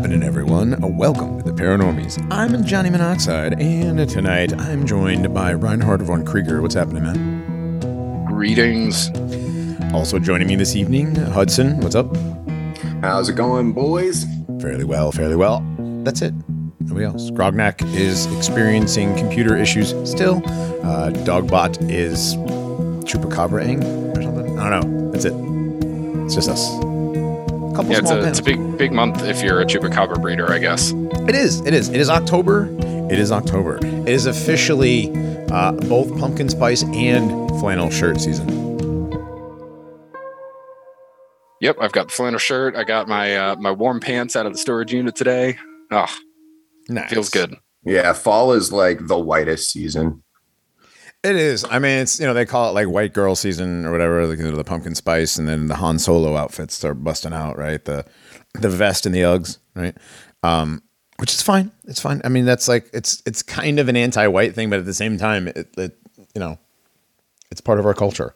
happening, everyone? Welcome to the Paranormies. I'm Johnny Monoxide, and tonight I'm joined by Reinhardt von Krieger. What's happening, man? Greetings. Also joining me this evening, Hudson. What's up? How's it going, boys? Fairly well, fairly well. That's it. Nobody else. Grognak is experiencing computer issues still. Uh, Dogbot is chupacabra-ing or something. I don't know. That's it. It's just us. A couple Yeah, it's small a, it's a big big month if you're a chupacabra breeder, I guess. It is. It is. It is October. It is October. It is officially uh, both pumpkin spice and flannel shirt season. Yep, I've got the flannel shirt. I got my uh, my warm pants out of the storage unit today. Oh, Nice. feels good. Yeah, fall is like the whitest season. It is. I mean, it's you know they call it like white girl season or whatever, like the pumpkin spice, and then the Han Solo outfits start busting out, right? The the vest and the Uggs, right? Um, which is fine. It's fine. I mean, that's like it's it's kind of an anti-white thing, but at the same time, it, it you know, it's part of our culture.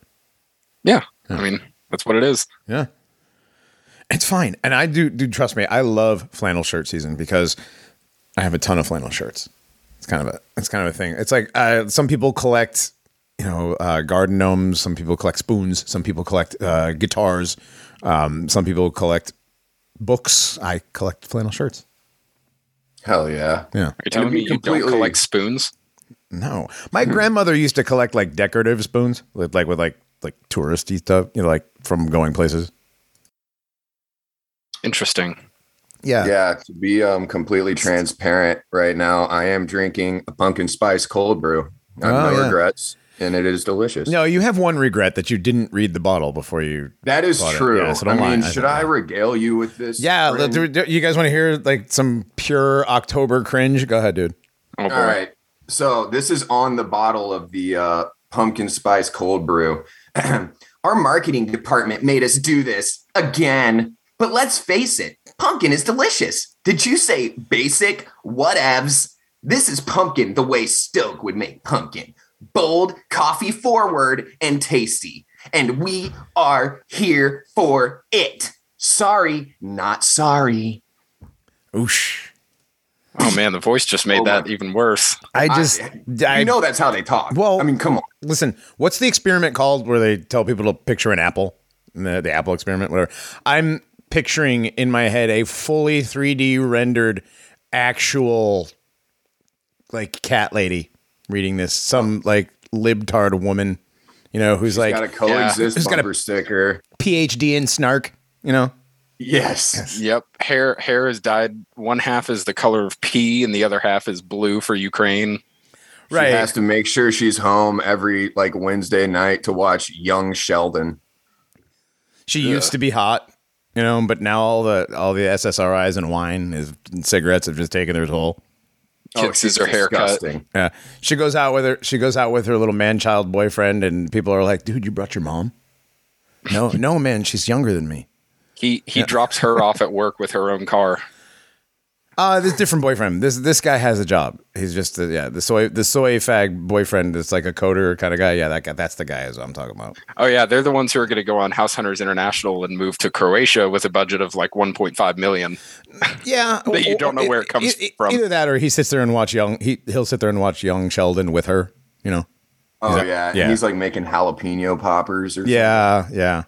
Yeah, I mean that's what it is. Yeah. It's fine. And I do do trust me, I love flannel shirt season because I have a ton of flannel shirts. It's kind of a it's kind of a thing. It's like uh, some people collect, you know, uh, garden gnomes, some people collect spoons, some people collect uh, guitars, um, some people collect books. I collect flannel shirts. Hell yeah. Yeah. Are you telling be me you don't collect spoons? No. My grandmother used to collect like decorative spoons, with, like with like like touristy stuff, you know, like from going places. Interesting. Yeah. Yeah, to be um completely transparent right now, I am drinking a pumpkin spice cold brew. I have Oh, no yeah. regrets, and it is delicious. No, you have one regret that you didn't read the bottle before you that is Bought it. true. Yeah, so I don't mean, lie. I should don't I lie. regale you with this? Yeah, friend? do- do- you guys want to hear like some pure October cringe? Go ahead, dude. Oh boy. All right. So this is on the bottle of the uh, pumpkin spice cold brew. Our marketing department made us do this again. But let's face it, pumpkin is delicious. Did you say basic? Whatevs. This is pumpkin the way Stoke would make pumpkin. Bold, coffee forward, and tasty. And we are here for it. Sorry, not sorry. Oosh. Oh man, the voice just made Oh, that my- even worse. I just, I, you know that's how they talk. Well- I mean, come on. listen. What's the experiment called where they tell people to picture an apple? The, the apple experiment, whatever. I'm picturing in my head a fully 3D rendered actual like cat lady reading this. Some like libtard woman, you know, who's like got a coexist Who's got a- bumper sticker. PhD in snark, you know. Yes. Yep. Hair hair is dyed. One half is the color of pea, and the other half is blue for Ukraine. Right. She has to make sure she's home every like Wednesday night to watch Young Sheldon. She used to be hot, you know, but now all the all the SSRIs and wine is and cigarettes have just taken their toll. Oh, Kisses her haircut. disgusting. Yeah, she goes out with her. She goes out with her little man child boyfriend, and people are like, "Dude, you brought your mom?" No, no, man, she's younger than me. He he drops her off at work with her own car. Uh, this different boyfriend. This this guy has a job. He's just the, yeah the soy the soy fag boyfriend. That's like a coder kind of guy. Yeah, that guy. That's the guy. Is what I'm talking about. Oh yeah, they're the ones who are going to go on House Hunters International and move to Croatia with a budget of like 1.5 million. Yeah, That you don't know where it comes from. Either that, or he sits there and watch young. He he'll sit there and watch young Sheldon with her. You know. Oh that- yeah. yeah. And he's like making jalapeno poppers or Yeah, yeah.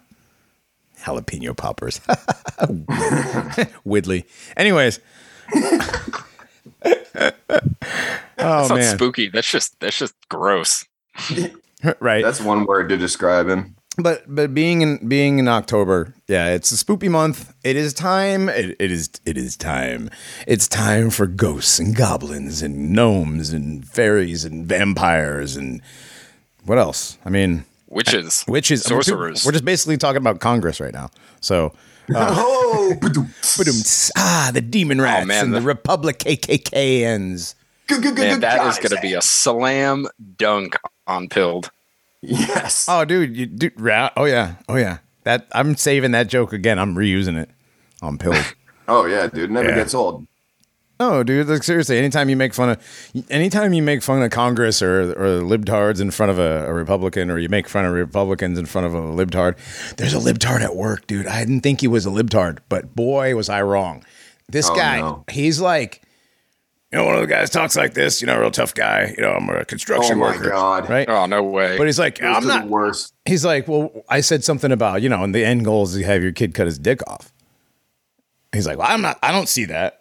Jalapeno poppers. Widley. Anyways. That's oh not man. spooky. That's just that's just gross. right. That's one word to describe him. but but being in being in October, yeah, it's a spoopy month. It is time. It, it is it is time. It's time for ghosts and goblins and gnomes and fairies and vampires and what else? I mean, Witches, witches, sorcerers. We're just basically talking about Congress right now. So Oh, ba-doom. Ba-dum, ah, the demon rats man, and the, the- Republic KKKans. Good, good, good, Man, good that God, is going to be a slam dunk on pilled. yes. Oh, dude, you dude, ra- oh yeah, oh yeah. That I'm saving that joke again. I'm reusing it on Pilled. Oh yeah, dude. Never Yeah. gets old. No, dude. Like seriously, anytime you make fun of, anytime you make fun of Congress or or libtards in front of a, a Republican, or you make fun of Republicans in front of a libtard, there's a libtard at work, dude. I didn't think he was a libtard, but boy, was I wrong. This Oh, guy, no. he's like, you know, one of the guys talks like this. You know, a real tough guy. You know, I'm a construction Oh construction my worker, god. right? Oh no way. But he's like, Those I'm not. the worst. He's like, well, I said something about you know, and the end goal is to have your kid cut his dick off. He's like, well, I'm not. I don't see that.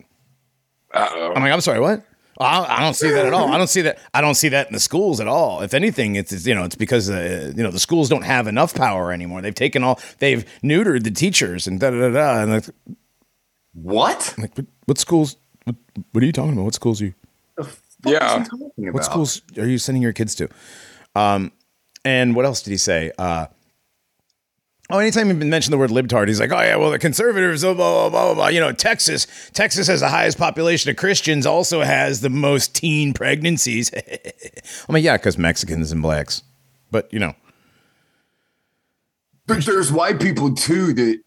Uh-oh. I'm like, I'm sorry, what? I I don't see that at all. I don't see that. I don't see that in the schools at all. If anything, it's, it's you know, it's because uh, you know the schools don't have enough power anymore. They've taken all, they've neutered the teachers and da da da da. And like, What? like what, what schools? What, what are you talking about? What schools are you? yeah. What schools are you sending your kids to? Um, and what else did he say? Uh, oh, anytime he mentioned the word libtard, he's like, oh yeah, well the conservatives, oh, blah blah blah blah blah. You know, Texas, Texas has the highest population of Christians, also has the most teen pregnancies. I mean, yeah, because Mexicans and blacks, but you know, But there's white people too that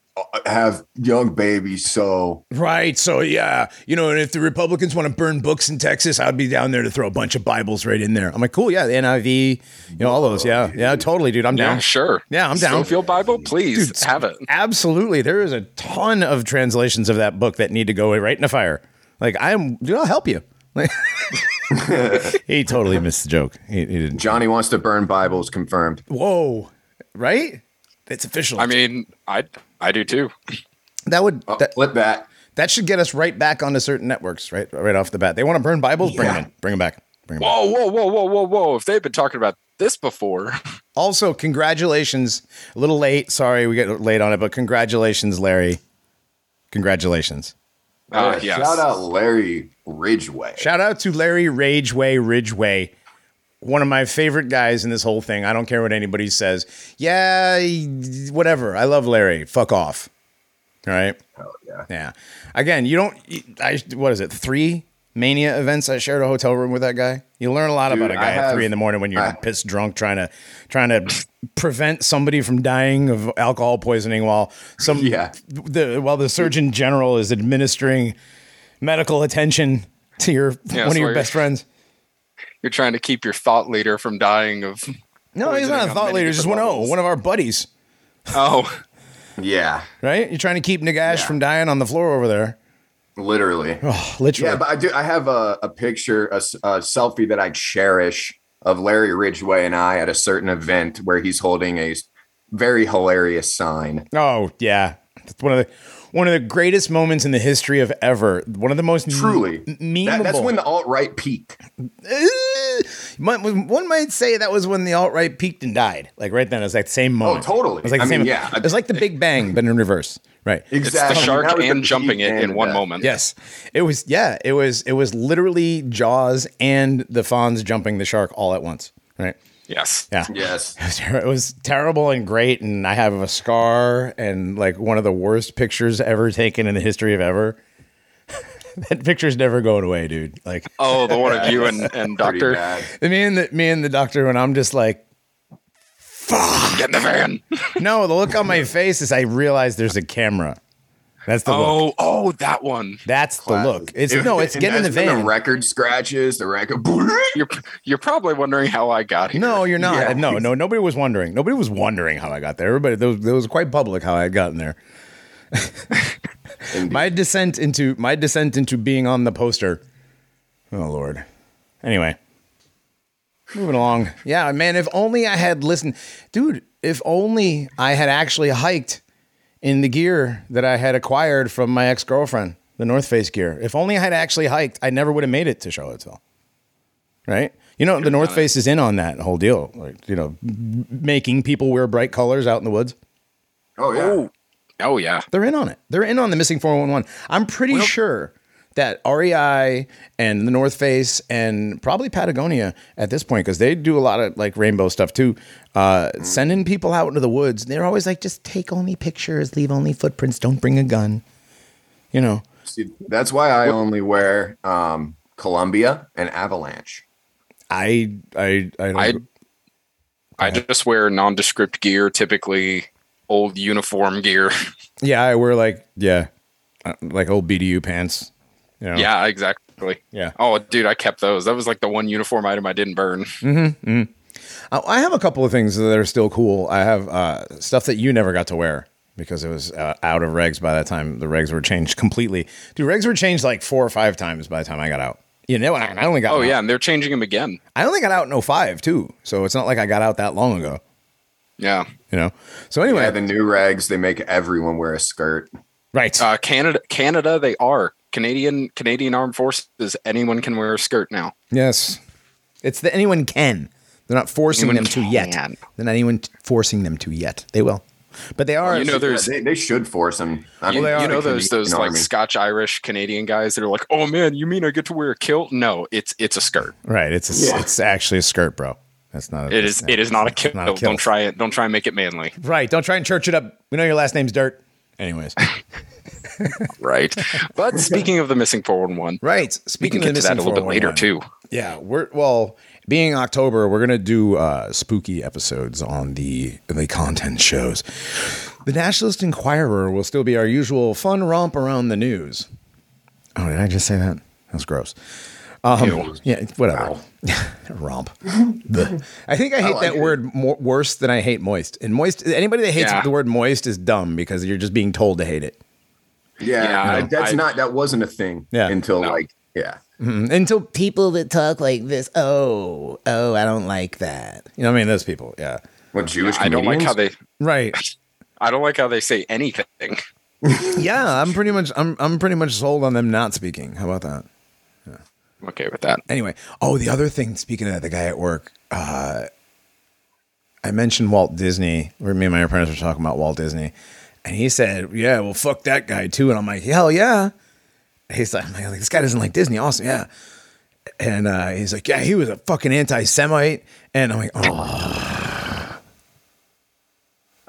have young babies. So right? So yeah, you know, and if the Republicans want to burn books in Texas, I'd be down there to throw a bunch of Bibles right in there. I'm like, cool, yeah, the NIV, you know, all those, yeah, yeah, totally, dude, I'm down. Yeah, sure. Yeah, I'm down. Schofield Bible, please Dude, have it. Absolutely. There is a ton of translations of that book that need to go right in the fire. Like, I'm, dude, I'll help you. Like, he totally missed the joke. He, he didn't. Johnny wants to burn Bibles. Confirmed. Whoa. Right? It's official. I mean, I I do too. that would, Oh, that, flip that. that should get us right back onto certain networks, right? Right off the bat. They want to burn Bibles? Bring them Yeah. in. Bring them back. Bring 'em back. Whoa, whoa, whoa, whoa, whoa, whoa! If they've been talking about this before, Also, congratulations. A little late. Sorry, we get late on it, but congratulations, Larry. Congratulations. uh, Yeah, yes. Shout out Larry Ridgeway. Shout out to Larry Rageway Ridgeway, one of my favorite guys in this whole thing. I don't care what anybody says. Yeah, whatever. I love Larry. Fuck off. All right. Yeah. Yeah. Again, you don't. I what is it? Three mania events. I shared a hotel room with that guy. You learn a lot Dude, about a guy I at three in the morning when you're I- pissed drunk, trying to trying to prevent somebody from dying of alcohol poisoning while some Yeah. the while the surgeon general is administering medical attention to your Yeah, one of your best friends. You're trying to keep your thought leader from dying of. No, he's not a thought leader. He's just one different oh, levels. one of our buddies, Oh, Yeah. right? You're trying to keep Nagash Yeah. from dying on the floor over there. Literally. Oh, literally. Yeah, but I do. I have a, a picture, a selfie that I cherish of Larry Ridgeway and I at a certain event where he's holding a very hilarious sign. Oh yeah, it's one of the one of the greatest moments in the history of ever. One of the most Truly, m- memeable. That- that's when the alt right peaked. Uh, one one might say that was when the alt right peaked and died. Like right then, it was like the same moment. Oh, totally. It was like the I same. mean, yeah. It was like the Big Bang, but in reverse. Right. Exactly. it's the shark That was the and jumping it in one uh, moment. Yes, it was. Yeah, it was. It was literally Jaws and the Fonz jumping the shark all at once. Right. Yes. Yeah. Yes. It was, ter- it was terrible and great, and I have a scar and like one of the worst pictures ever taken in the history of ever. that picture's never going away, dude. Like Oh, the one of you and, and Doctor. bad. me and the me and the doctor, when I'm just like, fuck. Get in the van. no, the look on my face is I realize there's a camera. That's the oh, look. Oh, oh, that one. That's the look. It's no, it's And get in the that's van. The record scratches. The record. You're you're probably wondering how I got here. No, you're not. Yeah. No, no, nobody was wondering. Nobody was wondering how I got there. Everybody, it was, it was quite public how I had gotten there. My descent into my descent into being on the poster. Oh Lord. Anyway, moving along. Yeah, man. If only I had listened, dude. If only I had actually hiked in the gear that I had acquired from my ex girlfriend, the North Face gear. If only I had actually hiked, I never would have made it to Charlottesville. Right? You know, the North Face is in on that whole deal. Like, you know, making people wear bright colors out in the woods. oh yeah. Oh, oh yeah. They're in on it. They're in on the missing 411. I'm pretty sure that REI and the North Face and probably Patagonia at this point, because they do a lot of like rainbow stuff too, uh, sending people out into the woods. They're always like, just take only pictures, leave only footprints, don't bring a gun. You know, See, that's why I only wear um, Columbia and Avalanche. I, I, I, I don't, I just wear nondescript gear, typically old uniform gear. yeah, I wear like, yeah, uh, like old BDU pants. You know? yeah, exactly. Yeah. Oh, dude, I kept those. That was like the one uniform item I didn't burn. I I have a couple of things that are still cool. I have uh, stuff that you never got to wear because it was uh, out of regs by that time. The regs were changed completely. Dude, regs were changed like four or five times by the time I got out. You know, I, I only got Oh out- yeah, and they're changing them again. I only got out in 05 too. So it's not like I got out that long ago. Yeah. You know. So anyway, Yeah, the new regs they make everyone wear a skirt. right. Uh, Canada, Canada, they are Canadian Canadian Armed Forces. Anyone can wear a skirt now. yes. It's the anyone can. They're not forcing Anyone them to yet. can. They're not anyone t- forcing them to yet. They will. But they are. You know, there's they, they should force them. I you, mean, you the know those Canadian those like Scotch Irish Canadian guys that are like, oh man, you mean I get to wear a kilt? No, it's it's a skirt. right. It's a, Yeah. it's actually a skirt, bro. That's not. A, It is it is not a kilt. not a Don't try it. Don't try and make it manly. Right. Don't try and church it up. We know your last name's Dirt. Anyways. Right. but speaking of the missing four one one, right. we Speaking of that a little bit later 411. too. Yeah, we're well, being October, we're gonna do uh, spooky episodes on the the content shows. The Nationalist Enquirer will still be our usual fun romp around the news. Oh, did I just say that? That's gross. Um, Ew. yeah, whatever. romp. I think I hate like that it. word more, worse than I hate moist. And moist, anybody that hates Yeah. the word moist is dumb because you're just being told to hate it. Yeah, Yeah, I- that's I- not that wasn't a thing Yeah. until No. like yeah. Mm, Until people that talk like this, oh, oh, I don't like that. You know what I mean? Those people, yeah. What Jewish I don't like how they. Right. I don't like how they say anything. yeah, I'm pretty much I'm I'm pretty much sold on them not speaking. How about that? I'm okay with that. Anyway, oh, the other thing. Speaking of that, the guy at work, uh, I mentioned Walt Disney. Where me and my apprentice were talking about Walt Disney, and he said, "Yeah, well, fuck that guy too." And I'm like, "Hell yeah!" He's like, I'm like, "This guy doesn't like Disney." Awesome, yeah. And uh, he's like, "Yeah, he was a fucking anti-Semite," and I'm like, "Oh."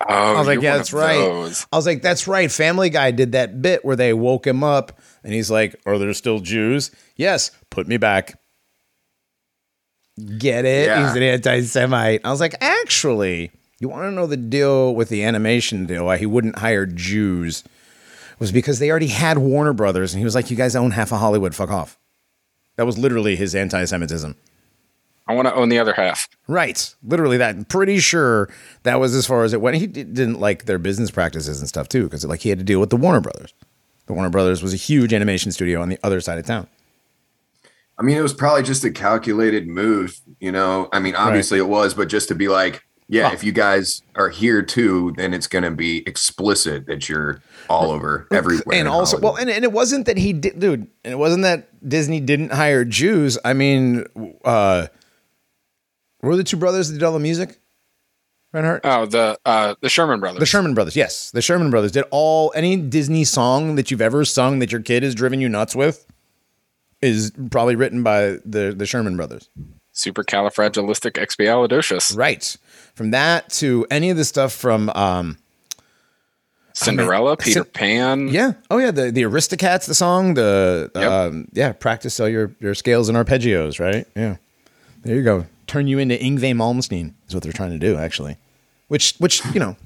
Oh, I was like, yeah, that's right. those. I was like, that's right. Family Guy did that bit where they woke him up and he's like, Are there still Jews? Yes, put me back. Get it? Yeah. He's an anti Semite. I was like, Actually, you want to know the deal with the animation deal, why he wouldn't hire Jews? Was because they already had Warner Brothers and he was like, You guys own half of Hollywood, fuck off. That was literally his anti Semitism. I want to own the other half. Right. Literally that. I'm pretty sure that was as far as it went. He didn't like their business practices and stuff too, because like he had to deal with the Warner Brothers. The Warner Brothers was a huge animation studio on the other side of town. I mean, it was probably just a calculated move, you know. I mean, obviously it was, but just to be like, yeah, Well- if you guys are here too, then it's going to be explicit that you're all over everywhere. and in also, well, and, and it wasn't that he did, dude. And it wasn't that Disney didn't hire Jews. I mean, uh, were the two brothers that did all the music? Reinhardt? Oh, the uh, the Sherman brothers. The Sherman Brothers, yes, the Sherman Brothers did all any Disney song that you've ever sung that your kid has driven you nuts with is probably written by the the Sherman Brothers. Super califragilistic Supercalifragilisticexpialidocious. Right. From that to any of the stuff from um Cinderella, Peter Cin- Pan. yeah. Oh yeah, the the Aristocats, the song, the Yep. um yeah, practice all your your scales and arpeggios, right? Yeah. There you go. Turn you into Yngwie Malmsteen is what they're trying to do actually. Which which, you know,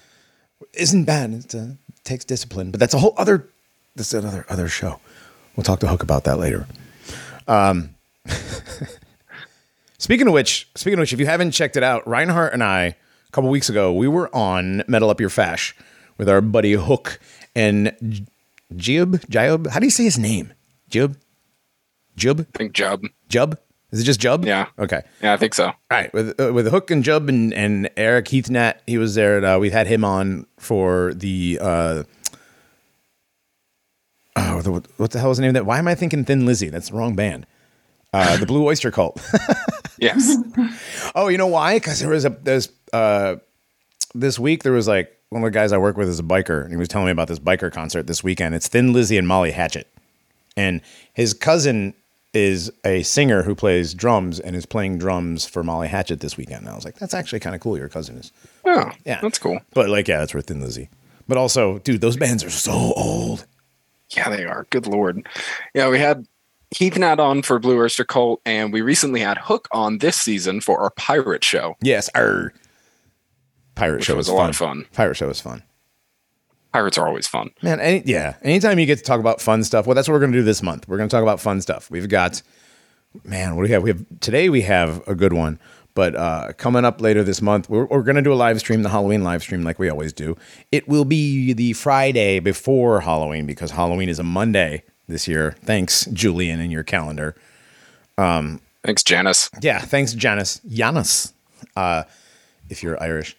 isn't bad. It uh, takes discipline, but that's a whole other that's another other show. We'll talk to Hook about that later. Um Speaking of which, speaking of which, if you haven't checked it out, Reinhardt and I, a couple weeks ago, we were on Metal Up Your Fash with our buddy Hook and Jib. Jib? How do you say his name? Jib? Jub? I think Jub. Jub? Is it just Jub? Yeah. Okay. Yeah, I think so. All right, with uh, with Hook and Jub and, and Eric Heathnat, he was there. And, uh, we had him on for the uh, oh, the, what the hell is the name of that? Why am I thinking Thin Lizzy? That's the wrong band. Uh, the Blue Oyster Cult. Yes. Oh, you know why? Because there was a there's uh this week there was like one of the guys I work with is a biker, and he was telling me about this biker concert this weekend. It's Thin Lizzy and Molly Hatchet, and his cousin is a singer who plays drums and is playing drums for Molly Hatchet this weekend. And I was like, that's actually kind of cool. Your cousin is, Oh, yeah, That's cool. But like, yeah, that's for Thin Lizzy. But also, dude, those bands are so old. Yeah, they are. Good lord. Yeah, we had Heath Nat on for Blue Oyster Cult, and we recently had Hook on this season for our pirate show. Yes, our pirate Which show was was a lot fun. of fun. Pirate show was fun. Pirates are always fun. Man, any, yeah. Anytime you get to talk about fun stuff, well, that's what we're going to do this month. We're going to talk about fun stuff. We've got, man, what do we have? We have today. We have a good one, But uh, coming up later this month, we're, we're going to do a live stream, the Halloween live stream, like we always do. It will be the Friday before Halloween because Halloween is a Monday this year. Thanks, Julian, in your calendar. Thanks, Janice. Yeah, thanks, Janice. Janis, uh, if you're Irish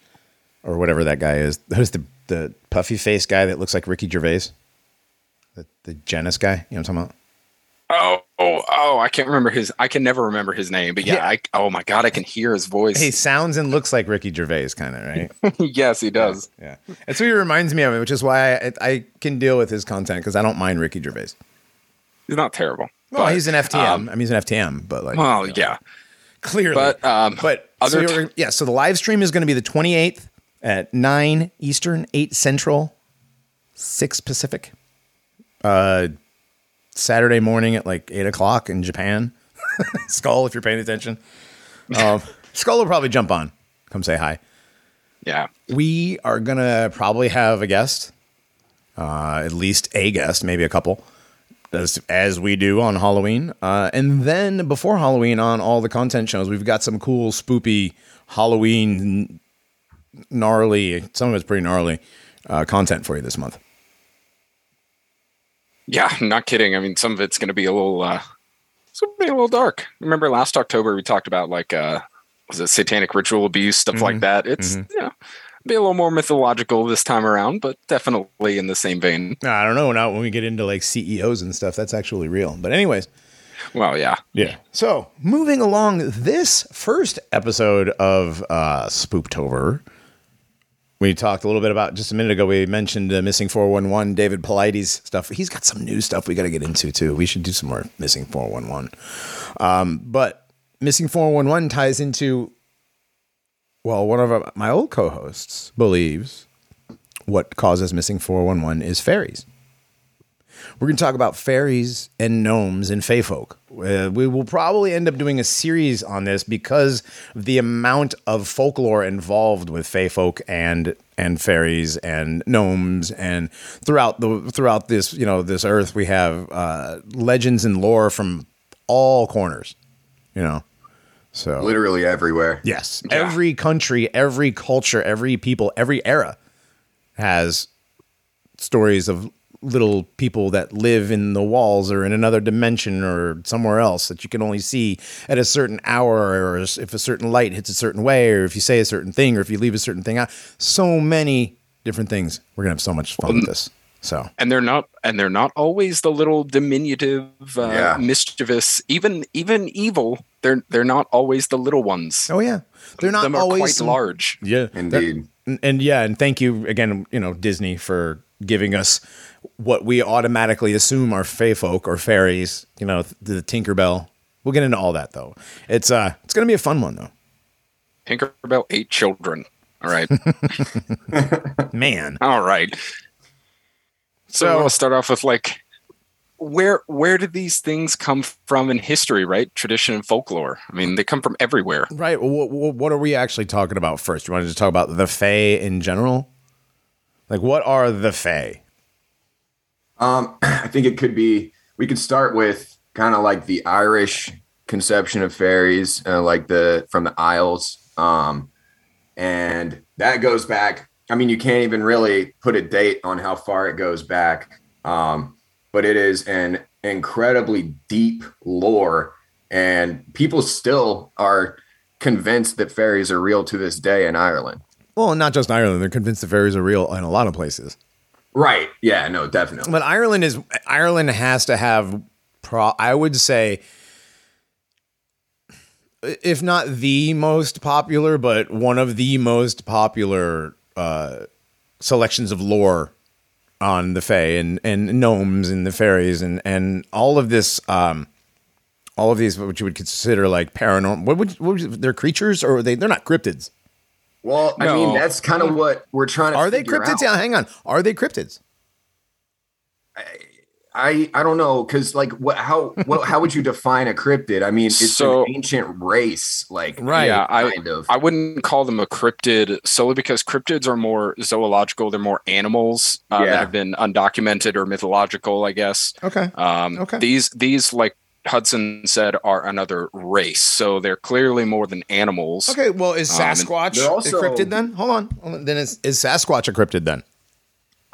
or whatever that guy is. Who's the, the puffy face guy that looks like Ricky Gervais? The, the Janice guy? You know what I'm talking about? Oh, oh, oh! I can't remember his. I can never remember his name. But yeah, Yeah. I. Oh my god, I can hear his voice. He sounds and looks like Ricky Gervais, kind of, right? yes, he does. Yeah, that's what he reminds me of, which is why I, I can deal with his content because I don't mind Ricky Gervais. He's not terrible. Well, But, he's an FTM. um, I mean, he's an FTM, but like, Well, you know, yeah, clearly. but um, but other you're- yeah, so the live stream is going to be the 28th at nine Eastern, eight Central, six Pacific. Uh, Saturday morning at like eight o'clock in Japan. Skull, if you're paying attention. Um, Skull will probably jump on, come say hi. yeah, we are gonna probably have a guest, uh, at least a guest, maybe a couple, as, as we do on Halloween. Uh, and then before Halloween, on all the content shows, we've got some cool, spoopy Halloween, gnarly. Some of it's pretty gnarly uh, content for you this month. yeah. I'm Not kidding. I mean, some of it's going to be a little. uh It's going to be a little dark. Remember last October we talked about like uh was it satanic ritual abuse stuff like that. It's yeah, be a little more mythological this time around, but definitely in the same vein. I don't know. Now when we get into like CEOs and stuff, that's actually real. But anyways, Well, yeah. Yeah. So moving along, this first episode of uh, Spooptober, we talked a little bit about just a minute ago. We mentioned uh, missing four one one, David Paulides stuff. He's got some new stuff we got to get into too. We should do some more missing four one one. Um, but missing four one one ties into well, one of my old co-hosts believes what causes missing four one one is fairies. We're going to talk about fairies and gnomes and fey folk. Uh, we will probably end up doing a series on this because of the amount of folklore involved with fey folk and and fairies and gnomes and throughout the throughout this you know this earth we have uh, legends and lore from all corners. You know, so Literally everywhere. Yes. Every country, every culture, every people, every era has stories of little people that live in the walls or in another dimension or somewhere else that you can only see at a certain hour or if a certain light hits a certain way or if you say a certain thing or if you leave a certain thing out. So many different things. We're going to have so much fun with this. So, and they're not and they're not always the little diminutive uh, Yeah. mischievous even even evil they're they're not always the little ones oh yeah. They're not them are always quite some- large Yeah, Indeed. and, and yeah, and thank you again, you know, Disney for giving us what we automatically assume are fey folk or fairies. You know, the Tinkerbell. We'll get into all that though. It's uh, it's gonna be a fun one though. tinkerbell ate children all right Man, all right so, So- i want to start off with like where where did these things come from in history right tradition and folklore i mean they come from everywhere right? What, what are we actually talking about first? You want to just talk about the Fae in general? Like, what are the Fae? Um, I think it could be. We could start with kind of like the Irish conception of fairies, uh, like the from the Isles, um, and that goes back. I mean, you can't even really put a date on how far it goes back, um, but it is an incredibly deep lore, and people still are convinced that fairies are real to this day in Ireland. Well, not just Ireland. They're convinced that fairies are real in a lot of places. Right? Yeah. No. Definitely. But Ireland is Ireland has to have pro I would say if not the most popular, but one of the most popular uh, selections of lore on the Fae and, and gnomes and the fairies and, and all of this um, all of these what you would consider like paranormal what would, what would they're creatures or are they they're not cryptids. Well, I mean, that's kind of what we're trying to. Are they cryptids? out. Yeah, hang on. Are they cryptids? I I I don't know because like what how what how would you define a cryptid? I mean, it's So- an ancient race, like Right. yeah i of. I wouldn't call them a cryptid solely because cryptids are more zoological. They're more animals uh, Yeah. that have been undocumented or mythological, I guess. Okay. Um, Okay. These these like Hudson said are another race. So they're clearly more than animals. Okay, well, is Um, Sasquatch they're also- a cryptid then? Hold on. Hold on. Then is, is Sasquatch a cryptid then?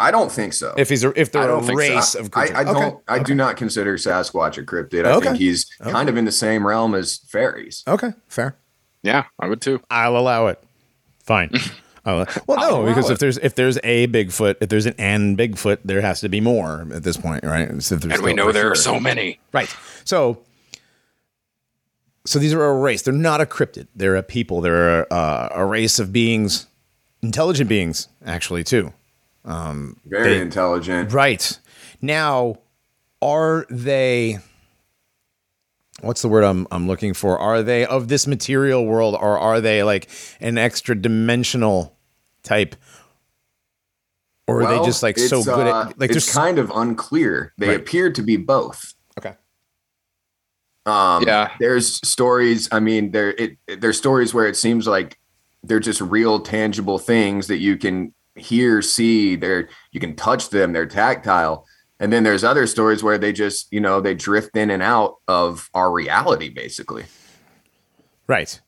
I don't think so. If he's a, if I they're a don't so. race of I, cryptids. I don't. okay. I do not consider Sasquatch a cryptid. I Okay. think he's kind of in the same realm as fairies. Okay, fair. Yeah, I would too. I'll allow it. Fine. I'll- well, I'll no, allow because it. if there's if there's a Bigfoot, if there's an and Bigfoot, there has to be more at this point, right? So And we know there are so many. Right. So, so these are a race. They're not a cryptid. They're a people. They're a, uh, a race of beings, intelligent beings, actually, too. Very They- intelligent. Right. Now, are they? What's the word I'm I'm looking for? Are they of this material world, or are they like an extra dimensional type? Or are Well, they just like so it's, good uh, at like it's there's kind of unclear. They Right. appear to be both. okay Um, Yeah. There's stories. I mean, there it there's stories where it seems like they're just real, tangible things that you can hear, see. They're you can touch them. They're tactile. And then there's other stories where they just you know they drift in and out of our reality, basically. Right.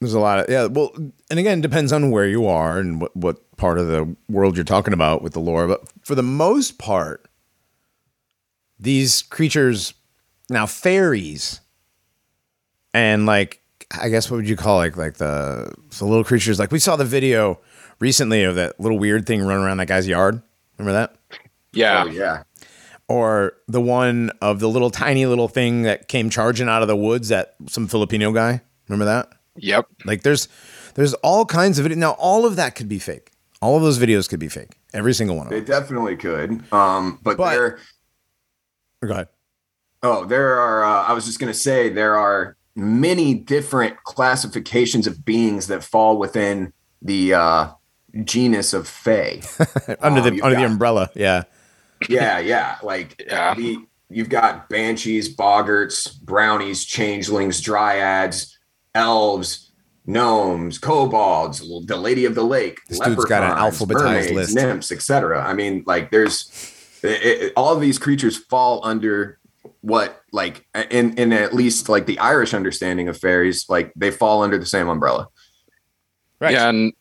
There's a lot of yeah. Well, and again, it depends on where you are and what what part of the world you're talking about with the lore. But for the most part, these creatures now fairies and like I guess what would you call like like the the little creatures like we saw the video recently of that little weird thing running around that guy's yard. Remember that? Yeah. Oh yeah. Or the one of the little tiny little thing that came charging out of the woods that some Filipino guy. Remember that? Yep. Like there's there's all kinds of video. Now all of that could be fake. All of those videos could be fake. Every single one of them. They definitely could. Um, but, But- there. Go ahead. Oh, there are. Uh, I was just going to say there are many different classifications of beings that fall within the uh, genus of Fae. under Um, the you've under the umbrella. Yeah. yeah, yeah. Like Yeah. the, you've got banshees, boggarts, brownies, changelings, dryads, elves, gnomes, kobolds, the Lady of the Lake, This dude's got an leprechauns, alphabetized mermaids, list. nymphs, etc. I mean, like there's it, it- all of these creatures fall under what like in in at least like the Irish understanding of fairies, like they fall under the same umbrella. Right. Yeah, and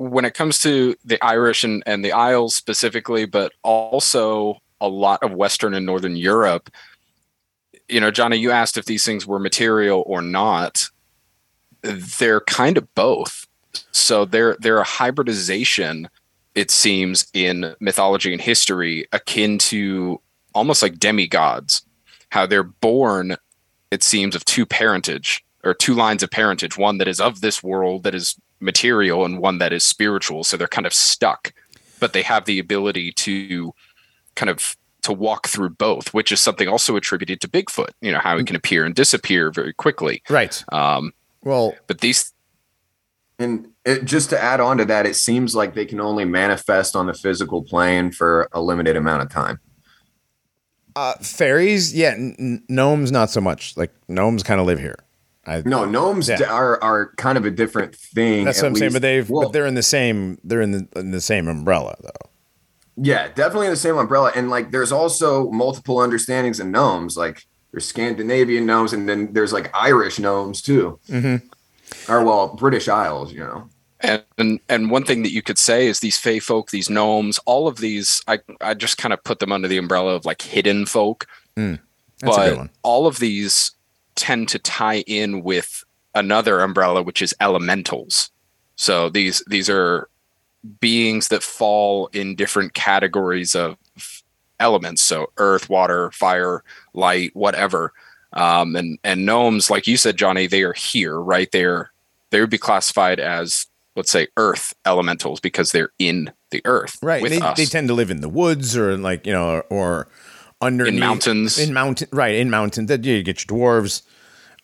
when it comes to the Irish and, and the Isles specifically, but also a lot of Western and Northern Europe, you know, Johnny, you asked if these things were material or not. They're kind of both. So they're they're a hybridization, it seems, in mythology and history, akin to almost like demigods. How they're born, it seems, of two parentage or two lines of parentage, one that is of this world that is material and one that is spiritual. So they're kind of stuck, but they have the ability to kind of to walk through both, which is something also attributed to Bigfoot, you know, how he can appear and disappear very quickly. Right. Um, Well, but these And it, just to add on to that, it seems like they can only manifest on the physical plane for a limited amount of time. uh, fairies, yeah, n- n- gnomes not so much. Like gnomes kind of live here. I, No, gnomes Yeah. are are kind of a different thing. that's what I'm saying. But they've Well, but they're in the same they're in the in the same umbrella though. yeah, definitely in the same umbrella. And like, there's also multiple understandings in gnomes. Like, there's Scandinavian gnomes, and then there's like Irish gnomes too. Mhm. Or well, British Isles, you know. and, and and one thing that you could say is these fey folk, these gnomes, all of these, I I just kind of put them under the umbrella of like hidden folk. That's a but good one. all of these tend to tie in with another umbrella which is elementals. So these these are beings that fall in different categories of elements. So earth water fire light whatever. Um, and and gnomes like you said johnny they are here right? They're they would be classified as let's say earth elementals because they're in the earth Right. They, they tend to live in the woods or like you know or, or under in mountains. In mountain right in mountains that you get your dwarves.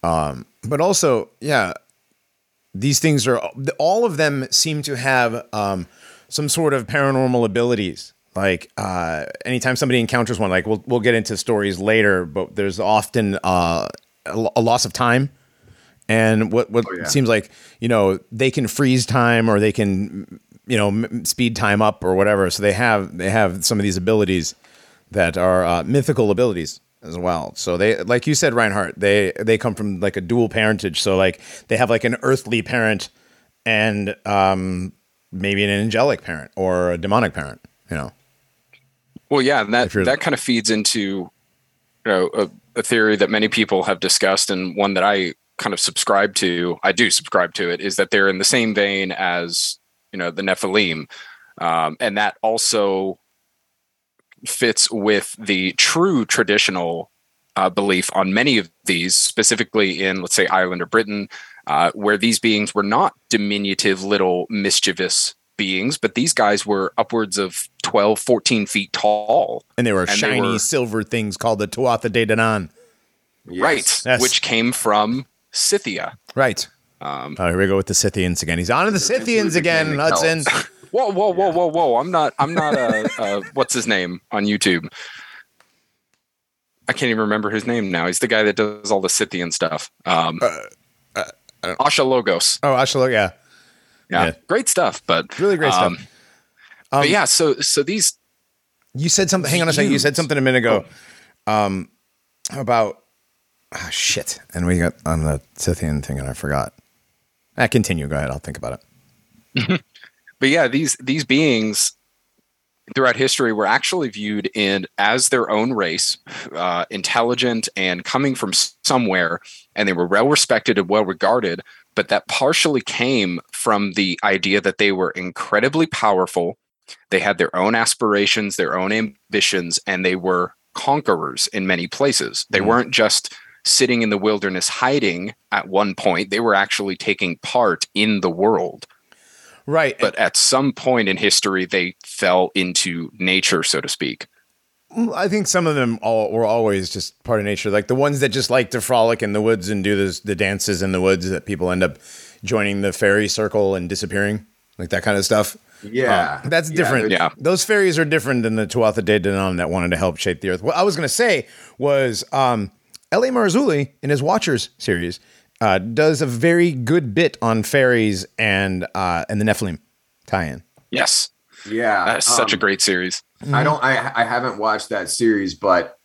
Um but also yeah these things are all of them seem to have um some sort of paranormal abilities. Like uh anytime somebody encounters one like we'll we'll get into stories later but there's often uh a, a loss of time. And what what yeah. seems like you know they can freeze time or they can you know m- speed time up or whatever. So they have they have some of these abilities that are uh, mythical abilities as well. So they, like you said, Reinhardt, they they come from like a dual parentage. So like they have like an earthly parent and um, maybe an angelic parent or a demonic parent. You know. Well, yeah, and that that kind of feeds into you know a, a theory that many people have discussed, and one that I kind of subscribe to. I do subscribe to it. Is that they're in the same vein as you know the Nephilim, um, and that also fits with the true traditional uh, belief on many of these, specifically in let's say Ireland or Britain, uh, where these beings were not diminutive little mischievous beings, but these guys were upwards of 12, 14 feet tall. And they were And they shiny were- silver things called the Tuatha De Danann. Yes. Right. Yes. Which came from Scythia. Right. Um, Oh, here we go with the Scythians again. He's on to the Scythians again, Hudson. Whoa, whoa, whoa, whoa, whoa. I'm not, I'm not, uh, uh, what's his name on YouTube? I can't even remember his name now. He's the guy that does all the Scythian stuff. Um, Uh, Asha Logos. Oh, Ashalo, yeah. Yeah. Yeah. Great stuff. But Really great um, stuff. but Um, yeah, so, so these, You said something. Hang on a second. You said something a minute ago um, about ah shit, and we got on the Scythian thing, and I forgot. Ah, continue. Go ahead. I'll think about it. but yeah, these, these beings throughout history were actually viewed in as their own race, uh, intelligent and coming from somewhere, and they were well respected and well regarded. But that partially came from the idea that they were incredibly powerful. They had their own aspirations, their own ambitions, and they were conquerors in many places. They Mhm. weren't just sitting in the wilderness hiding at one point, they were actually taking part in the world Right. but at some point in history they fell into nature so to speak I think some of them all were always just part of nature. Like the ones that just like to frolic in the woods and do this, the dances in the woods that people end up joining the fairy circle and disappearing, like that kind of stuff. Yeah. Um, that's Yeah, different. Yeah. Those fairies are different than the Tuatha De Danann that wanted to help shape the earth. What I was going to say was um, L.A. Marzulli in his Watchers series uh, does a very good bit on fairies and uh, and the Nephilim tie-in. yes Yeah. that's such a um, great series I don't. I I haven't watched that series, but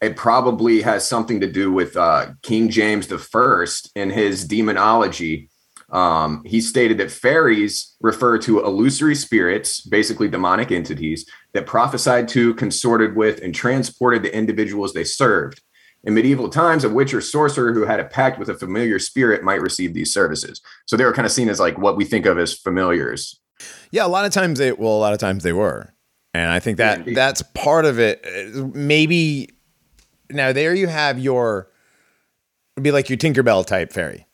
it probably has something to do with uh, King James the First in his demonology. Um, he stated that fairies refer to illusory spirits, basically demonic entities, that prophesied to, consorted with, and transported the individuals they served. In medieval times, a witch or sorcerer who had a pact with a familiar spirit might receive these services. So they were kind of seen as like what we think of as familiars. Yeah, a lot of times they well, a lot of times they were, and I think that indeed. that's part of it. Maybe now there you have your it'd be like your Tinkerbell type fairy,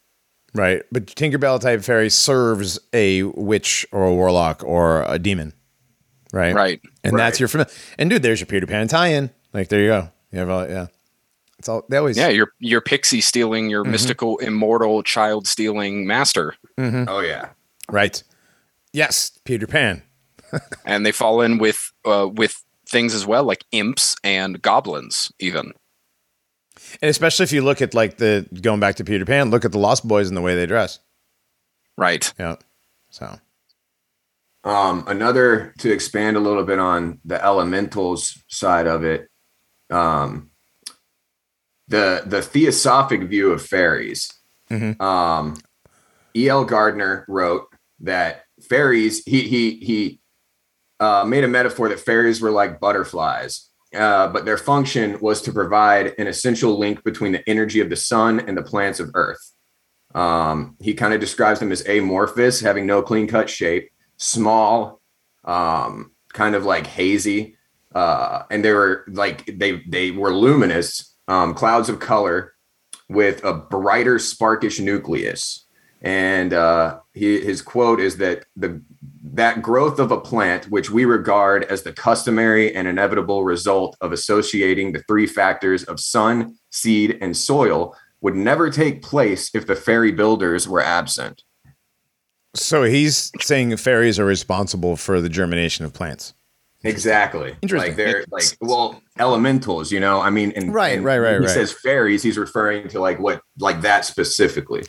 right? But Tinkerbell type fairy serves a witch or a warlock or a demon, right? right and that's your familiar. And dude, there's your Peter Pan tie-in. Like there you go. You have all, yeah. It's all they always yeah your your pixie stealing Mm-hmm. your mystical immortal child stealing master Oh yeah. right. Yes, Peter Pan. and they fall in with uh, with things as well like imps and goblins even And especially if you look at like the going back to Peter Pan, look at the Lost Boys and the way they dress. right Yeah. So Um, another to expand a little bit on the elementals side of it, um, the the theosophic view of fairies. Mhm. Um, E.L. Gardner wrote that fairies. He he he uh, made a metaphor that fairies were like butterflies, uh, but their function was to provide an essential link between the energy of the sun and the plants of Earth. Um, he kind of describes them as amorphous, having no clean cut shape, small, um, kind of like hazy, uh, and they were like they they were luminous, um, clouds of color with a brighter, sparkish nucleus. And uh, he, his quote is that the that growth of a plant, which we regard as the customary and inevitable result of associating the three factors of sun, seed, and soil, would never take place if the fairy builders were absent. So he's saying fairies are responsible for the germination of plants. Exactly. Interesting. Like they're like well elementals, you know. I mean, and Right, and right, right, He right. says fairies. He's referring to like what like that specifically.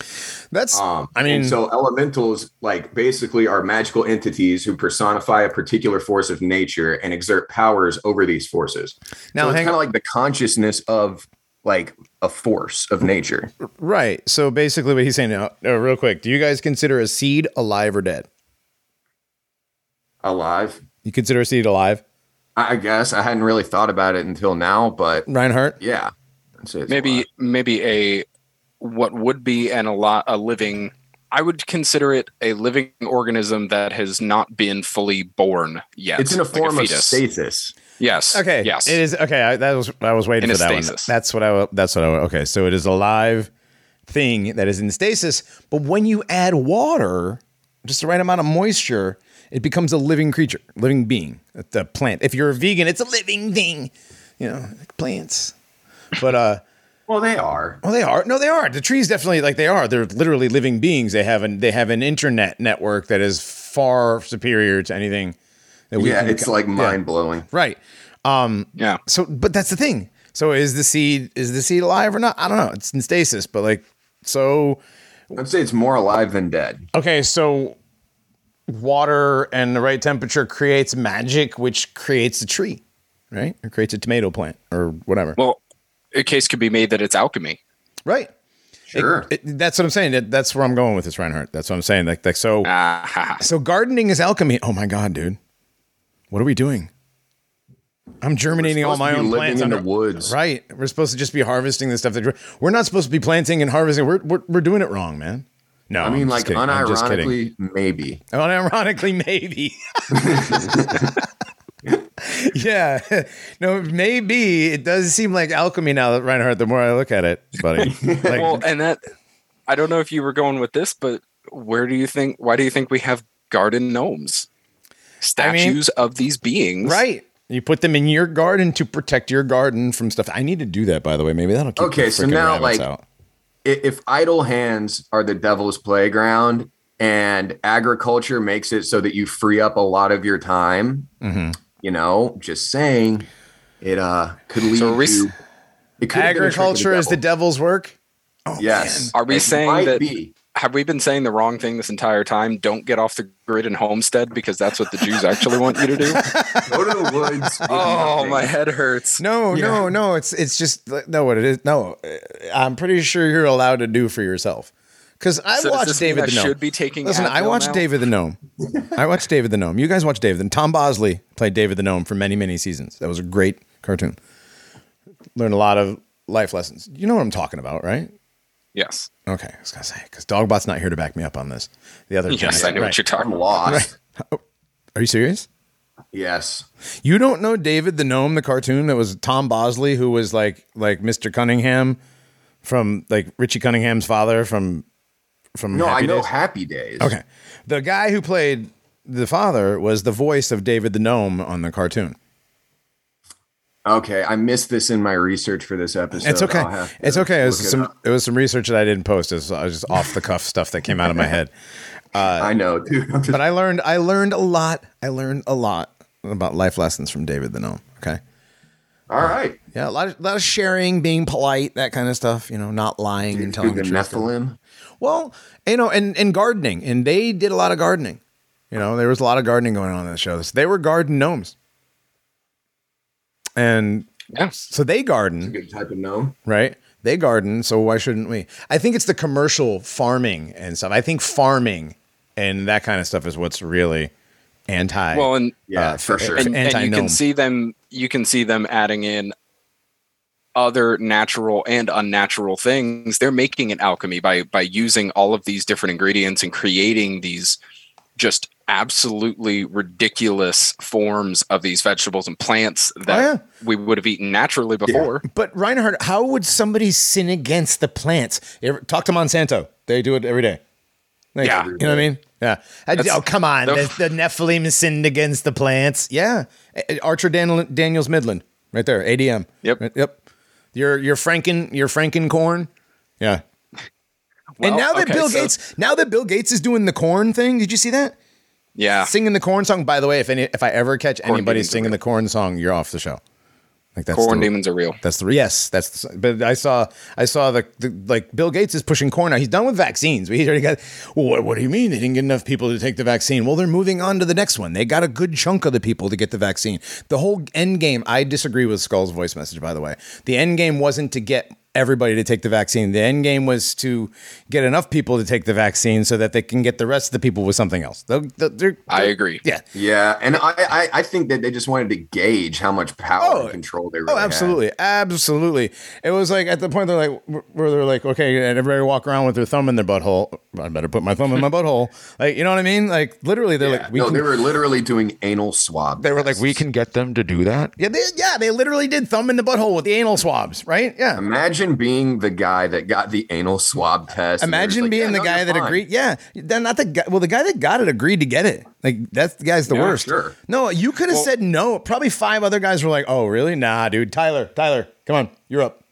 That's Um, I mean so elementals like basically are magical entities who personify a particular force of nature and exert powers over these forces. now so it's kind of like the consciousness of like a force of nature. right. So basically what he's saying now, uh, real quick, do you guys consider a seed alive or dead? Alive. You consider a seed alive? I I guess I hadn't really thought about it until now, but Reinhardt? yeah. I'd say it's maybe alive. maybe a what would be an a lot a living I would consider it a living organism that has not been fully born yet. it's in a like form of fetus. stasis. Yes. Okay. Yes. It is okay. I, that was I was waiting In for a that one. stasis. That's what I. wa- That's what I. Okay. So it is a live thing that is in stasis. But when you add water, just the right amount of moisture, it becomes a living creature, living being. The plant. If you're a vegan, it's a living thing. You know, like plants. But uh, Well, they are. well, they are. No, they are. The trees definitely like they are. They're literally living beings. They have an they have an internet network that is far superior to anything that we Yeah, can. it's like yeah. mind blowing. Right. Um, yeah. so, but that's the thing. So, is the seed is the seed alive or not? I don't know. It's in stasis, but like, so I'd say it's more alive than dead. okay. So, water and the right temperature creates magic, which creates a tree, right? Or creates a tomato plant or whatever. Well, a case could be made that it's alchemy. right. Sure. It- that's what I'm saying. That, that's where I'm going with this, Reinhardt. That's what I'm saying. Like, like so. Ha, ha. So gardening is alchemy. Oh my god, dude. What are we doing? I'm germinating all my to be own living plants in the under- woods. Right. We're supposed to just be harvesting the stuff that we're- we're not supposed to be planting and harvesting. We're we're, we're doing it wrong, man. No, I mean, I'm like just. I'm just kidding. unironically, maybe. Unironically, maybe. yeah. No, maybe it does seem like alchemy now that Reinhardt, the more I look at it, buddy. Like, well, and that I don't know if you were going with this, but where do you think? Why do you think we have garden gnomes? I mean- Statues of these beings, right. You put them in your garden to protect your garden from stuff. I need to do that, by the way. Maybe that'll keep Okay, the so frickin' now, rabbits like, out. I- If idle hands are the devil's playground and agriculture makes it so that you free up a lot of your time, Mm-hmm. you know, just saying, it uh could lead So are we to it could have been a trick of agriculture is the devil's work. Oh, yes. Are we It saying that- be. Have we been saying the wrong thing this entire time? Don't get off the grid and homestead because that's what the Jews actually want you to do. Go to the woods. oh, my head hurts. No, no, no. It's it's just no. What it is? No, I'm pretty sure you're allowed to do for yourself. Because I So watched David I the Gnome. should be taking Listen, I watched now? David the Gnome. I watched David the Gnome. You guys watched David. And Tom Bosley played David the Gnome for many, many seasons. That was a great cartoon. Learned a lot of life lessons. You know what I'm talking about, right? Yes. Okay, I was gonna say because Dogbot's not here to back me up on this. The other, Yes, I know right. what you're talking I'm lost. Oh, are you serious? Yes. You don't know David the Gnome, the cartoon that was Tom Bosley, who was like like Mr. Cunningham from like Richie Cunningham's father from from No, Happy I know Days? Happy Days. Okay, the guy who played the father was the voice of David the Gnome on the cartoon. Okay, I missed this in my research for this episode. It's okay. I'll have to It's okay. It was some up. it was some research that I didn't post. It was, just off the cuff stuff that came out of my head. I know, dude. Just- But I learned I learned a lot. I learned a lot about life lessons from David the Gnome. Okay. all right. Yeah, a lot of, lot of sharing, being polite, that kind of stuff. You know, not lying and telling the the truth. Nephilim. Well, you know, and and gardening, and they did a lot of gardening. You know, there was a lot of gardening going on in the show. They were garden gnomes, and Yes. so they garden, Good type of gnome. right? They garden, so why shouldn't we? I think it's the commercial farming and stuff. I think farming and that kind of stuff is what's really anti. Well, and Yeah, uh, for sure. and, and you can see them you can see them adding in other natural and unnatural things they're making an alchemy by by using all of these different ingredients and creating these just absolutely ridiculous forms of these vegetables and plants oh, that Oh, yeah. we would have eaten naturally before But Reinhardt, how would somebody sin against the plants? Ever, talk to Monsanto. They do it every day. Like, Yeah. you know what I mean? Yeah. That's- oh, come on. the- The, Nephilim sinned against the plants. Yeah. Archer Daniel, Daniels Midland, right there. ADM. Yep. Right- Yep. Your your Franken your Franken corn. Yeah. and now that okay, Bill so- Gates now that Bill Gates is doing the corn thing, did you see that? Yeah. Singing the corn song. By the way, if any, if I ever catch Corn anybody singing the corn song, you're off the show. Like that's Corn the, demons are real. That's the yes. That's the, but I saw I saw the, the like Bill Gates is pushing corn now. He's done with vaccines. He's already got. Well, what, what do you mean they didn't get enough people to take the vaccine? Well, they're moving on to the next one. They got a good chunk of the people to get the vaccine. The whole end game. I disagree with Skull's voice message. By the way, the end game wasn't to get everybody to take the vaccine. The end game was to get enough people to take the vaccine so that they can get the rest of the people with something else. They're- they're- I they're- agree. Yeah. Yeah, and I, I I think that they just wanted to gauge how much power Oh, and control they really Oh, had. absolutely, absolutely. It was like at the point they're like, where they're like, okay, and everybody walk around with their thumb in their butthole. I better put my thumb in my butthole. Like, you know what I mean? Like, literally, they're Yeah. like, we no, can, they were literally doing anal swab. they were like, we can get them to do that. Yeah, they, yeah, they literally did thumb in the butthole with the anal swabs, right? Yeah. Imagine being the guy that got the anal swab test. and they're just Imagine like, being "Yeah, the no, guy that fine." agreed. Yeah, then not the guy. Well, the guy that got it agreed to get it. Like that's the guy's the Yeah, worst. sure. No, you could have said no. Probably five other guys were like, "Oh, really? Nah, dude. Tyler, Tyler, come on, you're up.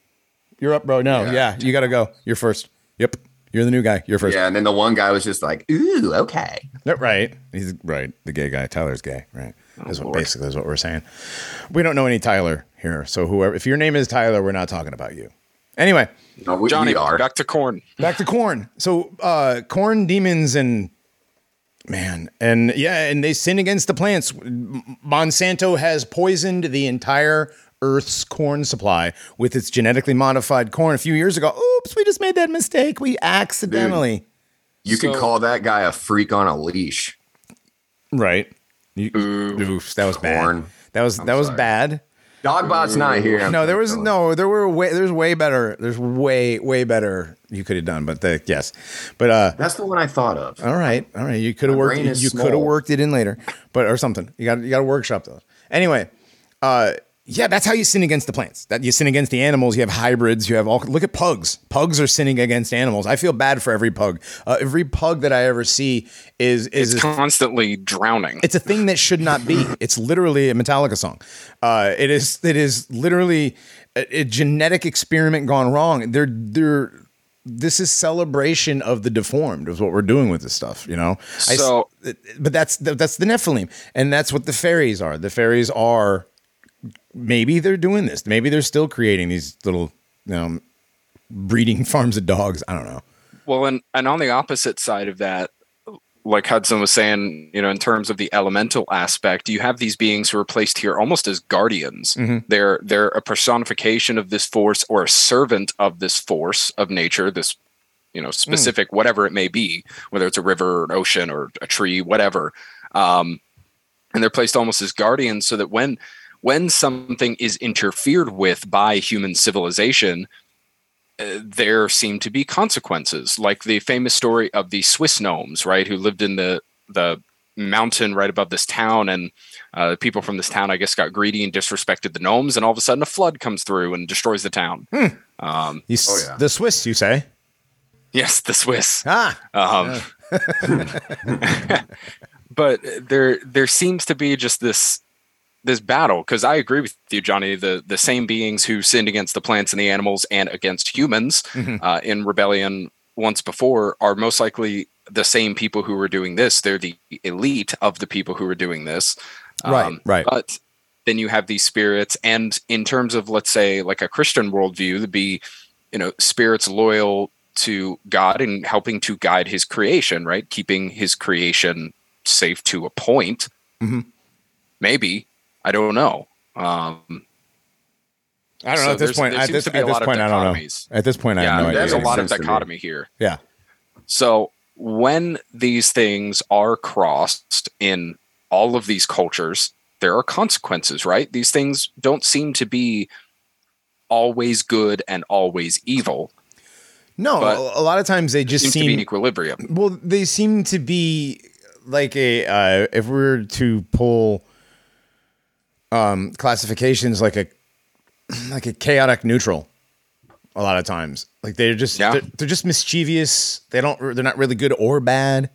You're up, bro. No, yeah, Yeah. you gotta go. You're first. Yep, you're the new guy. You're first. Yeah, and then the one guy was just like, "Ooh, okay." Right. He's right. The gay guy. Tyler's gay. Right. Oh, that's what Lord. basically is what we're saying. We don't know any Tyler here, so whoever, if your name is Tyler, we're not talking about you. Anyway, No, we, Johnny, we are. back to corn. back to corn. So uh corn demons and man, and yeah, and they sin against the plants. Monsanto has poisoned the entire Earth's corn supply with its genetically modified corn a few years ago. Oops, we just made that mistake. We accidentally. You could So- call that guy a freak on a leash. Right. You, oof, that was Korn. bad. That was that was sorry. bad. Dogbot's not here. No, there was no, there were way, there's way better. There's way, way better you could have done. But the, yes, but uh, That's the one I thought of. all right, all right, you could have worked. You could have worked it in later, but or something. You got you got to workshop those. Anyway, uh, yeah, that's how you sin against the plants. That you sin against the animals. You have hybrids. You have all. Look at pugs. Pugs are sinning against animals. I feel bad for every pug. Uh, every pug that I ever see is is It's constantly drowning. it's a thing that should not be. It's literally a Metallica song. Uh, it is. It is literally a, a genetic experiment gone wrong. They're they're. This is celebration of the deformed. Is what we're doing with this stuff. You know. I So- but that's that's the Nephilim, and that's what the fairies are. The fairies are. Maybe they're doing this. Maybe they're still creating these little, you know, breeding farms of dogs. I don't know. Well, and and on the opposite side of that, like Hudson was saying, you know, in terms of the elemental aspect, you have these beings who are placed here almost as guardians. Mm-hmm. They're they're a personification of this force or a servant of this force of nature, this you know hmm. specific whatever it may be, whether it's a river, or an ocean, or a tree, whatever. Um, and they're placed almost as guardians, so that when when something is interfered with by human civilization, uh, there seem to be consequences, like the famous story of the Swiss gnomes, right, who lived in the the mountain right above this town, and uh, people from this town, I guess, got greedy and disrespected the gnomes, and all of a sudden a flood comes through and destroys the town. Um, You s- Oh, yeah. The Swiss, you say? yes, the Swiss. Ah, Um, but there there seems to be just this this battle because I agree with you, Johnny. The the same beings who sinned against the plants and the animals and against humans uh, in rebellion once before are most likely the same people who were doing this. They're the elite of the people who were doing this. Right, right. But then you have these spirits, and in terms of let's say like a Christian worldview, to be you know spirits loyal to God and helping to guide His creation, right? Keeping His creation safe to a point. Mhm. Maybe I don't know. Um, I don't know at this point. there At seems this, to be at this point, I don't know. At this point, I yeah, have no there's idea. a lot of Sense to me. dichotomy here. Yeah. So when these things are crossed in all of these cultures, there are consequences, right? These things don't seem to be always good and always evil. No, But- a a lot of times they just Seems to be in seem equilibrium. well. They seem to be like a uh, if we were to pull um, classifications like a like a chaotic neutral. A lot of times, like they're just Yeah. they're, they're just mischievous. They don't they're not really good or bad.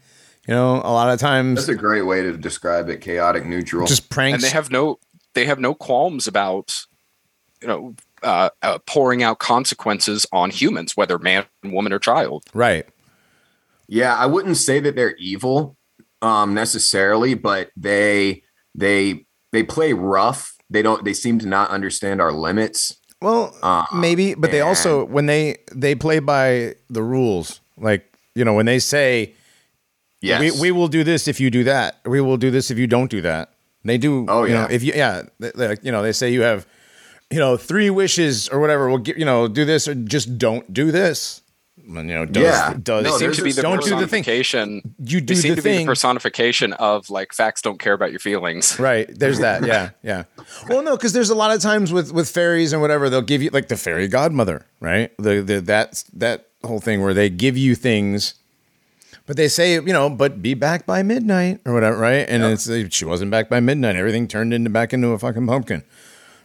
You know, a lot of times That's a great way to describe it. Chaotic neutral. just pranks. And they have no they have no qualms about you know uh, uh, pouring out consequences on humans, whether man, woman, or child. right. yeah, I wouldn't say that they're evil. um necessarily, but they they they play rough. They don't they seem to not understand our limits. Well, Uh, maybe, but they also when they they play by the rules. Like you know, when they say Yes. we we will do this if you do that, we will do this if you don't do that. They do. Oh, you know, yeah. if you yeah, they- they- you know, they say you have you know three wishes or whatever. We'll get you know do this or just don't do this. And, you know, does, Yeah. does No, They seem to be the don't do the thing. You do seem the to be thing. the personification of like facts don't care about your feelings. Right. There's that. Yeah. Yeah. Well, no, because there's a lot of times with with fairies and whatever they'll give you like the fairy godmother, right? The the that that whole thing where they give you things, but they say you know, but be back by midnight or whatever, right? And it's uh, she wasn't back by midnight. Everything turned into back into a fucking pumpkin.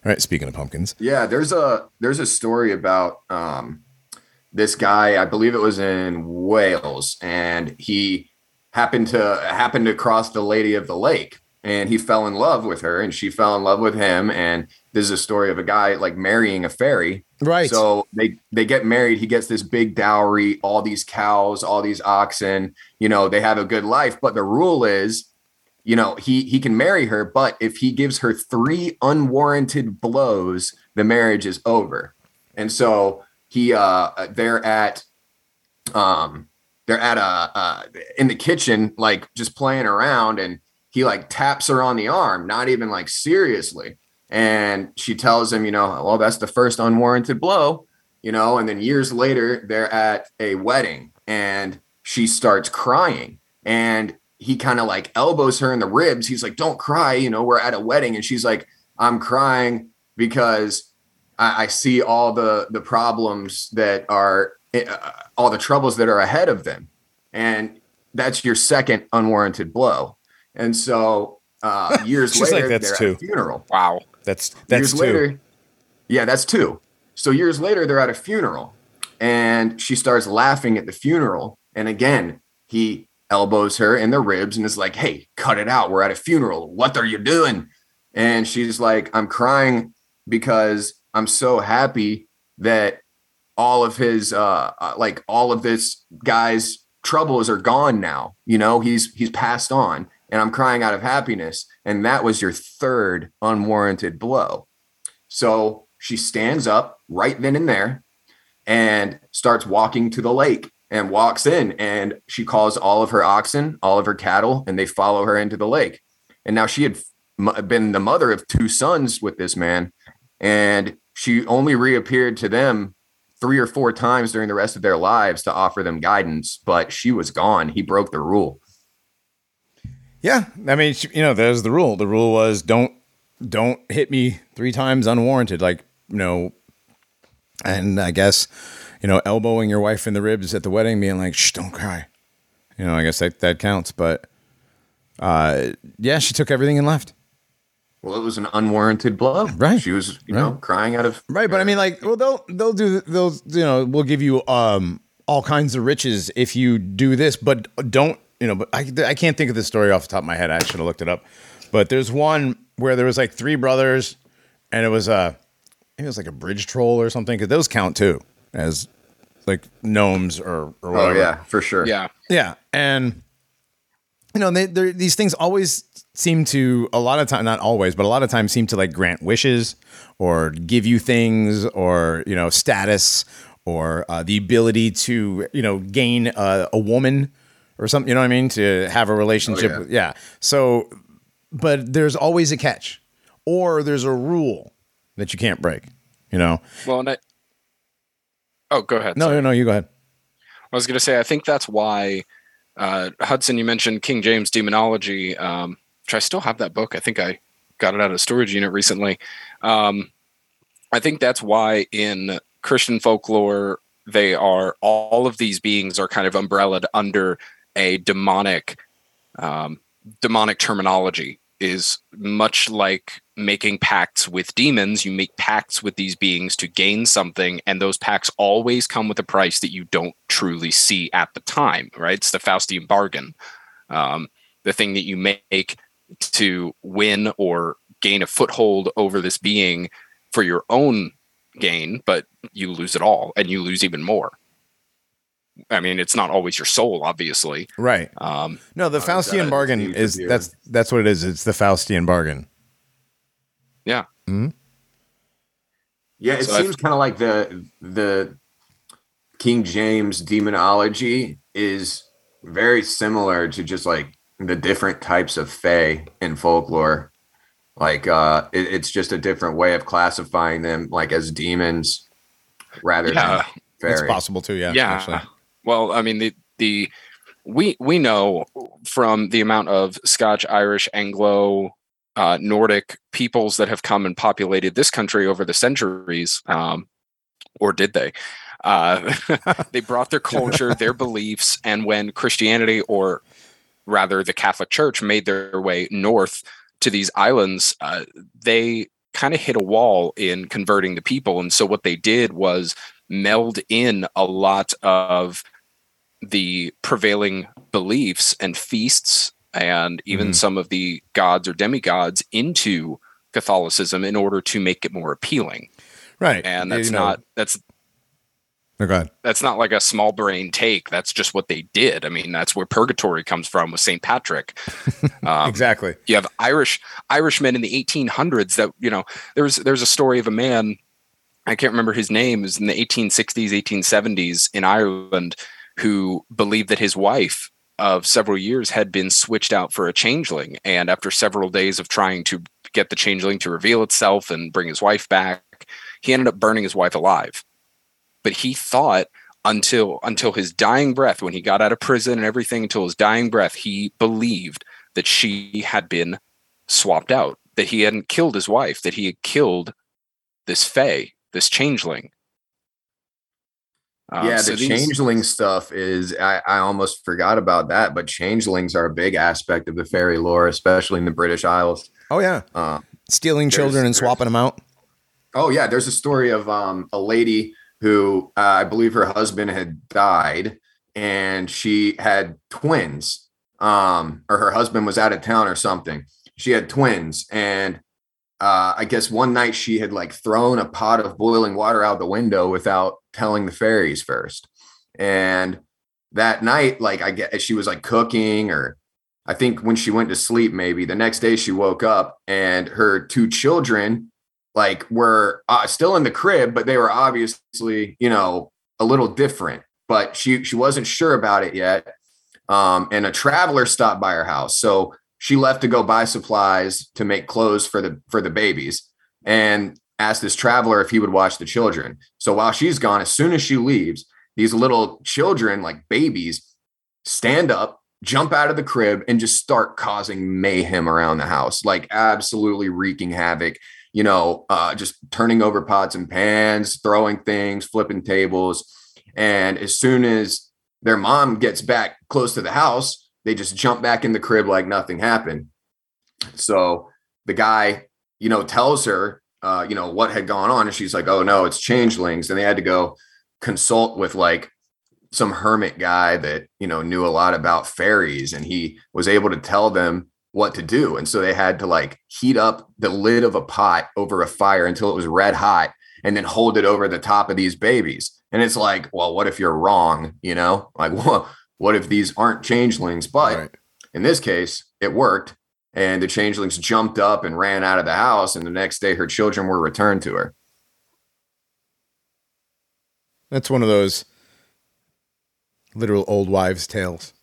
All right. Speaking of pumpkins, Yeah, there's a there's a story about um this guy, I believe it was in Wales, and he happened to happened to cross the Lady of the Lake and he fell in love with her and she fell in love with him and this is a story of a guy like marrying a fairy right? so they they get married. He gets this big dowry, all these cows, all these oxen. You know, they have a good life. But the rule is, you know, he he can marry her, but if he gives her three unwarranted blows, the marriage is over. And so he uh they're at um they're at a uh in the kitchen like just playing around and he like taps her on the arm not even like seriously. And she tells him you know well that's the first unwarranted blow you know and then years later they're at a wedding and she starts crying. And he kind of like elbows her in the ribs. He's like don't cry you know we're at a wedding and she's like i'm crying because I, I see all the the problems that are uh, all the troubles that are ahead of them, and that's your second unwarranted blow. And so uh, years She's like, later, "That's they're two." at a funeral. Wow. that's that's years two. later, yeah, that's two. So years later, they're at a funeral, and she starts laughing at the funeral. And again, he elbows her in the ribs and is like, "Hey, cut it out. We're at a funeral. What are you doing?" And she's like, "I'm crying because I'm so happy that all of his uh uh, like all of this guy's troubles are gone now. You know, he's he's passed on and I'm crying out of happiness and that was your third unwarranted blow. So she stands up right then and there and starts walking to the lake and walks in and she calls all of her oxen, all of her cattle and they follow her into the lake. And now she had been the mother of two sons with this man and she only reappeared to them three or four times during the rest of their lives to offer them guidance, but she was gone. He broke the rule. Yeah, I mean, you know, there's the rule. The rule was don't don't hit me three times unwarranted. Like you know, and I guess you know, elbowing your wife in the ribs at the wedding, being like, "Shh, don't cry." You know, I guess that that counts. But uh, yeah, she took everything and left. Well, it was an unwarranted blow. Right. She was, you know, crying out of Right, but I mean, like, well, they'll they'll do they'll you know we'll give you um all kinds of riches if you do this, but don't you know? But I I can't think of the story off the top of my head. I should have looked it up. But there's one where there was like three brothers, and it was a it was like a bridge troll or something. Because those count too as like gnomes or or Oh yeah, for sure. Yeah. Yeah, and you know, they they're- these things always seem to a lot of time, not always, but a lot of times seem to like grant wishes or give you things or you know status or uh, the ability to you know gain uh, a woman or something. You know what I mean? To have a relationship. yeah. with, yeah. So, but there's always a catch, or there's a rule that you can't break. You know? Well, and I, oh, go ahead. No, sorry. no, no. You go ahead. I was going to say, I think that's why uh, Hudson. You mentioned King James Demonology, um, which I still have that book. I think I got it out of storage unit recently. Um, I think that's why in Christian folklore they are all of these beings are kind of umbrellaed under a demonic um, demonic terminology is much like making pacts with demons you make pacts with these beings to gain something and those pacts always come with a price that you don't truly see at the time right it's the faustian bargain um, the thing that you make to win or gain a foothold over this being for your own gain but you lose it all and you lose even more I mean, it's not always your soul, obviously. Right. Um, No, the Uh, Faustian that bargain seems is weird. that's that's what it is. It's the Faustian bargain. yeah, Mm-hmm. Yeah, it So seems kind of like the the King James demonology is very similar to just like the different types of fae in folklore. Like uh it, it's just a different way of classifying them like as demons rather yeah, than It's possible too. Yeah. yeah. actually. Well, I mean, the the we we know from the amount of Scotch, Irish, Anglo, uh, Nordic peoples that have come and populated this country over the centuries, um, or did they? Uh, they brought their culture, their beliefs, and when Christianity, or rather the Catholic Church, made their way north to these islands, uh, they kind of hit a wall in converting the people. And so what they did was meld in a lot of the prevailing beliefs and feasts and even Mhm. some of the gods or demigods into Catholicism in order to make it more appealing. Right. And You that's know- not that's Ahead. that's not like a small brain take. That's just what they did. I mean, that's where purgatory comes from with St. Patrick. Um, exactly. you have Irish Irishmen in the 1800s that you know there's there's a story of a man I can't remember his name it was in the 1860s 1870s in Ireland who believed that his wife of several years had been switched out for a changeling and after several days of trying to get the changeling to reveal itself and bring his wife back he ended up burning his wife alive but he thought until until his dying breath when he got out of prison and everything until his dying breath he believed that she had been swapped out, that he hadn't killed his wife, that he had killed this Fae, this changeling. Um, yeah, so the these- changeling stuff is I, I almost forgot about that, but changelings are a big aspect of the fairy lore, especially in the British Isles. Oh yeah. Uh, Stealing children and swapping them out. Oh yeah, there's a story of um, a lady who uh, I believe her husband had died, and she had twins. Um, or her husband was out of town or something. She had twins, and uh, I guess one night she had like thrown a pot of boiling water out the window without telling the fairies first. And that night, like I get, she was like cooking, or I think when she went to sleep, maybe the next day she woke up and her two children like were uh, still in the crib, but they were obviously, you know, a little different. But she she wasn't sure about it yet. Um, and a traveler stopped by her house, so she left to go buy supplies to make clothes for the for the babies, and asked this traveler if he would watch the children. So while she's gone, as soon as she leaves, these little children, like babies, stand up, jump out of the crib, and just start causing mayhem around the house, like absolutely wreaking havoc you know, uh, just turning over pots and pans, throwing things, flipping tables. And as soon as their mom gets back close to the house, they just jump back in the crib like nothing happened. So the guy, you know, tells her, uh, you know, what had gone on. And she's like, oh no, it's changelings. And they had to go consult with like some hermit guy that, you know, knew a lot about fairies. And he was able to tell them what to do. And so they had to like heat up the lid of a pot over a fire until it was red hot and then hold it over the top of these babies. And it's like, well, what if you're wrong? You know, like, what, what if these aren't changelings? But Right. in this case, it worked. And the changelings jumped up and ran out of the house. And the next day, her children were returned to her. That's one of those literal old wives' tales.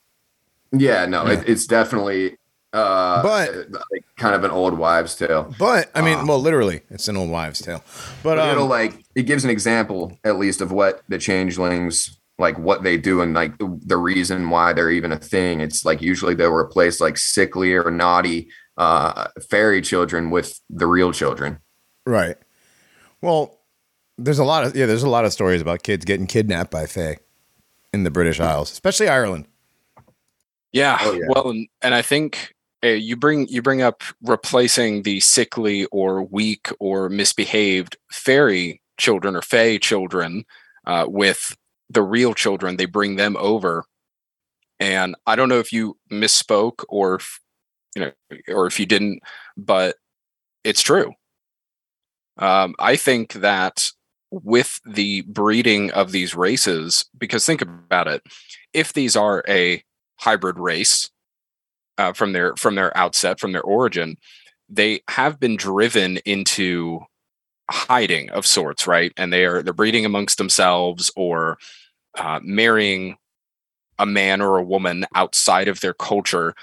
Yeah, no, Yeah. It, it's definitely uh, But- like kind of an old wives' tale. But I mean, Ah. well, literally, it's an old wives' tale. But, But it'll um, like it gives an example at least of what the changelings like what they do and like the, the reason why they're even a thing. It's like usually they'll replace like sickly or naughty uh fairy children with the real children. right. Well, there's a lot of yeah, there's a lot of stories about kids getting kidnapped by Fae in the British Isles, especially Ireland. Yeah, Oh, yeah. well, and, and I think uh, you bring you bring up replacing the sickly or weak or misbehaved fairy children or fae children uh, with the real children. They bring them over, and I don't know if you misspoke or if, you know or if you didn't, but it's true. Um, I think that with the breeding of these races because think about it if these are a hybrid race uh, from their from their outset from their origin they have been driven into hiding of sorts right? And they are they're breeding amongst themselves or uh, marrying a man or a woman outside of their culture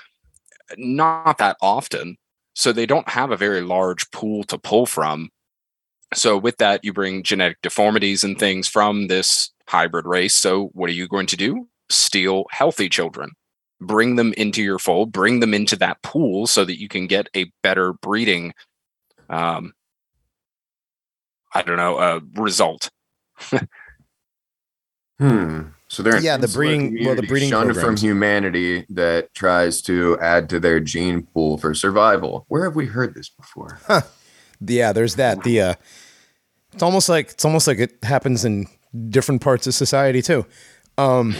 not that often. So they don't have a very large pool to pull from. So with that you bring genetic deformities and things from this hybrid race. So what are you going to do? Steal healthy children bring them into your fold bring them into that pool so that you can get a better breeding um i don't know uh result Hmm. So they're Yeah, the breeding- well, the breeding shunned from humanity that tries to add to their gene pool for survival. Where have we heard this before? Yeah, there's that. The uh, it's almost like it's almost like it happens in different parts of society too. Um,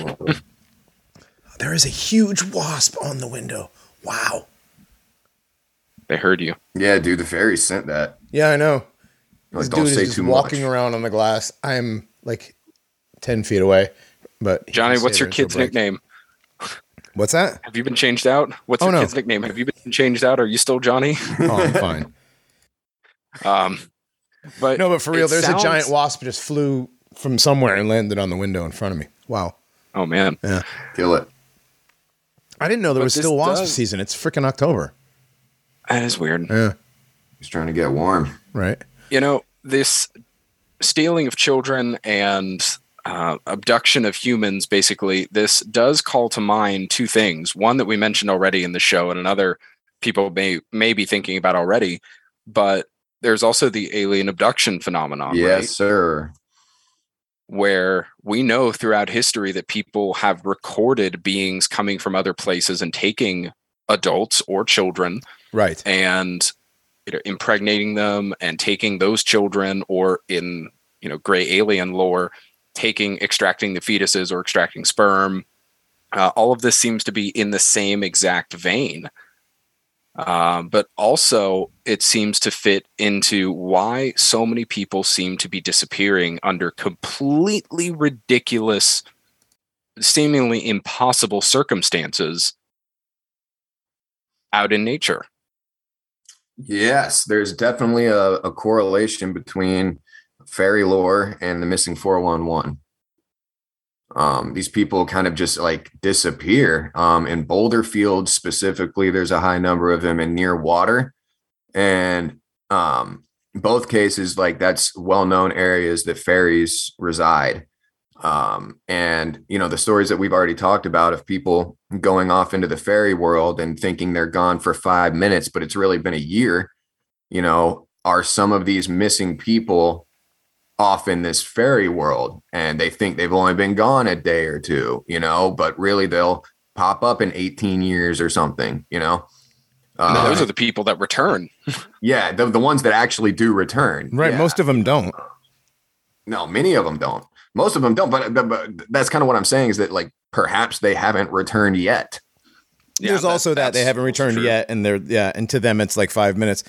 there is a huge wasp on the window. Wow. they heard you Yeah, dude, the fairies sent that. Yeah, I know. Like, This don't dude say is just too walking much. around on the glass. I'm like ten feet away. But johnny what's your kid's break. nickname What's that? have you been changed out what's Oh, your no. kid's nickname have you been changed out are you still johnny Oh, I'm fine. um but No, but for real, there's sounds- a giant wasp just flew from somewhere and landed on the window in front of me. Wow. oh man Yeah. Kill it. I didn't know there But was still wasp does- season. It's freaking October. that is weird Yeah. He's trying to get warm. Right. you know this stealing of children and uh, abduction of humans basically this does call to mind two things one that we mentioned already in the show and another people may may be thinking about already but there's also the alien abduction phenomenon yes, right sir. Where we know throughout history that people have recorded beings coming from other places and taking adults or children Right. and you know, impregnating them and taking those children or in you know gray alien lore taking extracting the fetuses or extracting sperm uh, all of this seems to be in the same exact vein um, but also it seems to fit into why so many people seem to be disappearing under completely ridiculous seemingly impossible circumstances out in nature Yes, there's definitely a, a correlation between fairy lore and the missing 411. Um, these people kind of just like disappear. Um, in Boulder Field specifically, there's a high number of them in near water. And um, both cases, like that's well-known areas that fairies reside. Um, and you know, the stories that we've already talked about of people going off into the fairy world and thinking they're gone for five minutes, but it's really been a year, you know, are some of these missing people off in this fairy world and they think they've only been gone a day or two, you know, but really they'll pop up in 18 years or something, you know. Uh, those are the people that return. yeah, the, the ones that actually do return. Right. Yeah. Most of them don't. No, many of them don't. Most of them don't. But, but, but that's kind of what I'm saying is that like perhaps they haven't returned yet. Yeah, There's that- also that they haven't returned true. yet, and they're yeah, and to them it's like five minutes.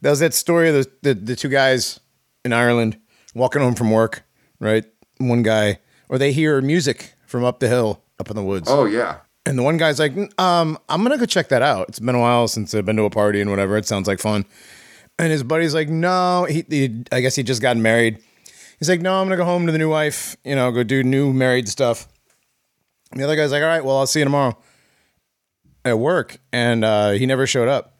That was that story of the, the the two guys in Ireland walking home from work, right? One guy, or they hear music from up the hill, up in the woods, Oh yeah. and the one guy's like, um, I'm gonna go check that out. It's been a while since I've been to a party and whatever. It sounds like fun. And his buddy's like, no, he, he I guess he just got married. He's like, no, I'm gonna go home to the new wife, you know, go do new married stuff. And the other guy's like, all right, well, I'll see you tomorrow at work. And uh, he never showed up.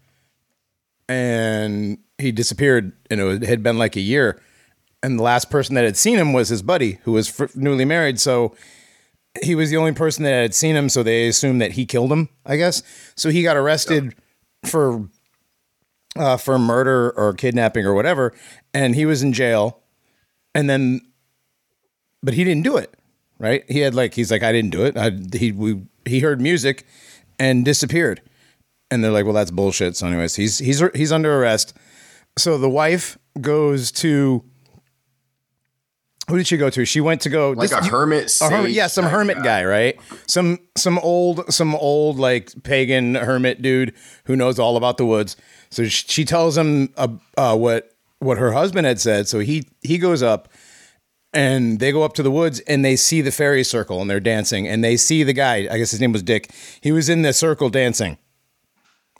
And he disappeared, and it had been like a year. And the last person that had seen him was his buddy, who was fr- newly married. So he was the only person that had seen him. So they assumed that he killed him, I guess. So he got arrested for uh, for murder or kidnapping or whatever, and he was in jail. And then, but he didn't do it, right? He had like he's like I didn't do it. I, he we he heard music and disappeared, and they're like, well, that's bullshit. So, anyways, he's he's he's under arrest. So the wife goes to. Who did she go to? She went to go Like this- a hermit. a hermit, yeah, some hermit guy, right? Some some old some old like pagan hermit dude who knows all about the woods. So sh- she tells him uh, uh, what what her husband had said. So he he goes up and they go up to the woods and they see the fairy circle and they're dancing and they see the guy. I guess his name was Dick. He was in the circle dancing.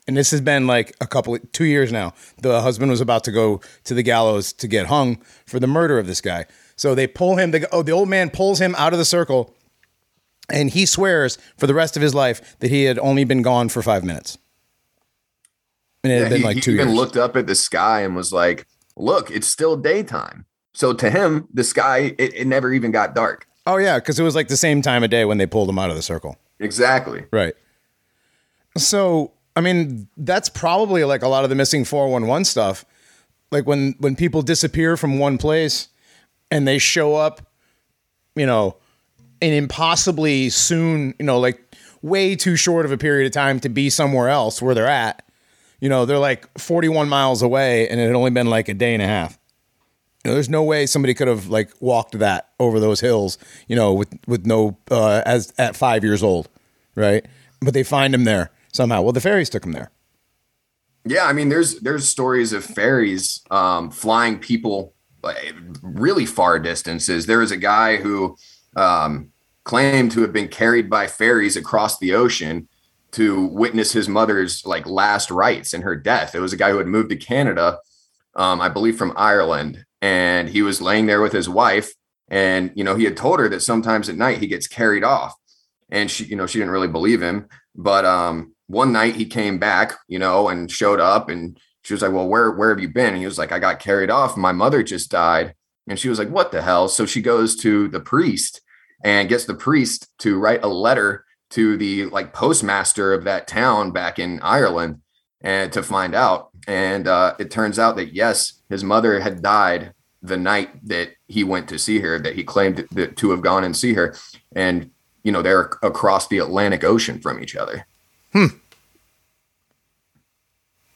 And this has been like a couple, two years now. The husband was about to go to the gallows to get hung for the murder of this guy. So they pull him. The, oh, the old man pulls him out of the circle, and he swears for the rest of his life that he had only been gone for five minutes. And it had been he, like he two even years. looked up at the sky and was like, "Look, it's still daytime." So to him, the sky it, it never even got dark. oh yeah, because it was like the same time of day when they pulled him out of the circle. Exactly. Right. So, I mean, that's probably like a lot of the missing 411 stuff. Like when when people disappear from one place and they show up, you know, in impossibly soon, you know, like way too short of a period of time to be somewhere else where they're at. You know, they're like 41 miles away and it had only been like a day and a half. You know, there's no way somebody could have like walked that over those hills, you know, with with no uh, as at five years old, right? But they find him there somehow. Well, the fairies took him there. Yeah, I mean, there's there's stories of fairies um, flying people really far distances. There was a guy who um, claimed to have been carried by fairies across the ocean to witness his mother's like last rites and her death. It was a guy who had moved to Canada, um, I believe from Ireland, and he was laying there with his wife, and you know he had told her that sometimes at night he gets carried off, and she, you know, she didn't really believe him, but um, one night he came back, you know, and showed up and she was like, Well, where where have you been? And he was like, I got carried off. My mother just died. And she was like, What the hell? So she goes to the priest and gets the priest to write a letter to the like postmaster of that town back in Ireland and to find out. And uh, it turns out that yes, his mother had died the night that he went to see her, that he claimed that, to have gone and see her. And you know, they're across the Atlantic Ocean from each other. Hmm.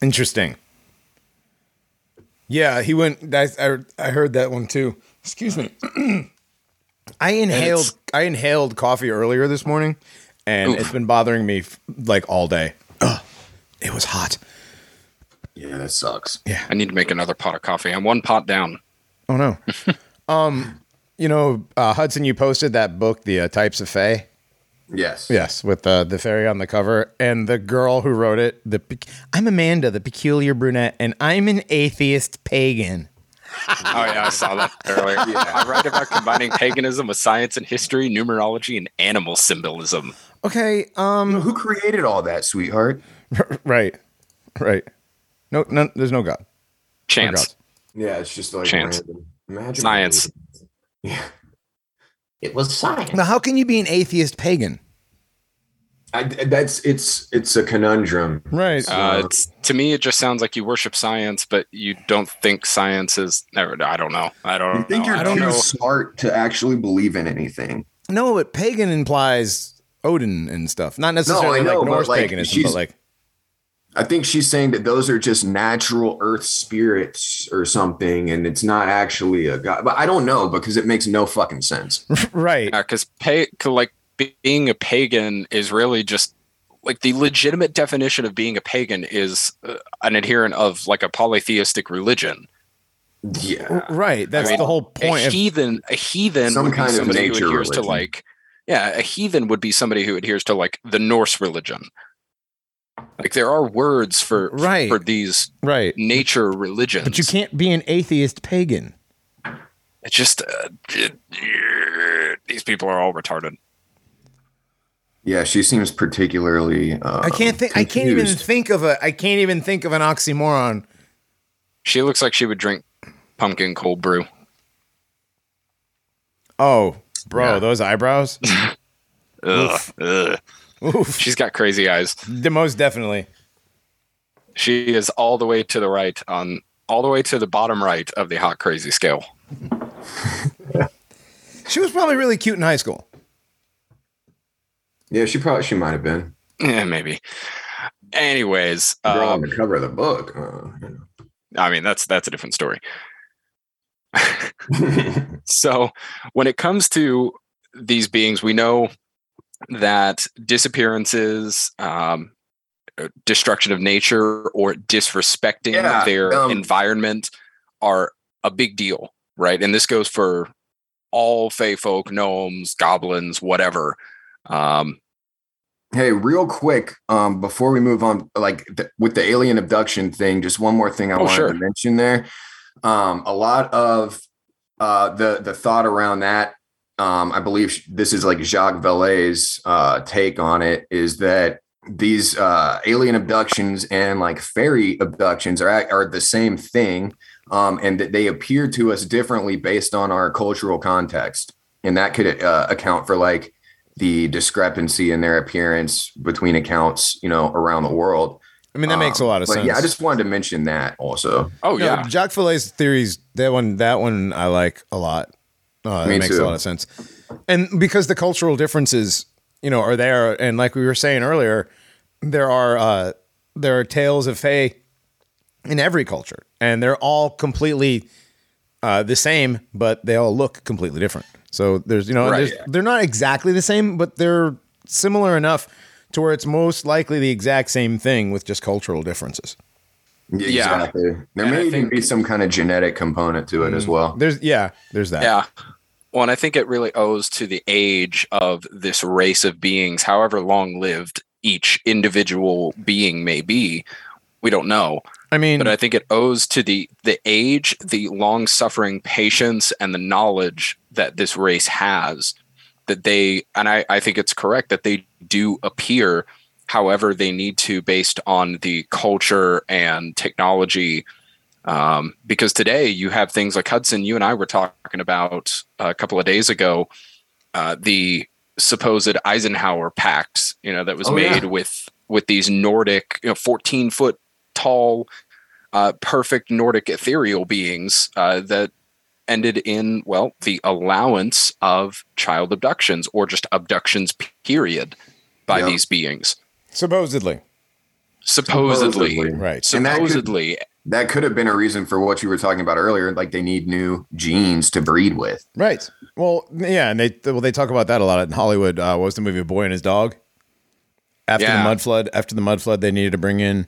Interesting. Yeah, he went. I I, I heard that one too. Excuse me. I inhaled. I inhaled coffee earlier this morning, and Oof. it's been bothering me like all day. Ugh, it was hot. Yeah, that sucks. Yeah, I need to make another pot of coffee. I'm one pot down. Oh no. um, you know, uh, Hudson, you posted that book, The uh, Types of Fae. Yes. Yes, with uh, the fairy on the cover and the girl who wrote it. The pe- I'm Amanda, the peculiar brunette, and I'm an atheist pagan. Oh yeah, I saw that earlier. I write about combining paganism with science and history, numerology, and animal symbolism. Okay, um, Who created all that, sweetheart? right, right. No, no, there's no God. Chance. gods. Yeah, it's just like Chance. random. Imagine Science. Yeah. It was science. Now, how can you be an atheist pagan? I, that's it's it's a conundrum. Right. Uh, it's to me, it just sounds like you worship science, but you don't think science is. or, I don't know. I don't think know. you're I don't too know. smart to actually believe in anything. no, but pagan implies Odin and stuff. Not necessarily know, like but, Norse like, paganism, but like I think she's saying that those are just natural earth spirits or something, and it's not actually a god. But I don't know because it makes no fucking sense. right. because pay like being a pagan is really just like the legitimate definition of being a pagan is uh, an adherent of like a polytheistic religion. Yeah. Right. That's I mean, the whole point. a heathen, a heathen Some kind of somebody who nature adheres to religion. like, yeah, a heathen would be somebody who adheres to like the Norse religion. Like there are words for Right. for these right. nature religions, But you can't be an atheist pagan. It's just uh, these people are all retarded. Yeah, she seems particularly. Uh, I can't think. I can't even think of a. I can't even think of an oxymoron. She looks like she would drink pumpkin cold brew. Oh, bro, Yeah. those eyebrows. Ugh, ugh. Oof. She's got crazy eyes. The most definitely. She is all the way to the right on all the way to the bottom right of the hot crazy scale. She was probably really cute in high school. Yeah, she probably she might have been. Yeah, maybe. Anyways, Girl on um, the cover of the book. Uh, you I mean that's that's a different story. So when it comes to these beings, we know that disappearances, um, uh, destruction of nature, or disrespecting Yeah, their um, environment are a big deal, right? And this goes for all fey folk, gnomes, goblins, whatever. Um, Hey, real quick, um, before we move on, like th- with the alien abduction thing, just one more thing I Oh, wanted sure. to mention there. Um, a lot of uh, the the thought around that, um, I believe this is like Jacques Vallée's uh, take on it, is that these uh, alien abductions and like fairy abductions are are the same thing, um, and that they appear to us differently based on our cultural context, and that could uh, account for like the discrepancy in their appearance between accounts, you know, around the world. I mean, that makes a Um, lot of but sense. Yeah, I just wanted to mention that also. oh No, yeah, Jacques Vallée's theories. That one, that one, I like a lot. Uh, that Me makes a lot of sense, and because the cultural differences, you know, are there, and like we were saying earlier, there are uh, there are tales of Fae in every culture, and they're all completely uh, the same, but they all look completely different. So there's, you know, Right. there's, they're not exactly the same, but they're similar enough to where it's most likely the exact same thing with just cultural differences. Yeah. Exactly. There And may I even be some kind of genetic component to it as mm, well. There's, yeah, there's that. Yeah. Well, and I think it really owes to the age of this race of beings, however long lived each individual being may be. We don't know. I mean, But I think it owes to the the age, the long suffering patience, and the knowledge that this race has. That they and I, I think it's correct that they do appear however they need to based on the culture and technology. Um, because today you have things like Hudson, you and I were talking about a couple of days ago, uh, the supposed Eisenhower Pact, you know, that was Oh, yeah. made with with these Nordic, you know, 14 foot tall, uh, perfect Nordic ethereal beings uh, that ended in well the allowance of child abductions or just abductions period by Yeah. these beings supposedly, supposedly Supposedly. right? And that could- supposedly That could have been a reason for what you were talking about earlier. Like they need new genes to breed with. Right. Well, yeah, and they well they talk about that a lot in Hollywood. Uh, what was the movie A Boy and His Dog? After Yeah. the mud flood, after the mud flood, they needed to bring in.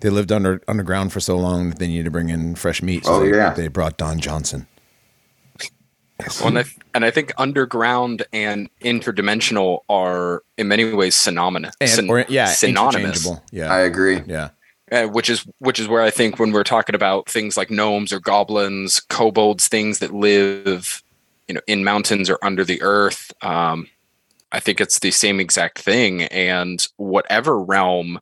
They lived under underground for so long that they needed to bring in fresh meat. Oh, they, yeah. they brought Don Johnson. Well, and, I, and I think underground and interdimensional are in many ways synonymous. And, syn- or, yeah, synonymous. Yeah, I agree. yeah, uh, which is which is where I think when we're talking about things like gnomes or goblins, kobolds, things that live, you know, in mountains or under the earth, um, I think it's the same exact thing. And whatever realm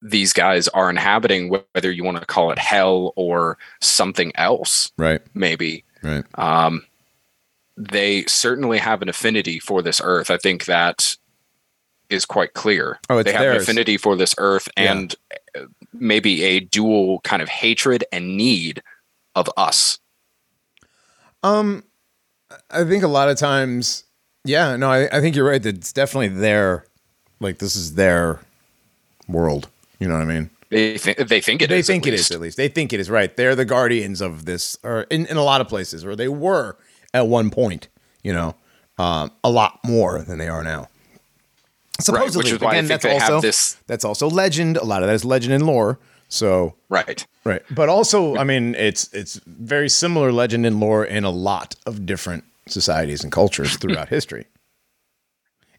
these guys are inhabiting, whether you want to call it hell or something else, right, maybe, right. um, they certainly have an affinity for this earth. I think that is quite clear. Oh, it's they have an affinity for this earth and uh, maybe a dual kind of hatred and need of us. Um, I think a lot of times, yeah, no, I, I think you're right. That it's definitely their, like this is their world. You know what I mean? They think they think it they is, think at it is least. at least. They think it is right. They're the guardians of this, or in, in a lot of places, or they were at one point. You know, um, a lot more than they are now. Supposedly, which is why I again, think that's they have also this- that's also legend. A lot of that is legend and lore. So Right. right, but also, I mean, it's it's very similar legend and lore in a lot of different societies and cultures throughout history.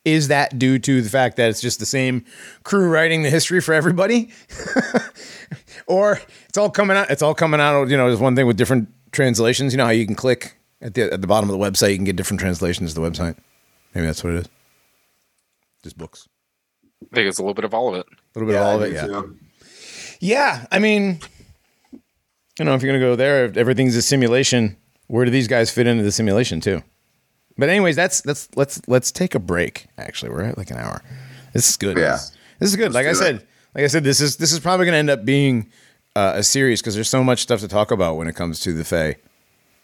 Is that due to the fact that it's just the same crew writing the history for everybody? or it's all coming out it's all coming out you know there's one thing with different translations you know how you can click at the at the bottom of the website you can get different translations to the website maybe that's what it is just books I think it's a little bit of all of it. a little bit of all of it yeah too. yeah i mean you know if you're gonna go there if everything's a simulation where do these guys fit into the simulation too but anyways that's that's let's let's take a break actually we're at like an hour this is good Yeah. this, this is good like i do it. said like i said this is this is probably gonna end up being uh, a series because there's so much stuff to talk about when it comes to the Fae.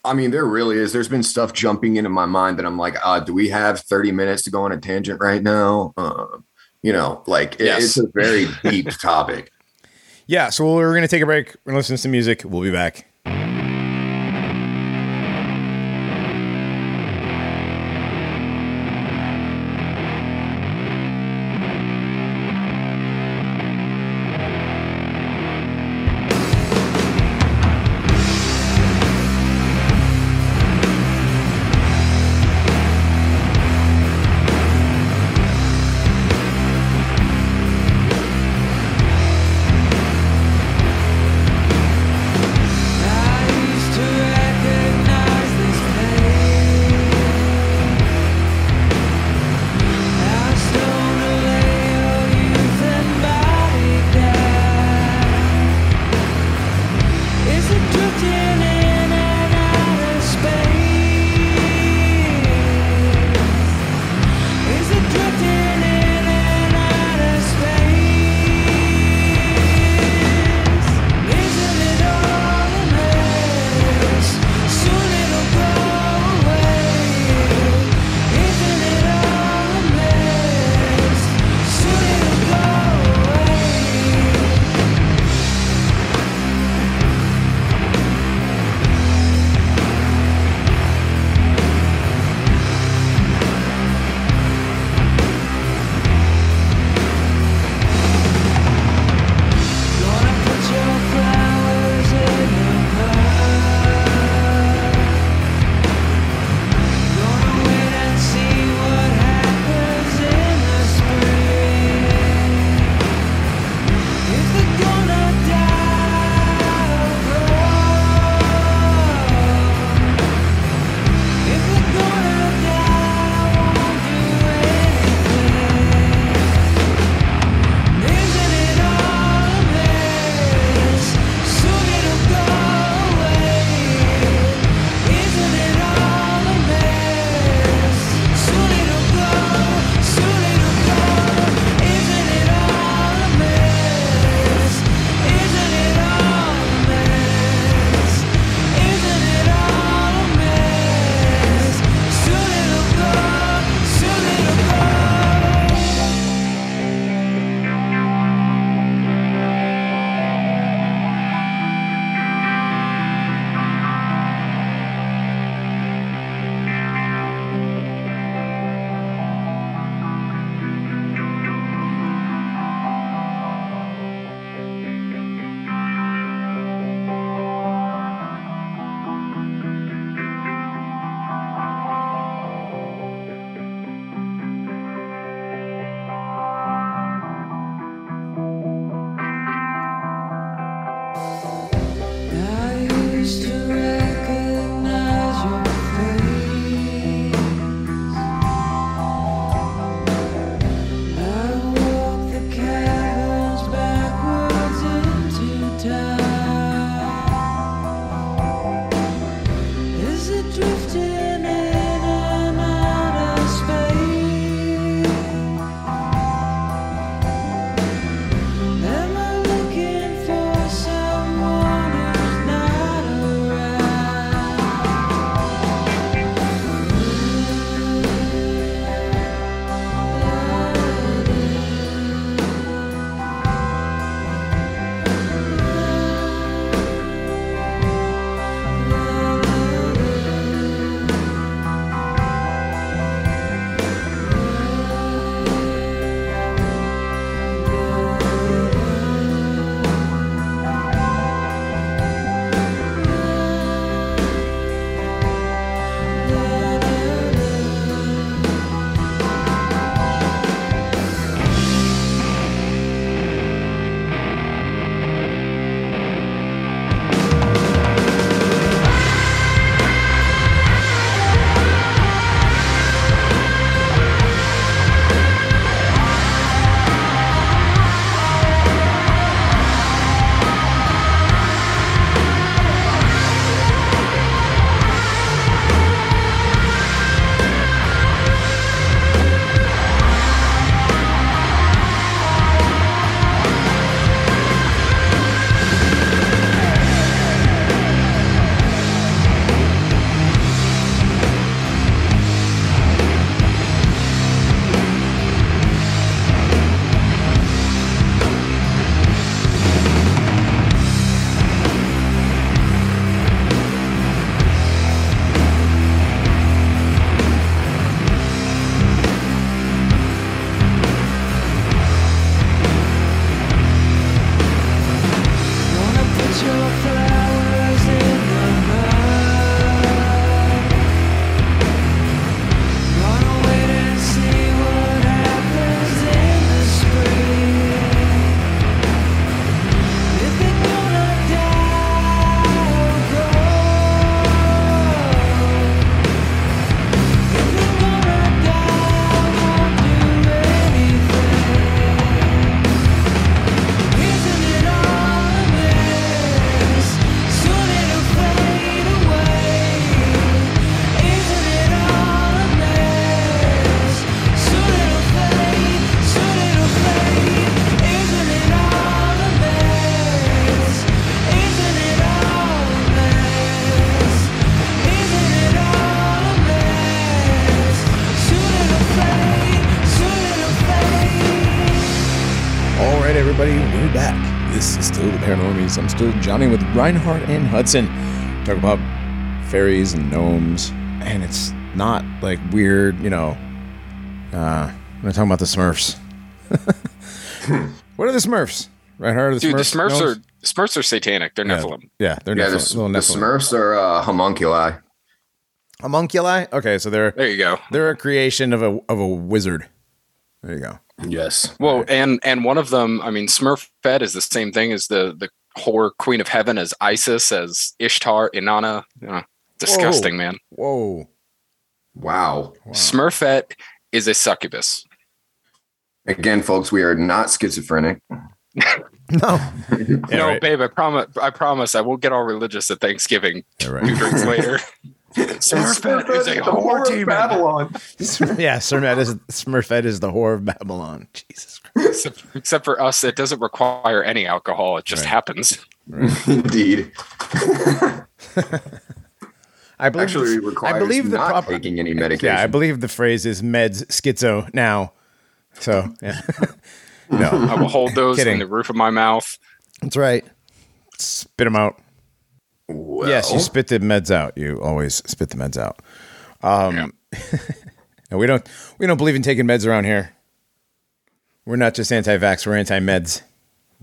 I mean, there really is. There's been stuff jumping into my mind that I'm like, uh, do we have 30 minutes to go on a tangent right now? Uh, you know, like it- Yes. it's a very deep topic. Yeah, so we're going to take a break. To listen to some music. We'll be back. Paranormies. I'm still Johnny with Reinhardt and Hudson. Talk about fairies and gnomes, and it's not like weird, you know. Uh, we're talking about the Smurfs. what are the Smurfs? Reinhardt, are the Dude, Smurfs? the Smurfs gnomes? are Smurfs are satanic. They're Yeah, Nephilim. yeah, they're Yeah, the, Nephilim, little the Smurfs are uh, homunculi. Homunculi. Okay, so they're There you go. they're a creation of a of a wizard. There you go. Yes. Well, and and one of them, I mean, Smurfette is the same thing as the the whore queen of heaven, as Isis, as Ishtar, Inanna. Disgusting, man. Whoa. Wow. Smurfette is a succubus. Again, folks, we are not schizophrenic. No. Yeah, no, right. babe, I promise. I promise, I won't get all religious at Thanksgiving. Yeah, Two drinks later. Smurfette is a whore demon. Babylon. yeah, Smurfette is Smurfette is the whore of Babylon. Jesus Christ. Except, except for us, it doesn't require any alcohol. It just Right. happens. Indeed. I believe Actually, the- requires I believe the not proper taking any medication. Yeah, I believe the phrase is meds schizo now. So yeah. no, I will hold those Kidding. in the roof of my mouth. that's right. Spit them out. Well, Yes, you spit the meds out. You always spit the meds out. Um, no, we don't. We don't believe in taking meds around here. We're not just anti-vax. We're anti-meds.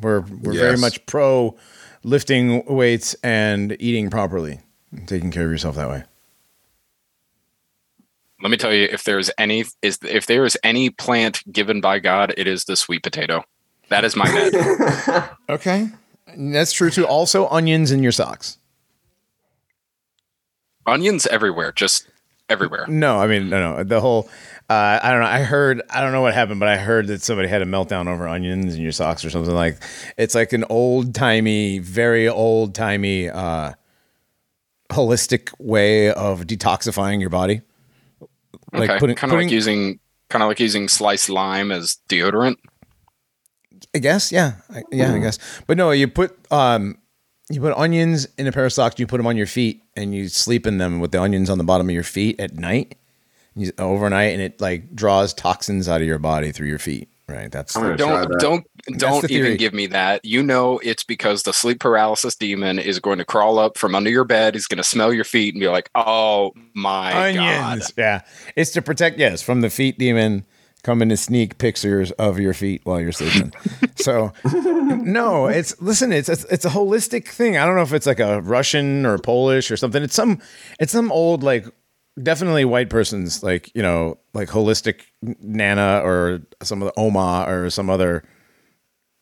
We're we're very much pro lifting weights and eating properly, and taking care of yourself that way. Let me tell you, if there's any is if there is any plant given by God, it is the sweet potato. That is my med. Okay, that's true too. Also, onions in your socks. Onions everywhere, just everywhere. No, I mean no, no. The whole uh, I don't know. I heard I don't know what happened, but I heard that somebody had a meltdown over onions in your socks or something like. It's like an old timey, very old timey, uh, holistic way of detoxifying your body. Like okay, putting, kind of like using kind of like using sliced lime as deodorant. I guess, yeah, I, yeah, I guess. But no, you put um, you put onions in a pair of socks. You put them on your feet, and you sleep in them with the onions on the bottom of your feet at night, you, overnight, and it like draws toxins out of your body through your feet. Right. That's I'm gonna try Don't that. don't don't the even give me that. You know it's because the sleep paralysis demon is going to crawl up from under your bed. He's going to smell your feet and be like, "Oh my god!" Yeah, it's to protect. Yes, from the feet demon coming to sneak pictures of your feet while you're sleeping. so, no, it's listen. It's, it's it's a holistic thing. I don't know if it's like a Russian or Polish or something. It's some it's some old like definitely white person's like you know like holistic nana or some of the oma or some other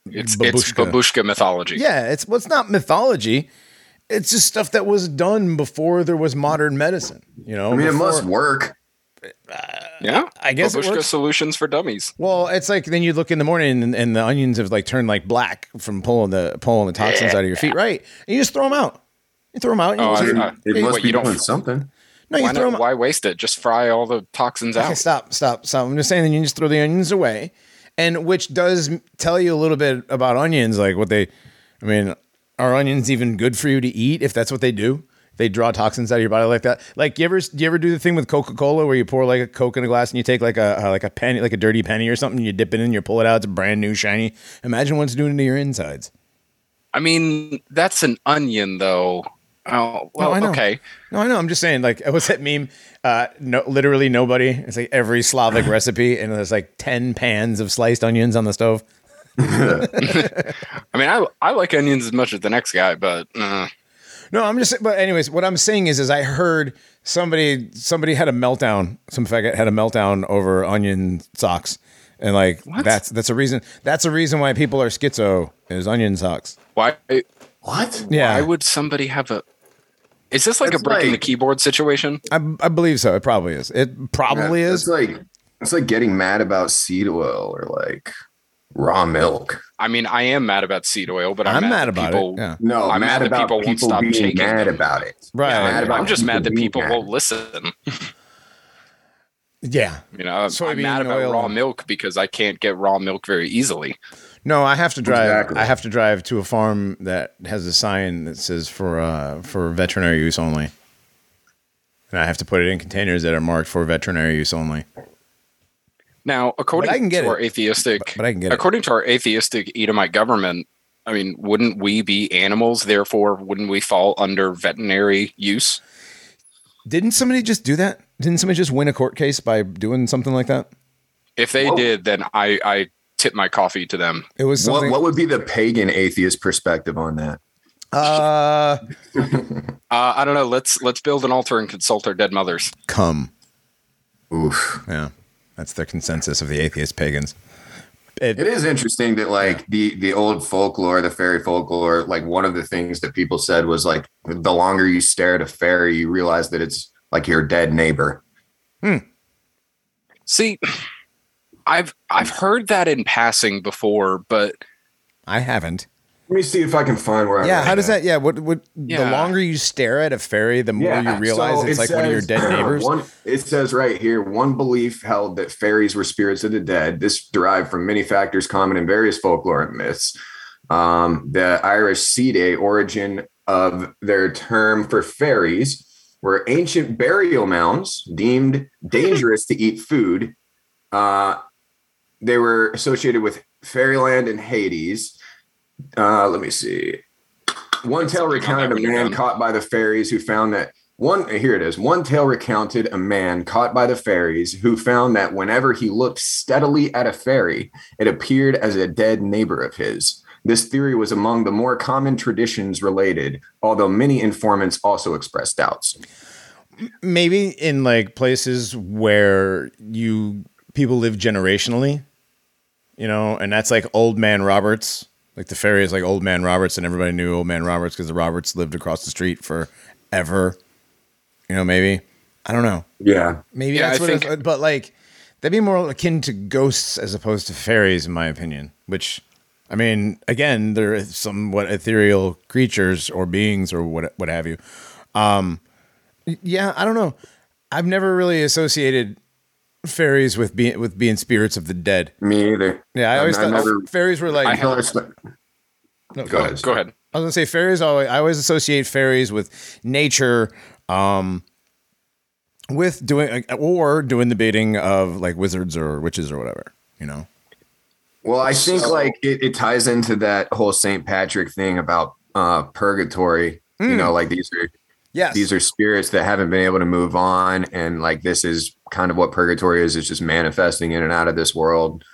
It's it's Babushka. babushka mythology. yeah it's well, it's not mythology it's just stuff that was done before there was modern medicine you know I mean, it must work. Uh, yeah. I guess it babushka works. solutions for dummies. Well, it's like then you look in the morning and, and the onions have like turned like black from pulling the pulling the toxins out of your feet, right? And you just throw them out. You throw them out. And Oh, you I- just, I- It Hey, must wait, be you don't- doing something. no, you Why, throw not, them. why waste it? Just fry all the toxins Okay, out. stop, stop, stop. I'm just saying. Then you just throw the onions away, and which does tell you a little bit about onions, like what they. I mean, are onions even good for you to eat if that's what they do? They draw toxins out of your body like that. Like you ever, do you ever do the thing with Coca Cola where you pour like a Coke in a glass and you take like a like a penny, like a dirty penny or something, you dip it in, you pull it out, it's brand new, shiny. Imagine what it's doing to your insides. I mean, that's an onion, though. Oh well, I know. okay. No, I know. I'm just saying, like, what's that meme? Uh, no, literally nobody. It's like every Slavic recipe, and there's like ten pans of sliced onions on the stove. I mean, I I like onions as much as the next guy, but uh, No, I'm just. But anyways, what I'm saying is, is I heard somebody somebody had a meltdown. Some faggot had a meltdown over onion socks, and like What? that's that's a reason. That's a reason why people are schizo is onion socks. why What? Yeah, why would somebody have a? Is this like That's a breaking like- the keyboard situation? I, I believe so. It probably is. It probably Yeah, is. It's like it's like getting mad about seed oil or like raw milk. I mean, I am mad about seed oil, but I'm, I'm mad that about people, it. Yeah. No, I'm mad mad that about people people, won't stop being taking mad them. about it. Right. mad about I'm just mad that people mad. won't listen. Yeah. You know, I'm, I'm mad about oil. raw milk because I can't get raw milk very easily. No, I have to drive. Exactly. I have to drive to a farm that has a sign that says for uh, for veterinary use only, and I have to put it in containers that are marked for veterinary use only. Now, according I can get to our atheistic, But- but I can get it. according to our atheistic Edomite government, I mean, wouldn't we be animals? Therefore, wouldn't we fall under veterinary use? Didn't somebody just do that? Didn't somebody just win a court case by doing something like that? If they Whoa. did, then I, I tip my coffee to them. It was What, what would be the pagan atheist perspective on that? uh, Uh, I don't know. Let's let's build an altar and consult our dead mothers. come. Oof. Yeah, that's the consensus of the atheist pagans. It, It is interesting that like the the old folklore, the fairy folklore, like one of the things that people said was like the longer you stare at a fairy, you realize that it's like your dead neighbor. Hmm. See, I've I've heard that in passing before, but I haven't. Let me see if I can find where. I Yeah, read how does that? Yeah, what? What? The longer you stare at a fairy, the more you realize so it's it like one of your dead neighbors. One, it says right here one belief held that fairies were spirits of the dead. This derived from many factors common in various folklore and myths. Um, the Irish Sede origin of their term for fairies were ancient burial mounds deemed dangerous to eat food. Uh, they were associated with fairyland and Hades. Uh, let me see. One tale recounted a man caught by the fairies who found that one here it is. One tale recounted a man caught by the fairies who found that whenever he looked steadily at a fairy, it appeared as a dead neighbor of his. This theory was among the more common traditions related, although many informants also expressed doubts. Maybe in like places where you people live generationally, you know, and that's like old man Roberts. Like the fairy is like old man Roberts, and everybody knew old man Roberts because the Roberts lived across the street forever. You know, maybe I don't know. Yeah. Maybe Yeah, that's I what. think- it's, but like that'd be more akin to ghosts as opposed to fairies, in my opinion. Which, I mean, again, they're somewhat ethereal creatures or beings or what what have you. Um, yeah, I don't know. I've never really associated fairies with being with being spirits of the dead. Me either. Yeah, I always I thought never- fairies were like. I have- no, Go ahead. go ahead. I was gonna say fairies. Always, I always associate fairies with nature, um, with doing or doing the bidding of like wizards or witches or whatever. You know. Well, I think So- like it, it ties into that whole St. Patrick thing about uh purgatory. You know, like these are Yes. these are spirits that haven't been able to move on, and like this is kind of what purgatory is. It's just manifesting in and out of this world.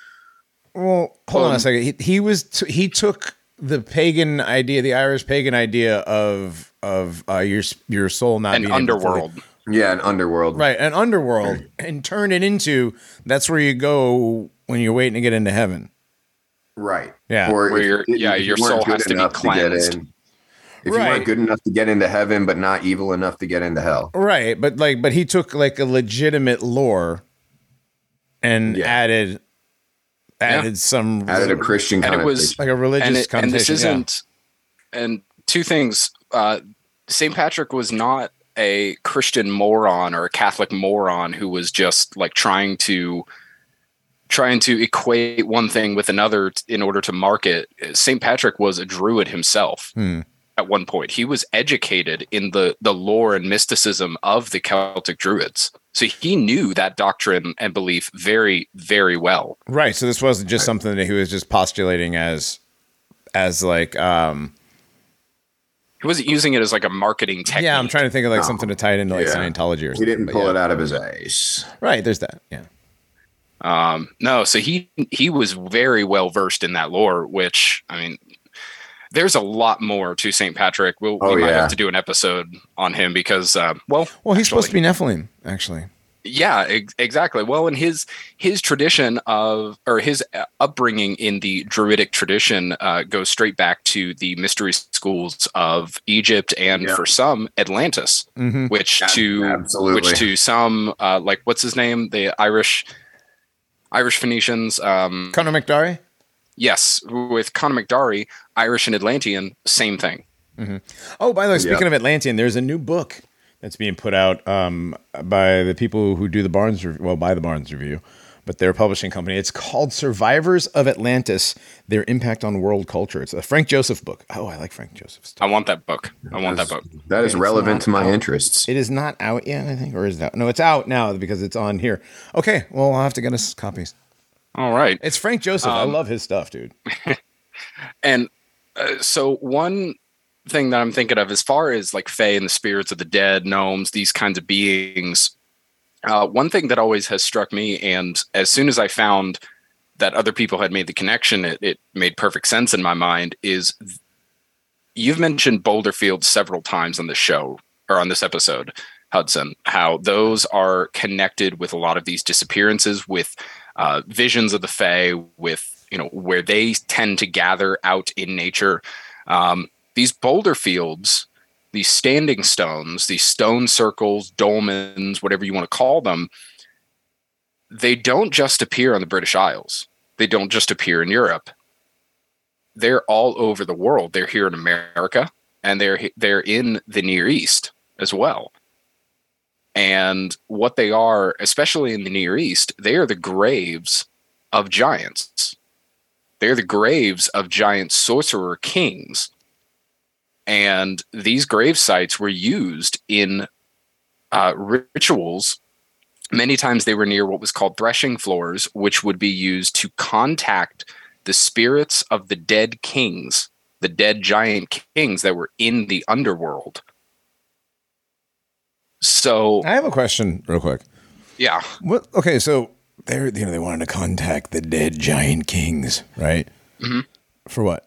well, hold on a second. He, he was t- he took the pagan idea, the Irish pagan idea of of uh, your your soul not An being able to underworld. Yeah, an underworld. right? An underworld, and turn it into that's where you go when you're waiting to get into heaven. Right. Yeah. Or Where if- your- if yeah, you your soul has to be enough get cleansed. in- If you Right. weren't good enough to get into heaven, but not evil enough to get into hell. Right, but like, but he took like a legitimate lore and Yeah. added added some Added a Christian And it was- like a religious and, it, and this isn't and two things uh st patrick was not a christian moron or a catholic moron who was just like trying to trying to equate one thing with another t- in order to market st patrick was a druid himself Hmm. At one point he was educated in the the lore and mysticism of the celtic druids so he knew that doctrine and belief very very well Right. So this wasn't just something that he was just postulating as as like um he wasn't using it as like a marketing technique yeah, I'm trying to think of like No. something to tie it into like Yeah. Scientology or something. He didn't pull yeah. it out of his ass. Right, there's that. Yeah. Um, no, so he he was very well versed in that lore, which I mean, there's a lot more to St. Patrick. We'll, Oh, we might yeah. have to do an episode on him because, uh, well, Well, he's supposed to be Nephilim, actually. yeah, ex- exactly. Well, in his his tradition of or his uh, upbringing in the Druidic tradition uh, goes straight back to the mystery schools of Egypt and Yeah. for some Atlantis, Mhm. which Ab- to absolutely. which to some uh, like what's his name the Irish Irish Phoenicians. Um, Conor MacDari. yes, with Conor MacDari, Irish and Atlantean, same thing. Oh, by the way, speaking Yeah. of Atlantean, there's a new book that's being put out um, by the people who do the Barnes, Rev- well, by the Barnes Review, but their publishing company. It's called "Survivors of Atlantis: Their Impact on World Culture." It's a Frank Joseph book. Oh, I like Frank Joseph stuff. I want that book. I want that book. That is It's relevant to my out. interests. It is not out yet, I think, or is it out? No, it's out now because it's on here. Okay, well, I'll have to get us copies. All right. It's Frank Joseph. I Um, love his stuff, dude. And uh, so one thing that I'm thinking of as far as like Fae and the spirits of the dead, gnomes, these kinds of beings, uh, one thing that always has struck me, and as soon as I found that other people had made the connection, it, it made perfect sense in my mind, is th- you've mentioned Boulder Field several times on the show or on this episode, Hudson, how those are connected with a lot of these disappearances, with uh, visions of the Fae, with you know where they tend to gather out in nature. Um, these boulder fields, these standing stones, these stone circles, dolmens, whatever you want to call them, they don't just appear on the British Isles. They don't just appear in Europe. They're all over the world. They're here in America, and they're they're in the Near East as well. And what they are, especially in the Near East, they are the graves of giants. They're the graves of giant sorcerer kings. And these grave sites were used in uh, rituals. Many times they were near what was called threshing floors, which would be used to contact the spirits of the dead kings, the dead giant kings that were in the underworld. So, I have a question, real quick. yeah, What? Okay, so they're you know they wanted to contact the dead giant kings, right? Mhm. For what?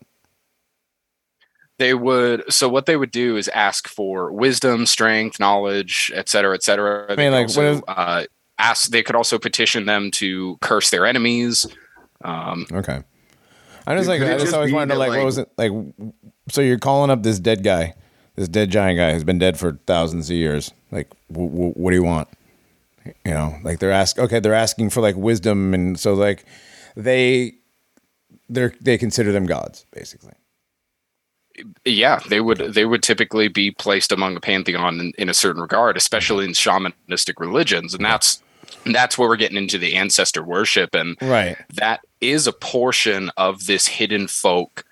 they would so what they would do is ask for wisdom strength knowledge et cetera et cetera They mean, could like, also, is- uh, ask they could also petition them to curse their enemies um, Okay. I just Dude, like I just just always wanted to that, like, what was it like? So you're calling up this dead guy, this dead giant guy who's been dead for thousands of years. Like, w- w- what do you want? You know, like they're ask okay, they're asking for like wisdom, and so like they they they consider them gods basically. yeah they would they would typically be placed among a pantheon in, in a certain regard especially in shamanistic religions and that's that's where we're getting into the ancestor worship and Right. that is a portion of this hidden folk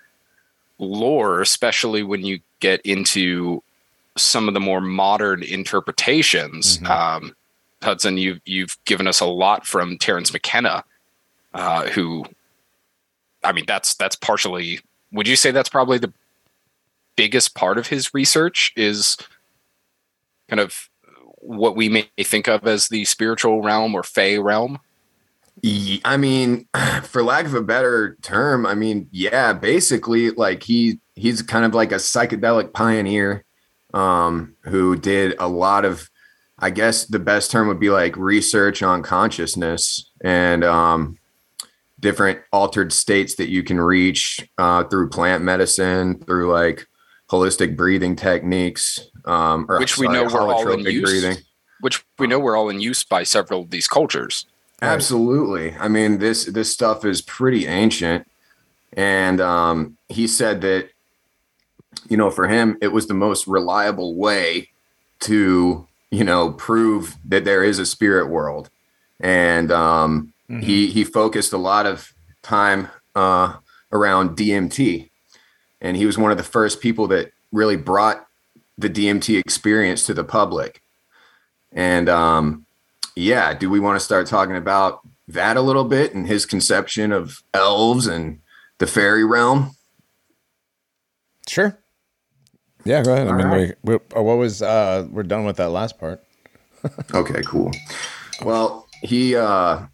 lore, especially when you get into some of the more modern interpretations. Um, Hudson, you've you've given us a lot from Terence McKenna, uh, who, I mean, that's that's partially. Would you say that's probably the biggest part of his research? Is kind of what we may think of as the spiritual realm or fey realm. I mean, for lack of a better term, I mean, yeah, basically, like he he's kind of like a psychedelic pioneer, um, who did a lot of, I guess the best term would be like research on consciousness and um, different altered states that you can reach uh, through plant medicine, through like holistic breathing techniques, um, or Which we sorry, know were all in use. which we know were all in use by several of these cultures. Absolutely. I mean, this this stuff is pretty ancient, and um, he said that you know for him it was the most reliable way to you know prove that there is a spirit world, and um, he he focused a lot of time uh, around DMT, and he was one of the first people that really brought the DMT experience to the public, and um, yeah, do we want to start talking about that a little bit and his conception of elves and the fairy realm? Sure. Yeah, go ahead. I All mean, right. we, we, uh, what was uh we're done with that last part. Okay, cool. Well, he uh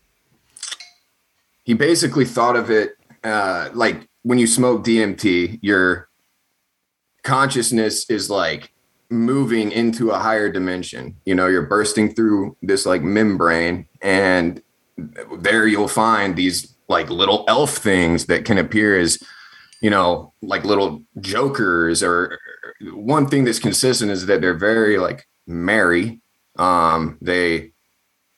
he basically thought of it uh, like when you smoke DMT, your consciousness is like moving into a higher dimension. You know, you're bursting through this like membrane, and there you'll find these like little elf things that can appear as, you know, like little jokers. Or one thing that's consistent is that they're very like merry. Um, they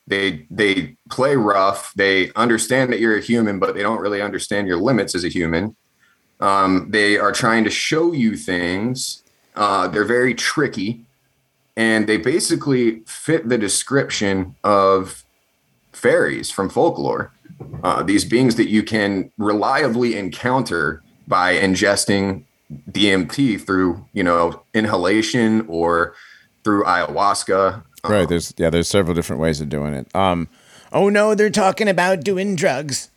they they play rough. They understand that you're a human, but they don't really understand your limits as a human. Um, they are trying to show you things. Uh, they're very tricky, and they basically fit the description of fairies from folklore. Uh, these beings that you can reliably encounter by ingesting DMT through, you know, inhalation or through ayahuasca. Right. There's yeah. There's several different ways of doing it. Um. Oh no, they're talking about doing drugs.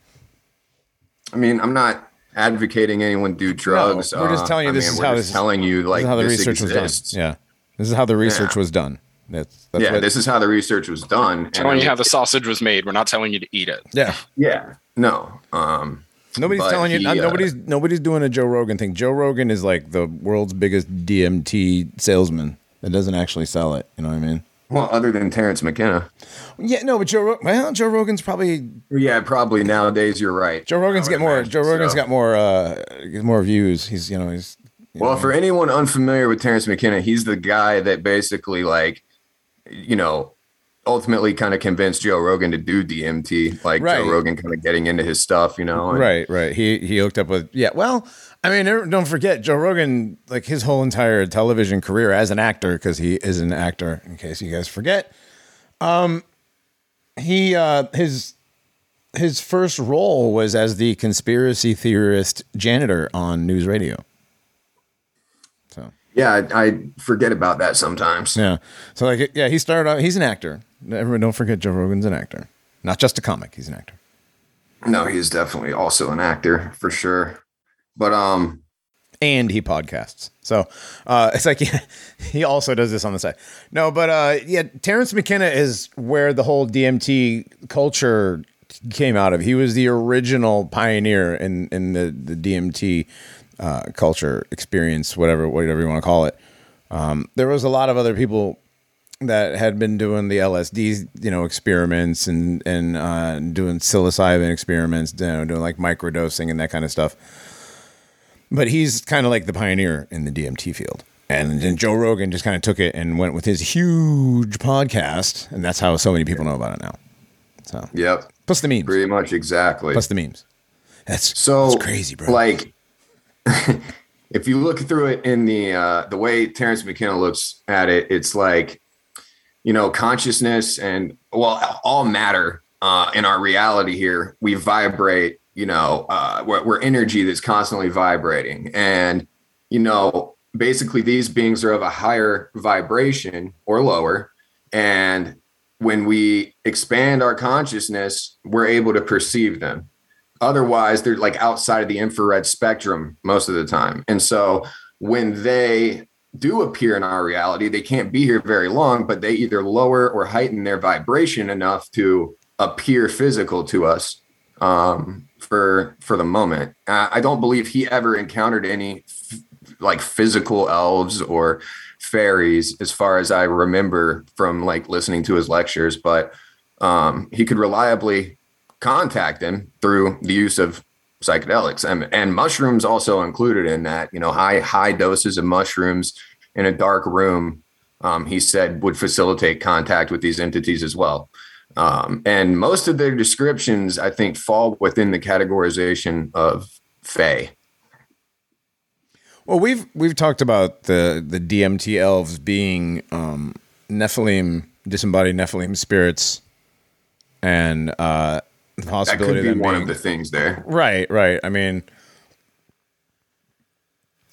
I mean, I'm not advocating anyone do drugs. we're just uh, telling you I this mean, is we're how just this is- telling you like is how the this research exists. was done. Yeah. This is how the research Yeah. was done. That's, that's yeah, what- this is how the research was done. and telling I you mean, how the sausage was made. We're not telling you to eat it. yeah. Yeah, no. Um, Nobody's But telling you. he, not- uh, nobody's nobody's doing a Joe Rogan thing. Joe Rogan is like the world's biggest DMT salesman that doesn't actually sell it. You know what I mean? well, other than Terence McKenna. Yeah. No, but Joe. Well, Joe Rogan's probably Yeah, probably nowadays you're right. Joe Rogan's get more. imagine Joe Rogan's so. got more. uh more views. He's you know he's. you Well, know, for anyone unfamiliar with Terence McKenna, he's the guy that basically like, you know, ultimately kind of convinced Joe Rogan to do DMT. Like Right. Joe Rogan kind of getting into his stuff, you know. and- Right, right. He he hooked up with yeah. Well, I mean, don't forget Joe Rogan. Like his whole entire television career as an actor, because he is an actor. In case you guys forget, um, he uh his his first role was as the conspiracy theorist janitor on NewsRadio. So Yeah, I, I forget about that sometimes. yeah, so like yeah, he started out. He's an actor. Everyone, don't forget Joe Rogan's an actor, not just a comic. He's an actor. No, he's definitely also an actor for sure. But um, and he podcasts. So uh, it's like yeah, he also does this on the side. No, but uh, yeah, Terence McKenna is where the whole DMT culture came out of. He was the original pioneer in in the the DMT uh, culture experience, whatever whatever you want to call it. Um, there was a lot of other people that had been doing the LSD, you know, experiments and and uh, doing psilocybin experiments, you know, doing like microdosing and that kind of stuff but he's kind of like the pioneer in the DMT field. And then Joe Rogan just kind of took it and went with his huge podcast, and that's how so many people know about it now. So yep, plus the memes, pretty much exactly. plus the memes. That's So that's crazy, bro. Like, if you look through it in the uh, the way Terence McKenna looks at it, it's like, you know, consciousness and well, all matter uh, in our reality here. We vibrate. You know, uh, we're, we're energy that's constantly vibrating, and you know, basically these beings are of a higher vibration or lower, and when we expand our consciousness, we're able to perceive them otherwise they're like outside of the infrared spectrum most of the time and so when they do appear in our reality they can't be here very long but they either lower or heighten their vibration enough to appear physical to us um, for for the moment. I don't believe he ever encountered any f- like physical elves or fairies as far as i remember from like listening to his lectures but um, he could reliably contact them through the use of psychedelics. And, and mushrooms also included in that you know high high doses of mushrooms in a dark room um, he said would facilitate contact with these entities as well. Um, and most of their descriptions i think fall within the categorization of fey well, we've we've talked about the the DMT elves being um, Nephilim, disembodied Nephilim spirits, and uh, the that could be of one being of the things there Right, right. I mean,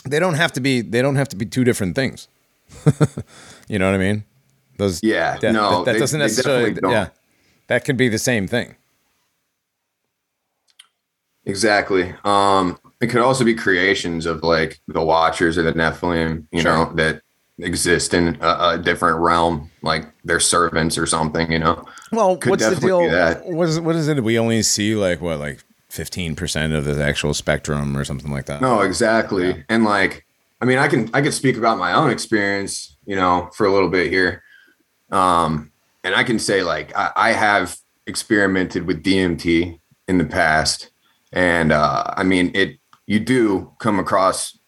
they don't have to be. They don't have to be two different things. you know what I mean? Those. Yeah, That, no, that, that they- doesn't necessarily. Yeah, that could be the same thing. Exactly. Um, it could also be creations of like the Watchers or the Nephilim, you Sure. know, that exist in a, a different realm, like they're servants or something. You know. Well, Could what's the deal? What is what is it? We only see like what, like fifteen percent of the actual spectrum or something like that. No, exactly. And like, I mean, I can I could speak about my own experience, you know, for a little bit here. Um, and I can say like I, I have experimented with DMT in the past, and uh, I mean it. You do come across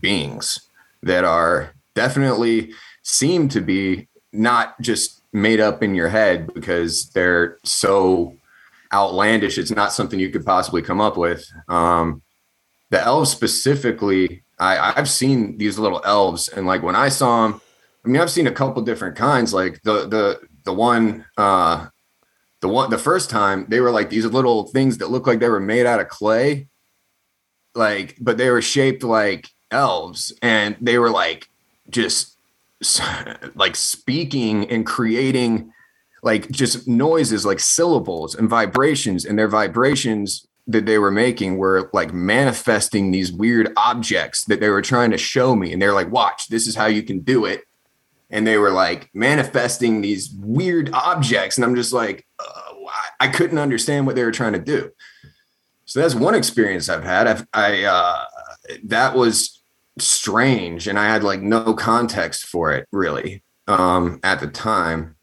beings that are definitely seem to be not just made up in your head because they're so outlandish. It's not something you could possibly come up with. Um, the elves specifically, I, I've seen these little elves, and like when I saw them, I mean, I've seen a couple different kinds. Like the the the one, uh, the one, the first time they were like these little things that looked like they were made out of clay, like, but they were shaped like elves, and they were like just like speaking and creating like just noises like syllables and vibrations and their vibrations that they were making were like manifesting these weird objects that they were trying to show me and they're like watch this is how you can do it. And they were like manifesting these weird objects and i'm just like uh, I- couldn't understand what they were trying to do. So that's one experience i've had. I've, i uh that was strange and i had like no context for it really um at the time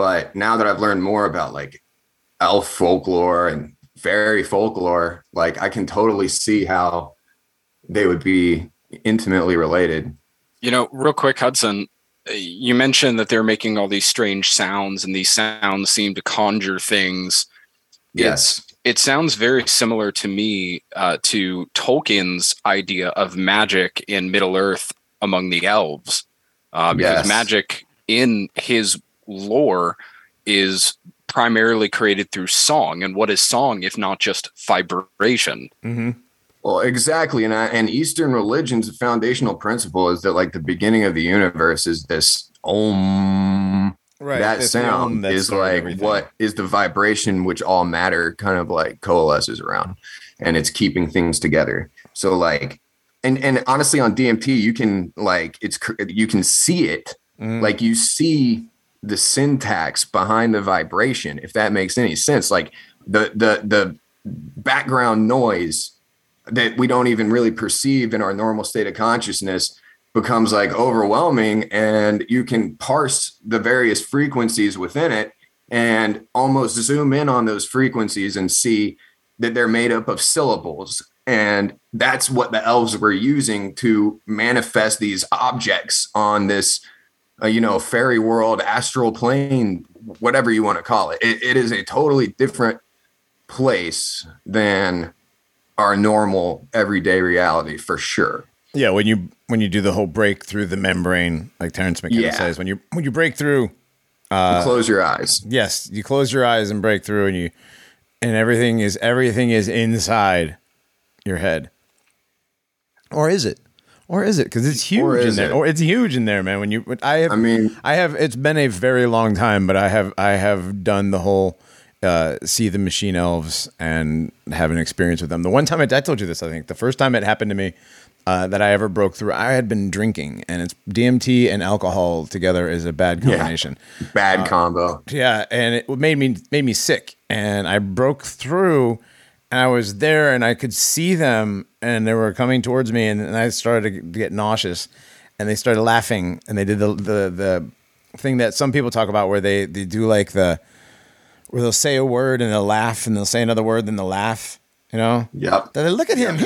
but now that I've learned more about like elf folklore and fairy folklore, like I can totally see how they would be intimately related. You know, real quick, Hudson, uh, you mentioned that they're making all these strange sounds, and these sounds seem to conjure things. Yes. It sounds very similar to me uh, to Tolkien's idea of magic in Middle Earth among the elves, uh, because Yes. magic in his lore is primarily created through song. And what is song if not just vibration? Mm-hmm. Well, exactly. And I, and Eastern religion's foundational principle is that like the beginning of the universe is this om. Right. that sound is like what is the vibration which all matter kind of like coalesces around and it's keeping things together so like and and honestly on dmt you can like it's you can see it Mhm. like you see the syntax behind the vibration if that makes any sense like the the the background noise that we don't even really perceive in our normal state of consciousness becomes like overwhelming and you can parse the various frequencies within it and almost zoom in on those frequencies and see that they're made up of syllables and that's what the elves were using to manifest these objects on this uh, you know fairy world astral plane whatever you want to call it. it it is a totally different place than our normal everyday reality for sure Yeah, when you when you do the whole break through the membrane, like Terence McKenna Yeah. says, when you when you break through, Uh, you close your eyes yes, you close your eyes and break through, and you and everything is everything is inside your head, or is it? Or is it? Because it's huge in there. it? Or it's huge in there, man. When you, I have, I mean- I have. It's been a very long time, but I have, I have done the whole uh, see the machine elves and have an experience with them. The one time I, I told you this, I think the first time it happened to me uh, that I ever broke through, I had been drinking, and it's DMT and alcohol together is a bad combination. bad combo Yeah, and it made me made me sick, and I broke through, and I was there, and I could see them, and they were coming towards me, and, and I started to get nauseous, and they started laughing, and they did the the the thing that some people talk about where they they do like the where they'll say a word and they'll laugh, and they'll say another word, then they'll laugh, you know. yep Then they look at him.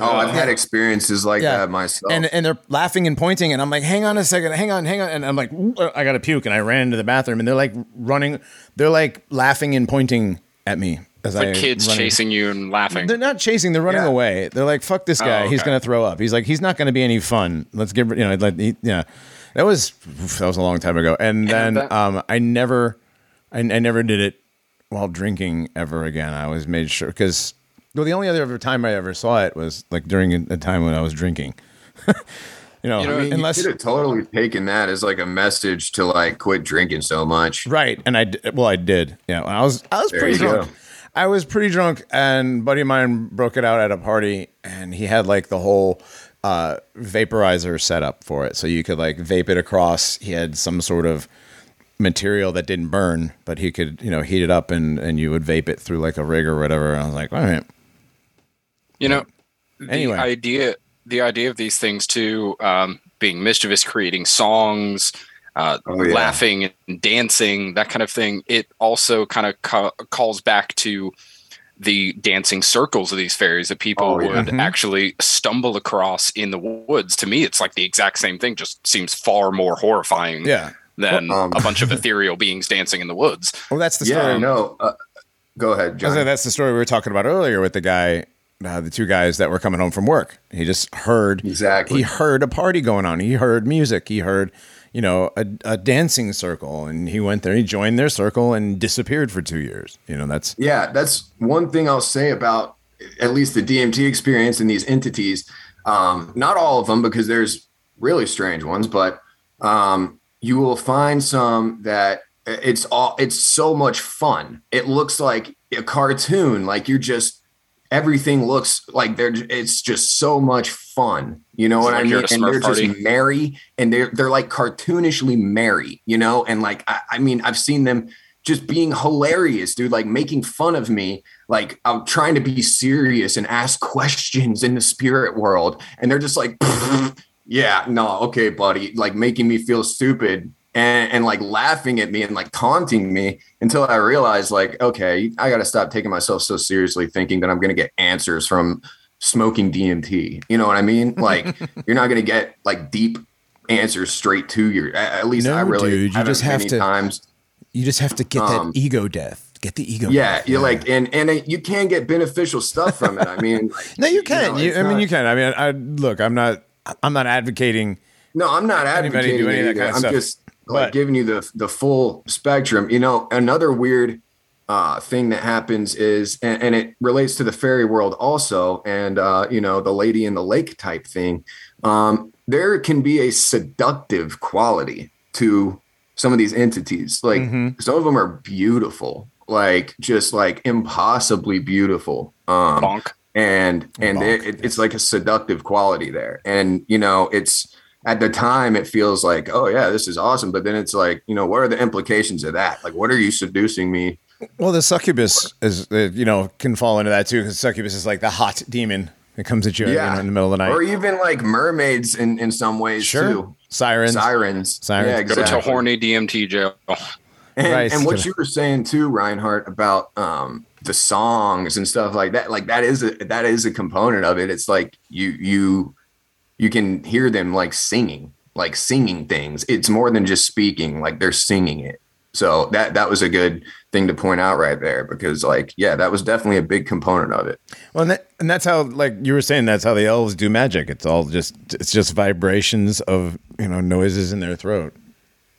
Oh i've had experiences like that myself And and they're laughing and pointing, and I'm like, hang on a second, hang on, hang on, and I'm like, I got to puke, and I ran into the bathroom, and they're like running, they're like laughing and pointing at me as Like I kids running. chasing you and laughing. They're not chasing, they're running Yeah. away. They're like, fuck this guy, Oh, he's gonna throw up. He's like, he's not gonna be any fun. Let's give you know, like, he, yeah, that was that was a long time ago, and then that- um, I never, I, I never did it while drinking ever again. I always made sure because. Well, the only other time I ever saw it was like during a, time when I was drinking. you know, You know, I mean, unless you could have totally taken that as like a message to like quit drinking so much. right, and I d- well, I did. Yeah, I was I was There pretty you go. drunk. I was pretty drunk, and a buddy of mine broke it out at a party, and he had like the whole uh, vaporizer set up for it, so you could like vape it across. He had some sort of material that didn't burn, but he could you know heat it up, and and you would vape it through like a rig or whatever. And I was like, all right, You know, the Anyway. idea the idea of these things too, um, being mischievous, creating songs, uh, Oh, yeah. laughing and dancing, that kind of thing. It also kind of ca- calls back to the dancing circles of these fairies that people Oh, yeah. would Mhm. actually stumble across in the woods. To me, it's like the exact same thing, just seems far more horrifying yeah. than Um, a bunch of ethereal beings dancing in the woods. Well, that's the story. Yeah, no. Uh, go ahead, John. like, that's the story we were talking about earlier with the guy, uh, the two guys that were coming home from work. He just heard Exactly. He heard a party going on. He heard music. He heard, you know, a, a dancing circle, and he went there. He joined their circle and disappeared for two years. You know, that's Yeah, that's one thing I'll say about at least the DMT experience and these entities. Um, not all of them, because there's really strange ones, but um, you will find some that it's all it's so much fun. It looks like a cartoon, like you're just everything looks like they're it's just so much fun. You know It's what like I mean? you're at a And they're party. just merry and they're they're like cartoonishly merry, you know, and like I, I mean, I've seen them just being hilarious, dude, like making fun of me. Like I'm trying to be serious and ask questions in the spirit world. And they're just like, yeah, no, okay, buddy, like making me feel stupid and, and like laughing at me and like taunting me until I realized, like, okay, I got to stop taking myself so seriously, thinking that I'm going to get answers from smoking DMT. You know what I mean? Like, you're not going to get like deep answers straight to your. At least No, I really dude, you just have to- times. you just have to get Um, that ego death. Get the ego. Yeah, you're like, and and it, you can get beneficial stuff from it. I mean, like, no, you can. know, You, I mean, you can. I mean, I look. I'm not. I'm not advocating. No, I'm not Anybody advocating do any of that kind of I'm stuff. just like But- giving you the the full spectrum. You know, another weird uh, thing that happens is, and, and it relates to the fairy world also, and uh, you know, the lady in the lake type thing. Um, there can be a seductive quality to some of these entities. Like Mhm. some of them are beautiful, like just like impossibly beautiful. Um, Bonk. and and Bonk, it, it- it's like a seductive quality there and you know it's at the time it feels like oh yeah this is awesome but then it's like you know what are the implications of that like what are you seducing me Well, the succubus is, uh, you know, can fall into that too because succubus is like the hot demon that comes at you, you know, in the middle of the night. or even like mermaids in in some ways sure, too sirens. sirens Sirens. yeah Go to horny DMT jail. and, Right. and what you were saying too reinhardt about um the songs and stuff like that like that is a that is a component of it it's like you you you can hear them like singing like singing things it's more than just speaking like they're singing it so that that was a good thing to point out right there because like yeah that was definitely a big component of it Well, and, that, and that's how, like you were saying, that's how the elves do magic. It's all just, it's just vibrations of you know noises in their throat.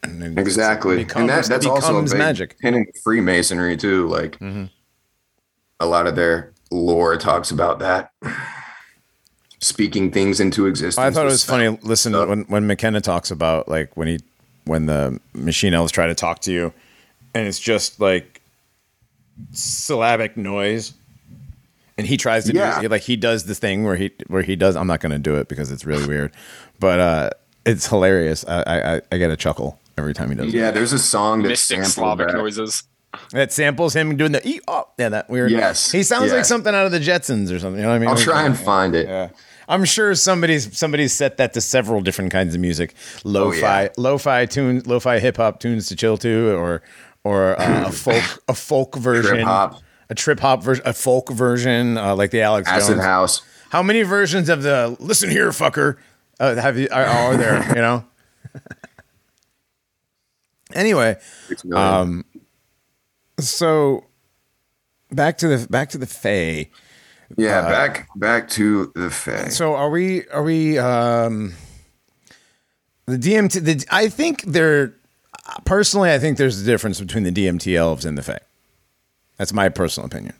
And exactly becomes, and that, that's also a big magic. in freemasonry too like mm-hmm. a lot of their lore talks about that speaking things into existence I thought it was funny. Listen, stuff. when when McKenna talks about like when he when the machine elves try to talk to you, and it's just like syllabic noise, and he tries to Yeah. do like he does this thing where he where he does. I'm not going to do it because it's really weird, but uh, it's hilarious. I, I I get a chuckle every time he does. it. yeah there's a song that Mystic sampled Slavic that. noises. That samples him doing the e oh yeah that weird. Yes, he sounds like something out of the Jetsons or something. You know what I mean? i'll try and find it Yeah. I'm sure somebody's somebody's set that to several different kinds of music. Lo-fi, yeah. lo-fi tunes, lo-fi hip hop tunes to chill to, or or uh, a folk a folk version, Trip hop. a trip hop version, a folk version, uh, like the Alex acid Jones. house How many versions of the "Listen Here, fucker" uh, have you are, are there? You know. anyway, um, so back to the back to the Fae. Yeah back back to the fae So are we? Are we? Um, the DMT. The, I think there. Personally, I think there's a difference between the DMT elves and the Fae. That's my personal opinion.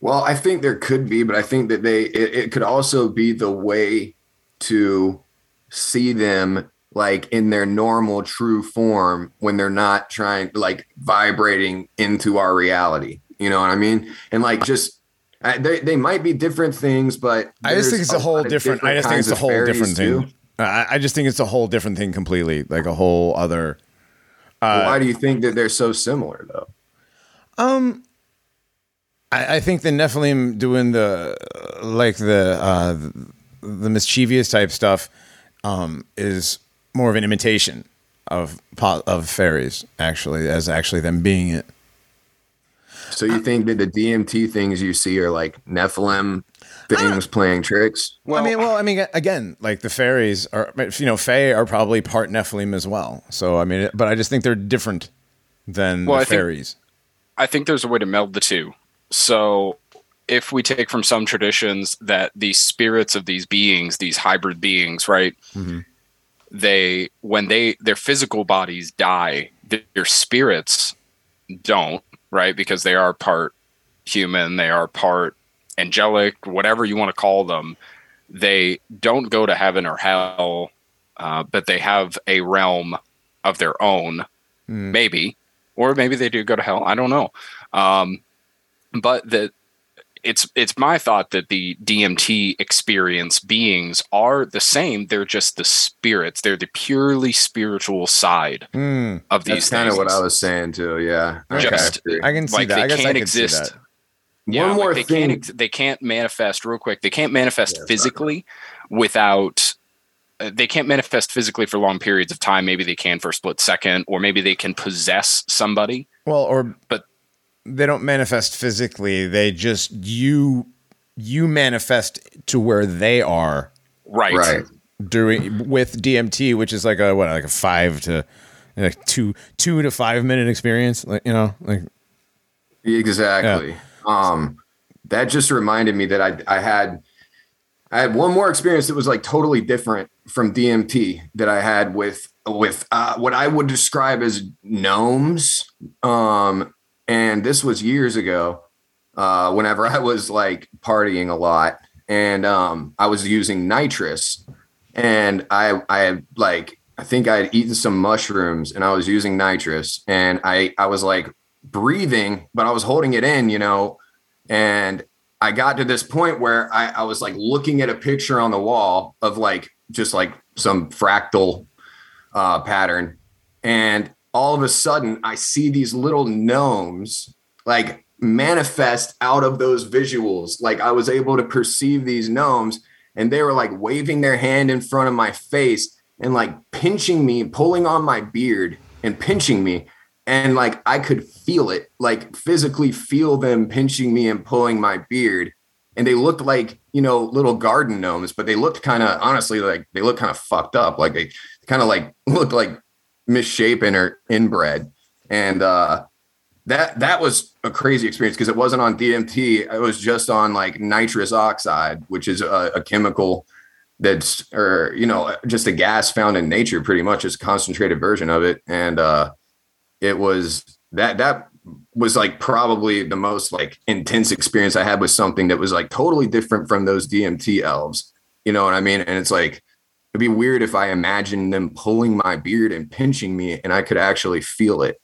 Well, I think there could be, but I think that they it, it could also be the way to see them like in their normal true form when they're not trying like vibrating into our reality. You know what I mean? And like just I, they they might be different things, but I just think it's a whole lot of different. I just think it's a whole different thing. I, I just think it's a whole different thing completely, like a whole other. Well, Why do you think that they're so similar though? I, I think the Nephilim doing the uh, like the uh, the mischievous type stuff um, is more of an imitation of of fairies, actually, as actually them being it. So you think that the DMT things you see are like Nephilim things ah! playing tricks? Well, I mean, well, I mean, again, like the fairies are, you know, Fae are probably part Nephilim as well. So I mean, but I just think they're different than Well, the I think- fairies. I think there's a way to meld the two. So if we take from some traditions that the spirits of these beings, these hybrid beings, right? Mm-hmm. They when they their physical bodies die, their spirits don't, right? Because they are part human, they are part angelic, whatever you want to call them. They don't go to heaven or hell, uh, but they have a realm of their own, maybe, or maybe they do go to hell. I don't know. Um, but that it's it's my thought that the DMT experience beings are the same. They're just the spirits. They're the purely spiritual side Hmm. of these That's kind of what I was saying too. Yeah. Okay. Just I can see like that. they I guess I can't can see exist. that. Yeah, One like more they thing. can't they can't manifest real quick. They can't manifest Yeah, sorry. physically without uh, they can't manifest physically for long periods of time. Maybe they can for a split second, or maybe they can possess somebody. Well, or But- they don't manifest physically. They just you you manifest to where they are Right. Right. during with DMT, which is like a what like a five to like two two to five minute experience. Like you know, like Exactly. Um, that just reminded me that I I had I had one more experience that was like totally different from DMT that I had with with uh, what I would describe as gnomes. Um, and this was years ago. Uh, whenever I was like partying a lot, and um, I was using nitrous, and I I like I think I had eaten some mushrooms, and I was using nitrous, and I I was like breathing, but I was holding it in, you know. And I got to this point where I, I was like looking at a picture on the wall of like just like some fractal uh, pattern. And all of a sudden, I see these little gnomes like manifest out of those visuals. Like I was able to perceive these gnomes and they were like waving their hand in front of my face and like pinching me, pulling on my beard and pinching me. And like I could feel it, like physically feel them pinching me and pulling my beard. And they looked like, you know, little garden gnomes, but they looked kind of honestly like they looked kind of fucked up. Like they kind of like looked like misshapen or inbred. And uh that that was a crazy experience because it wasn't on DMT. It was just on like nitrous oxide, which is a, a chemical that's or you know just a gas found in nature, pretty much, just a concentrated version of it. And uh, it was that that was like probably the most like intense experience I had with something that was like totally different from those DMT elves. You know what I mean? And it's like it'd be weird if I imagined them pulling my beard and pinching me, and I could actually feel it.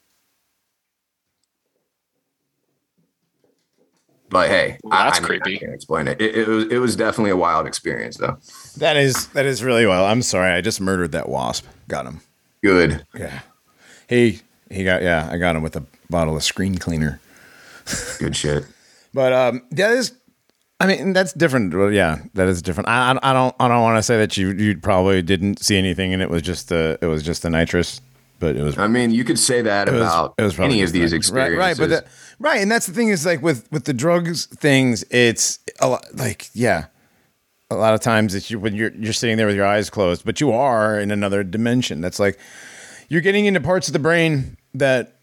But hey, Well, that's I, I mean, creepy. I can't explain it. It, it was it was definitely a wild experience, though. that is that is really well. I'm sorry, I just murdered that wasp. Got him. Good. Yeah, he he got yeah. I got him with a bottle of screen cleaner. Good shit. But um, that is, I mean, that's different. Well, yeah, that is different. I, I, don't, I don't want to say that you, you probably didn't see anything, and it was just the, it was just the nitrous, but it was, I mean, you could say that about was any of these the- experiences. right? Right, but the, right, and that's the thing is like with with the drugs things, it's a lot, like yeah, a lot of times it's you when you're you're sitting there with your eyes closed, but you are in another dimension. That's like you're getting into parts of the brain that.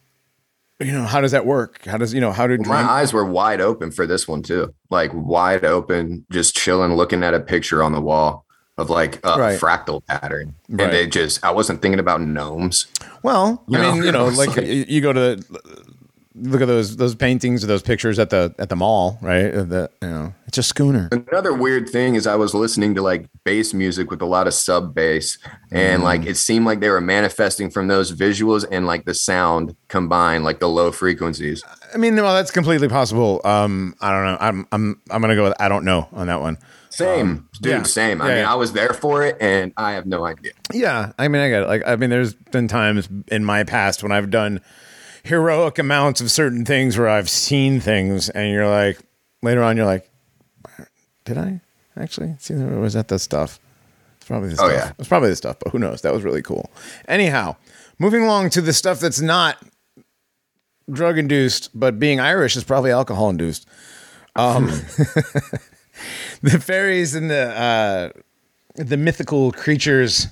You know how does that work? How does you know how do my eyes were wide open for this one too, like wide open, just chilling, looking at a picture on the wall of like a Right. fractal pattern, Right. and it just I wasn't thinking about gnomes. Well, You I know, mean, you know, like like- you you go to look at those those paintings or those pictures at the at the mall, right? The you know, it's a schooner. Another weird thing is I was listening to like bass music with a lot of sub bass, and like it seemed like they were manifesting from those visuals and like the sound combined, like the low frequencies. I mean, well, that's completely possible. Um, I don't know. I'm I'm I'm gonna go with I don't know on that one. Same, dude, yeah. same. I Yeah, mean, yeah. I was there for it, and I have no idea. Yeah, I mean, I get it. Like, I mean, there's been times in my past when I've done heroic amounts of certain things where I've seen things, and you're like, later on, you're like, did I actually see that? Or was that the stuff? It's probably the Oh, stuff. yeah. It's probably the stuff, but who knows? That was really cool. Anyhow, moving along to the stuff that's not drug induced, but being Irish is probably alcohol induced. Um, the fairies and the uh, the mythical creatures.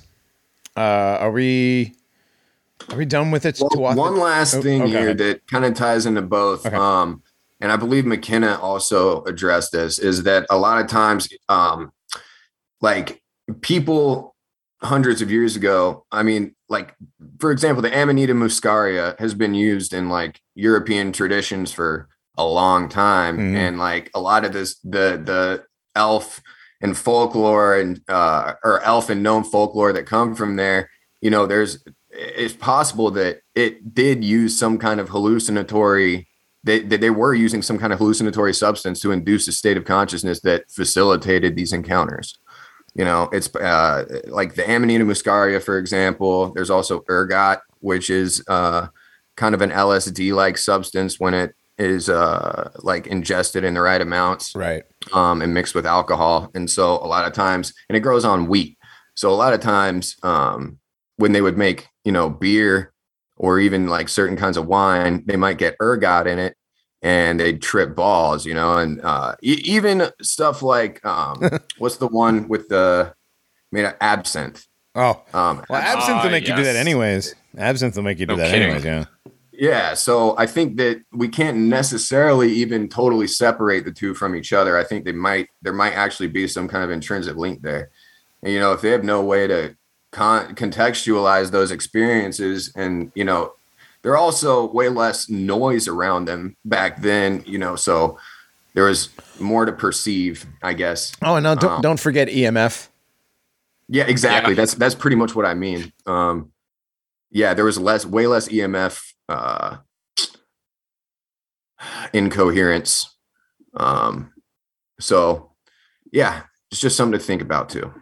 Uh, are we are we done with it? Well, one last Oh, thing okay. here that kind of ties into both. Okay. Um, and I believe McKenna also addressed this is that a lot of times, um, like people hundreds of years ago, I mean, like for example, the Amanita muscaria has been used in like European traditions for a long time, Mhm. and like a lot of this, the the elf and folklore and uh, or elf and gnome folklore that come from there, you know, there's it's possible that it did use some kind of hallucinatory they, they they were using some kind of hallucinatory substance to induce a state of consciousness that facilitated these encounters you know it's uh, like the amanita muscaria for example there's also ergot which is uh, kind of an lsd like substance when it is uh, like ingested in the right amounts Right. um, and mixed with alcohol. And so a lot of times, and it grows on wheat. So a lot of times, um, when they would make, you know, beer or even like certain kinds of wine, they might get ergot in it and they'd trip balls, you know, and uh, e- even stuff like, um, what's the one with the made of absinthe? Oh, Um, well, absinthe will Ah, make you do that anyways. Absinthe will make you do No that kidding. anyways. Yeah. Yeah, so I think that we can't necessarily even totally separate the two from each other. I think they might there might actually be some kind of intrinsic link there. And you know, if they have no way to con- contextualize those experiences and you know, there are also way less noise around them back then, you know, so there was more to perceive, I guess. Oh, and no, don't Um, don't forget EMF. Yeah, exactly. Yeah. That's that's pretty much what I mean. Um yeah, there was less way less EMF uh incoherence. Um so yeah, it's just something to think about too.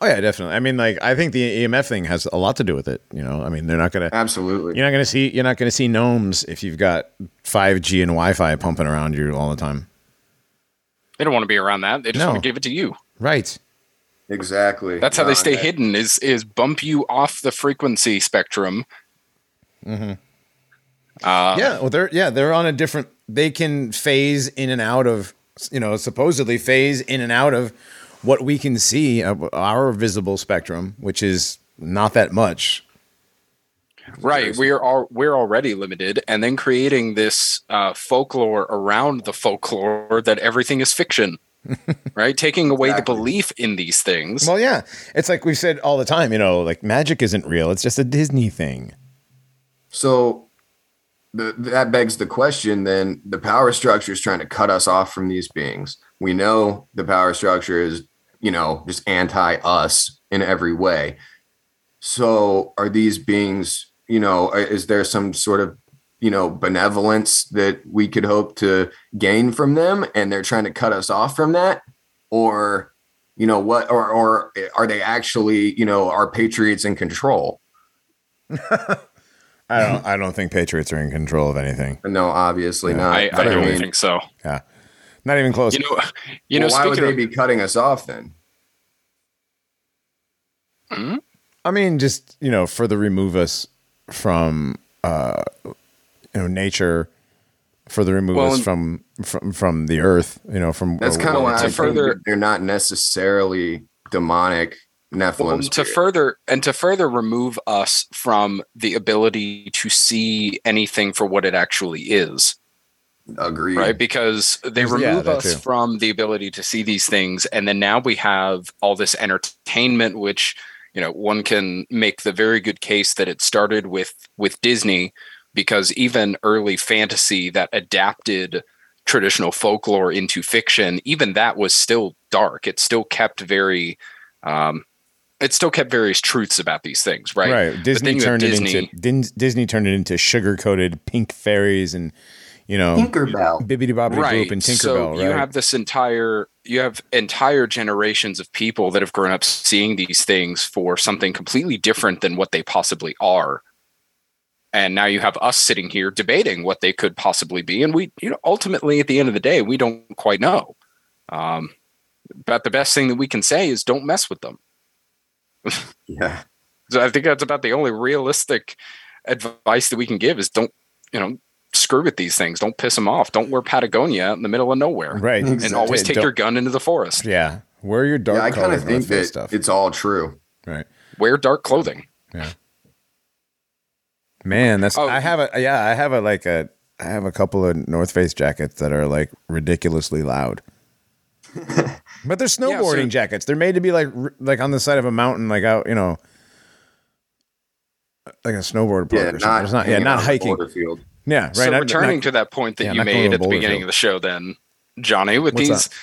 Oh yeah, definitely. I mean, like I think the EMF thing has a lot to do with it. You know, I mean, they're not gonna Absolutely. you're not gonna see you're not gonna see gnomes if you've got 5G and Wi-Fi pumping around you all the time. They don't want to be around that. They just No. want to give it to you. Right. Exactly. That's how they Uh, stay that- hidden. Is is bump you off the frequency spectrum. Mm-hmm. Uh, yeah. Well, they're yeah they're on a different. They can phase in and out of you know supposedly phase in and out of what we can see of our visible spectrum, which is not that much. right. We're all we're already limited, and then creating this uh, folklore around the folklore that everything is fiction. right, taking away Exactly. the belief in these things. Well, yeah, it's like we've said all the time. You know, like magic isn't real; it's just a Disney thing. So the, that begs the question then the power structure is trying to cut us off from these beings. We know the power structure is, you know, just anti us in every way. So are these beings, you know, uh, is there some sort of, you know, benevolence that we could hope to gain from them and they're trying to cut us off from that? Or, you know, what, or, or are they actually, you know, are patriots in control? I don't. I don't think Patriots are in control of anything. No, obviously not. I, I don't mean, think so. Yeah, not even close. You know, you know. why would they of, be cutting us off then? I mean, just you know, further remove us from uh, you know nature, further remove Well, us from from from the earth. You know, from That's kind of why to I further- that they're not necessarily demonic Nephilim. well, to further and to further remove us from the ability to see anything for what it actually is. Agree. right? Because they remove that us too. from the ability to see these things, and then now we have all this entertainment, which you know one can make the very good case that it started with with Disney because even early fantasy that adapted traditional folklore into fiction, even that was still dark. It still kept very, um, it still kept various truths about these things, right? Right. Disney then you have turned it into Disney turned it into sugar coated pink fairies and you know Tinkerbell. bibbidi bobbidi right. boop and Tinkerbell. so right. you have this entire you have entire generations of people that have grown up seeing these things for something completely different than what they possibly are. And now you have us sitting here debating what they could possibly be. And we, you know, ultimately at the end of the day, we don't quite know. Um, but the best thing that we can say is don't mess with them. Yeah. So I think that's about the only realistic advice that we can give is don't, you know, screw with these things. Don't piss them off. Don't wear Patagonia in the middle of nowhere. right. And always take Don't- your gun into the forest. Yeah. Wear your dark yeah, I kind of think that stuff. it's all true. right. Wear dark clothing. Yeah. Man, that's Oh. I have a yeah, I have a like a I have a couple of North Face jackets that are like ridiculously loud. but they're snowboarding so- jackets. They're made to be like like on the side of a mountain, like out, you know, like a snowboard park Yeah, or something. It's not yeah, not on the hiking. Yeah, right. So returning not- to that point that yeah, you made at the beginning of the show, then Johnny, with What's these that?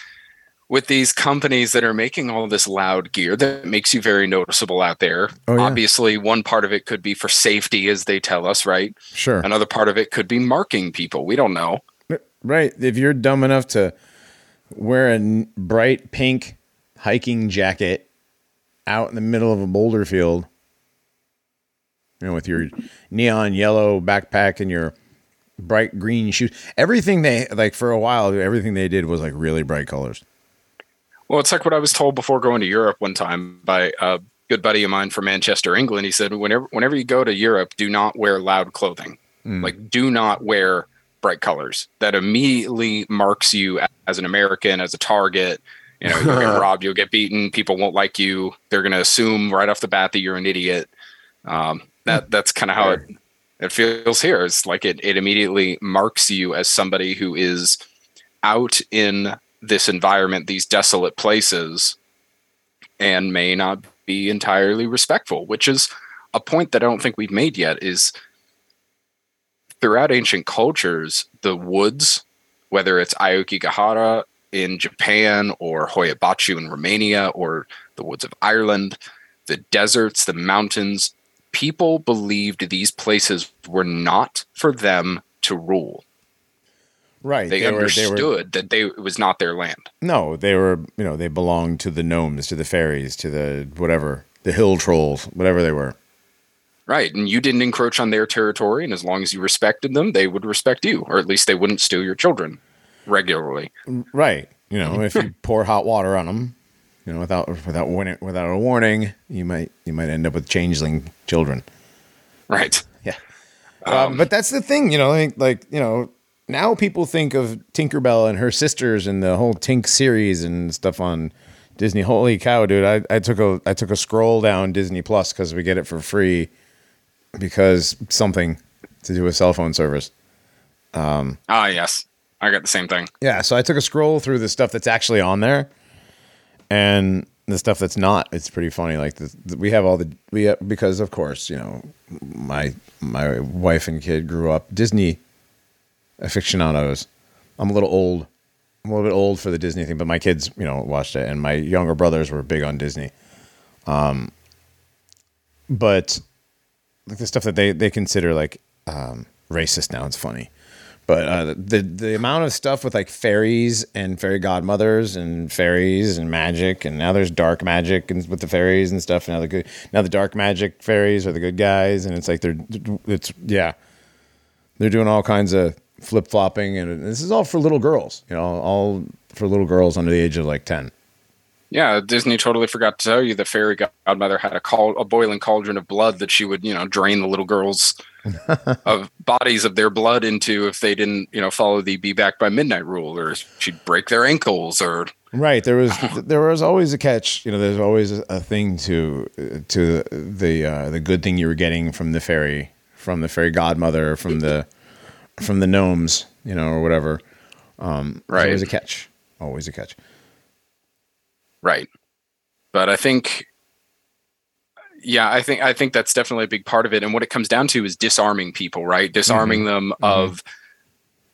with these companies that are making all this loud gear that makes you very noticeable out there. Oh, yeah. Obviously, one part of it could be for safety, as they tell us, right? sure. Another part of it could be marking people. We don't know. Right. If you're dumb enough to wear a bright pink hiking jacket out in the middle of a boulder field, you know, with your neon yellow backpack and your bright green shoes, everything they like for a while, everything they did was like really bright colors. Well, it's like what I was told before going to Europe one time by a good buddy of mine from Manchester, England. He said, whenever whenever you go to Europe, do not wear loud clothing. Like, do not wear bright colors. That immediately marks you as an American, as a target. You know, you'll get robbed, you'll get beaten. People won't like you. They're going to assume right off the bat that you're an idiot. Um, that that's kind of how it it feels here. It's like it it immediately marks you as somebody who is out in this environment, these desolate places, and may not be entirely respectful, which is a point that I don't think we've made yet. Is throughout ancient cultures, the woods, whether it's Aokigahara in Japan or Hoia-Baciu in Romania or the woods of Ireland, the deserts, the mountains, people believed these places were not for them to rule. Right. They, were- understood that they it was not their land. no, they were, you know, they belonged to the gnomes, to the fairies, to the whatever, the hill trolls, whatever they were. Right. And you didn't encroach on their territory. And as long as you respected them, they would respect you, or at least they wouldn't steal your children regularly. Right. You know, if you pour hot water on them, you know, without without warning, without a warning, you might you might end up with changeling children. Right. Yeah. Um, but that's the thing, you know, like, like you know, now people think of Tinkerbell and her sisters and the whole Tink series and stuff on Disney. Holy cow, dude! I, I took a I took a scroll down Disney Plus because we get it for free because something to do with cell phone service. Ah, yes. I got the same thing. Yeah, so I took a scroll through the stuff that's actually on there, and the stuff that's not. It's pretty funny. Like the, the- we have all the we have, because of course you know my my wife and kid grew up Disney aficionados. I'm a little old. I'm a little bit old for the Disney thing, but my kids you know watched it, and my younger brothers were big on Disney. Um, but like the stuff that they they consider like um, racist now, it's funny but uh, the the amount of stuff with like fairies and fairy godmothers and fairies and magic and now there's dark magic and with the fairies and stuff now the good now the dark magic fairies are the good guys and it's like they're it's yeah. They're doing all kinds of flip flopping and this is all for little girls you know all for little girls under the age of like 10 Yeah, Disney totally forgot to tell you the fairy godmother had a call a boiling cauldron of blood that she would, you know, drain the little girls of bodies of their blood into if they didn't, you know, follow the be back by midnight rule or she'd break their ankles or Right. There was there was always a catch. You know, there's always a thing to to the uh, the good thing you were getting from the fairy, from the fairy godmother, from the from the gnomes, you know, or whatever. Um, there's Right. Always a catch. Always a catch. Right. But I think yeah, I think I think that's definitely a big part of it. And what it comes down to is disarming people, right? Disarming them of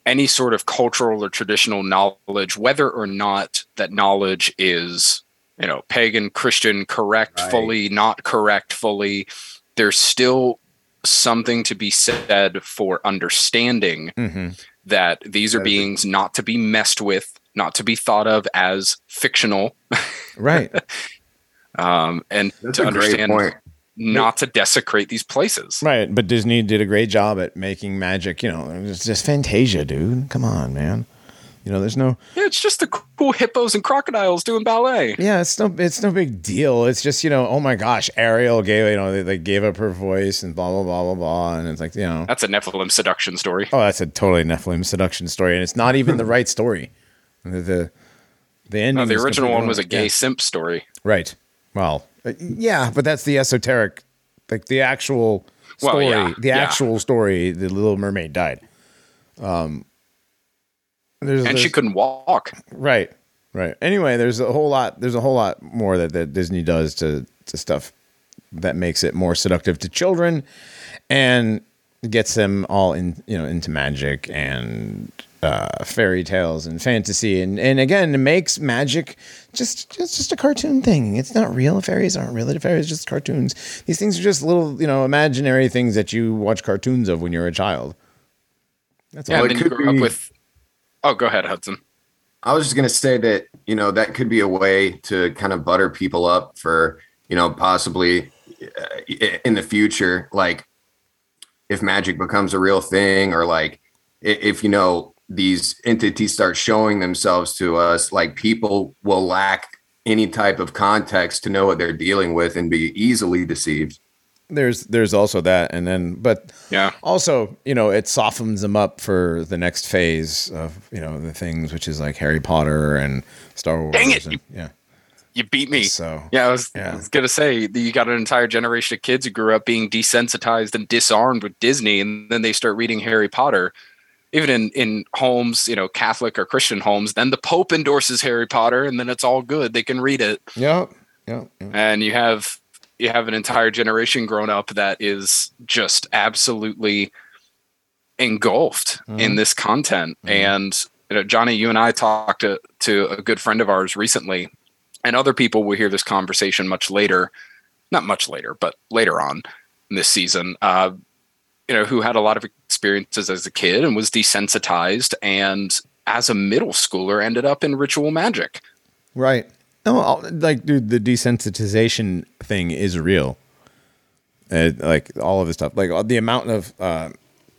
any sort of cultural or traditional knowledge, whether or not that knowledge is, you know, pagan, Christian, correct Right. fully, not correct fully. There's still something to be said for understanding Mm-hmm. that these are That is a- beings not to be messed with, not to be thought of as fictional, Right. um, and That's to a great understand point. not to desecrate these places. Right, but Disney did a great job at making magic. You know, it's just Fantasia, dude. Come on, man. You know, there's no. Yeah, it's just the cool hippos and crocodiles doing ballet. Yeah, it's no. It's no big deal. It's just you know, oh my gosh, Ariel gave you know they, they gave up her voice and blah blah blah blah blah, and it's like you know, That's a Nephilim seduction story. oh, that's a totally Nephilim seduction story, and it's not even the right story. The the, the ending. No, the original one was a gay Yeah. simp story. Right. Well, uh, yeah, but that's the esoteric, like the actual Well, story. yeah, the yeah. actual story. The Little Mermaid died. Um. There's, And she couldn't walk. Right. Right. Anyway, there's a whole lot. There's a whole lot more that, that Disney does to to stuff that makes it more seductive to children, and gets them all in you know into magic and uh, fairy tales and fantasy, and and again it makes magic just just just a cartoon thing. It's not real. Fairies aren't real. The fairies are just cartoons. These things are just little you know imaginary things that you watch cartoons of when you're a child. That's Yeah, all. Well, and it then you could grew be- up with. Oh, go ahead, Hudson. I was just going to say that, you know, that could be a way to kind of butter people up for, you know, possibly uh, in the future, like if magic becomes a real thing or like if, you know, these entities start showing themselves to us, like people will lack any type of context to know what they're dealing with and be easily deceived. there's there's also that, and then but Yeah. also you know it softens them up for the next phase of you know the things which is like Harry Potter and Star Wars. Dang it, and- you- yeah. You beat me. So Yeah, I was, Yeah. I was gonna say that you got an entire generation of kids who grew up being desensitized and disarmed with Disney, and then they start reading Harry Potter. Even in in homes, you know, Catholic or Christian homes, then the Pope endorses Harry Potter, and then it's all good. They can read it, yeah, yeah, yeah. and you have you have an entire generation grown up that is just absolutely engulfed in this content. And you know, Johnny, you and I talked to to a good friend of ours recently, and other people will hear this conversation much later, not much later, but later on in this season. Uh, you know, who had a lot of experiences as a kid and was desensitized, and as a middle schooler ended up in ritual magic. right. No, like dude, the desensitization thing is real. Uh, like all of this stuff, like the amount of uh,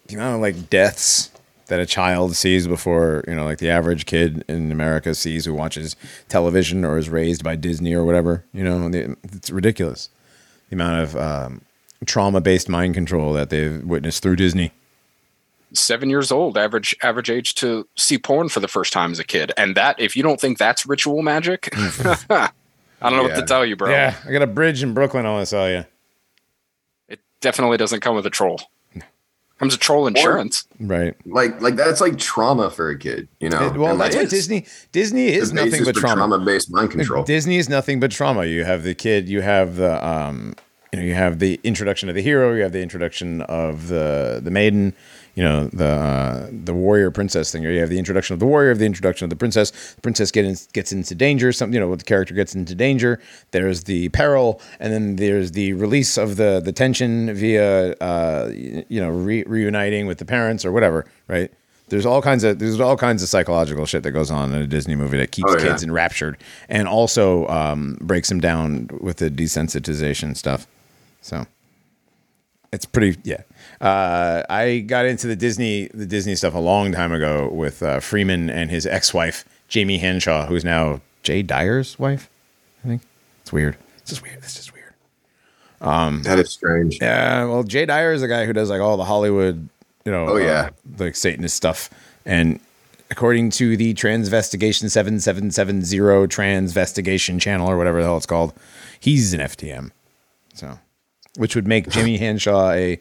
the amount of like deaths that a child sees before you know, like the average kid in America sees who watches television or is raised by Disney or whatever. You know, it's ridiculous. The amount of um, trauma-based mind control that they've witnessed through Disney. seven years old, average average age to see porn for the first time as a kid. And that, if you don't think that's ritual magic, I don't know what to tell you, bro. Yeah, I got a bridge in Brooklyn. I want to sell you. It definitely doesn't come with a troll. Comes with troll insurance. Right. Like, like that's like trauma for a kid, you know? It- well, And, that's like, what Disney. Disney the is nothing basis but for trauma. trauma-based mind control. Disney is nothing but trauma. You have the kid. You have the um. You know, you have the introduction of the hero. You have the introduction of the the maiden. You know, the uh, the warrior princess thing. Or you have the introduction of the warrior. The introduction of the princess. The princess gets gets into danger. Some you know, the character gets into danger. There's the peril, and then there's the release of the the tension via uh, you know re- reuniting with the parents or whatever. Right. There's all kinds of there's all kinds of psychological shit that goes on in a Disney movie that keeps Oh, yeah. kids enraptured and also um, breaks them down with the desensitization stuff. So it's pretty yeah. Uh, I got into the Disney the Disney stuff a long time ago with uh, Freeman and his ex-wife Jamie Hanshaw, who's now Jay Dyer's wife. I think it's weird. It's just weird. It's just weird. that is strange. Yeah, well, Jay Dyer is the guy who does like all the Hollywood, you know, Oh, yeah. uh, like Satanist stuff. And according to the Transvestigation seven seven seven zero Transvestigation channel or whatever the hell it's called, he's an FTM. So, which would make Jimmy Hanshaw a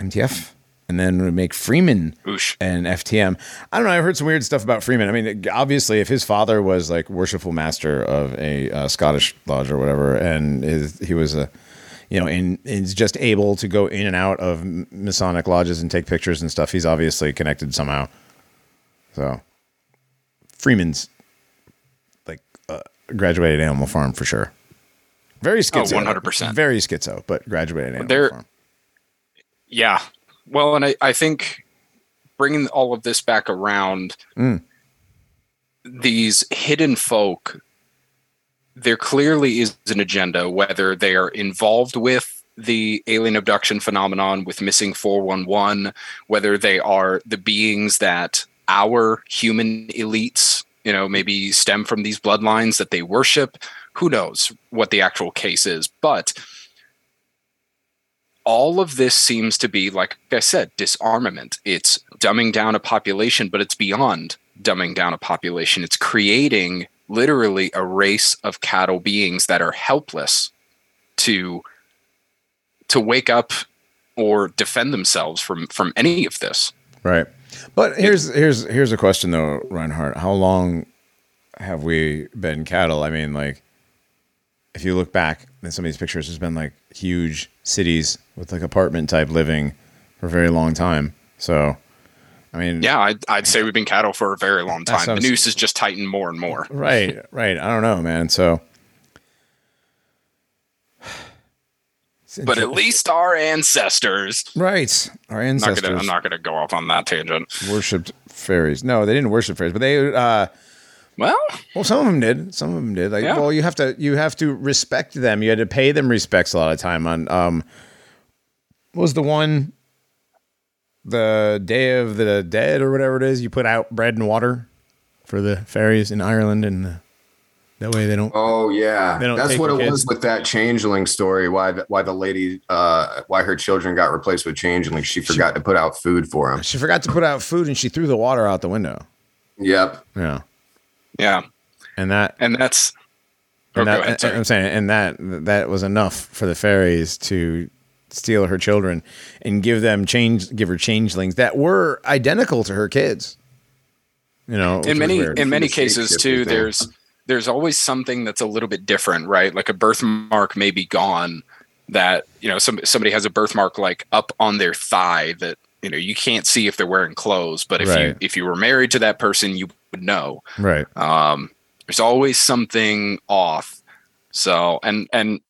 MTF, and then would make Freeman Oosh. and FTM. I don't know. I've heard some weird stuff about Freeman. I mean, obviously, if his father was like worshipful master of a uh, Scottish lodge or whatever, and his, he was a, you know, and is just able to go in and out of Masonic lodges and take pictures and stuff, he's obviously connected somehow. So, Freeman's like uh, graduated Animal Farm for sure. Very schizo. 100%. Very schizo, but graduated Animal There- Farm. Yeah. Well, and I, I think bringing all of this back around, Mm. these hidden folk, there clearly is an agenda, whether they are involved with the alien abduction phenomenon with missing 411, whether they are the beings that our human elites, you know, maybe stem from these bloodlines that they worship. Who knows what the actual case is? But all of this seems to be, like I said, disarmament. It's dumbing down a population, but it's beyond dumbing down a population. It's creating literally a race of cattle beings that are helpless to to wake up or defend themselves from from any of this. Right. But here's here's here's a question though, Reinhardt. How long have we been cattle? I mean, like, if you look back at some of these pictures, there's been like huge cities with like apartment type living for a very long time. So, I mean, Yeah, I'd, I'd say we've been cattle for a very long time. The noose has just tightened more and more. right, right. I don't know, man. So, But at least our ancestors. right, our I'm not ancestors gonna, I'm not going to go off on that tangent. worshipped fairies. No, they didn't worship fairies, but they. uh Well, Well, some of them did. Some of them did. Like, Yeah. well, you have to you have to respect them. You had to pay them respects a lot of time. On um, what was the one, the Day of the Dead or whatever it is? You put out bread and water for the fairies in Ireland, and uh, that way they don't. Oh yeah, They don't that's what it your was with that changeling story. Why the, why the lady uh why her children got replaced with changeling? She forgot to put out food for them. She forgot to put out food, and she threw the water out the window. Yep. Yeah, yeah, and that and that's. Oh, and go that, ahead. I'm saying, and that that was enough for the fairies to steal her children and give them change, give her changelings that were identical to her kids. You know, in many in many cases too thing. there's there's always something that's a little bit different right like a birthmark may be gone that you know some, somebody has a birthmark like up on their thigh that you know you can't see if they're wearing clothes but if you if you were married to that person you would know right? um there's always something off so and and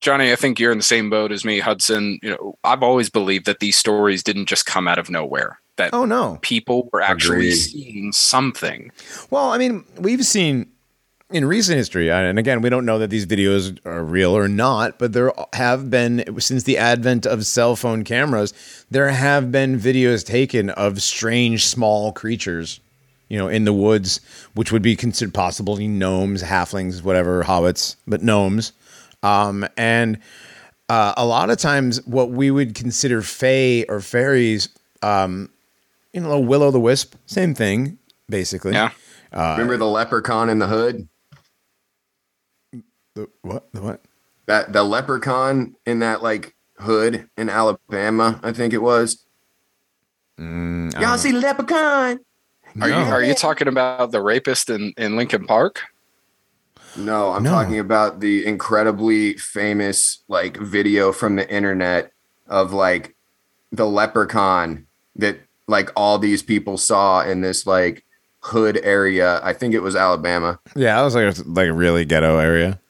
johnny i think you're in the same boat as me hudson you know i've always believed that these stories didn't just come out of nowhere that Oh no. people were actually Agreed. seeing something Well, I mean, we've seen in recent history, and again, we don't know that these videos are real or not, but there have been since the advent of cell phone cameras, there have been videos taken of strange small creatures, you know, in the woods, which would be considered possibly gnomes, halflings, whatever, hobbits, but gnomes, um, and uh, a lot of times what we would consider fae or fairies, um, you know, will o' the wisp, same thing, basically. yeah Remember the leprechaun in the hood? The what? The what? That the leprechaun in that like hood in Alabama, I think it was. Mm, Y'all see leprechaun? Are you are you talking about the rapist in, in Lincoln Park? No, I'm No. talking about the incredibly famous like video from the internet of like the leprechaun that like all these people saw in this like hood area. I think it was Alabama. yeah, I was like like a really ghetto area.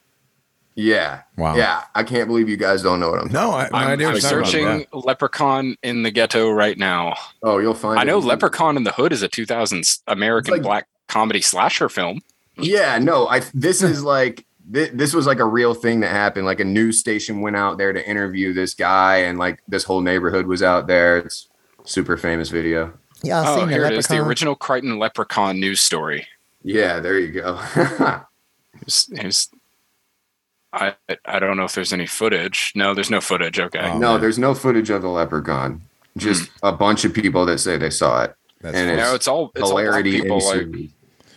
Yeah. Wow. Yeah. I can't believe you guys don't know what I'm No, I, no I'm, idea I'm what you're talking searching. Leprechaun in the ghetto right now. Oh, you'll find I it. know Leprechaun in the Hood is a 2000s American like- black comedy slasher film. Yeah, no, I this is like thi- this was like a real thing that happened. Like a news station went out there to interview this guy, and like this whole neighborhood was out there. It's super famous video. Yeah, Oh, here it is, the original Crichton Leprechaun news story. Yeah, there you go. Here's, here's- I I don't know if there's any footage. No, there's no footage. Okay. Oh, no, man. there's no footage of the leprechaun. Just hmm. a bunch of people that say they saw it. That's and funny. no, it's all it's all black people. Like,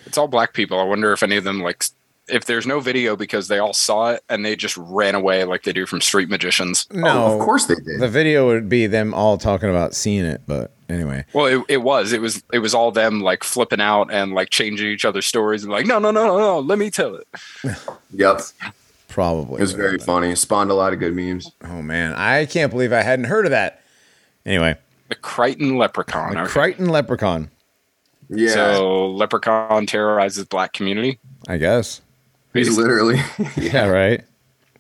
it's all black people. I wonder if any of them like if there's no video because they all saw it and they just ran away like they do from street magicians. No, Oh, of course they did. The video would be them all talking about seeing it, but anyway. Well, it, it was. It was. It was all them like flipping out and like changing each other's stories and like, no, no, no, no, no. Let me tell it. Yep. Probably. It was very funny. Spawned a lot of good memes. Oh man, I can't believe I hadn't heard of that. Anyway, The Crichton Leprechaun. the okay. Crichton Leprechaun, Yeah. So Leprechaun terrorizes black community. I guess. he's literally. Yeah, right.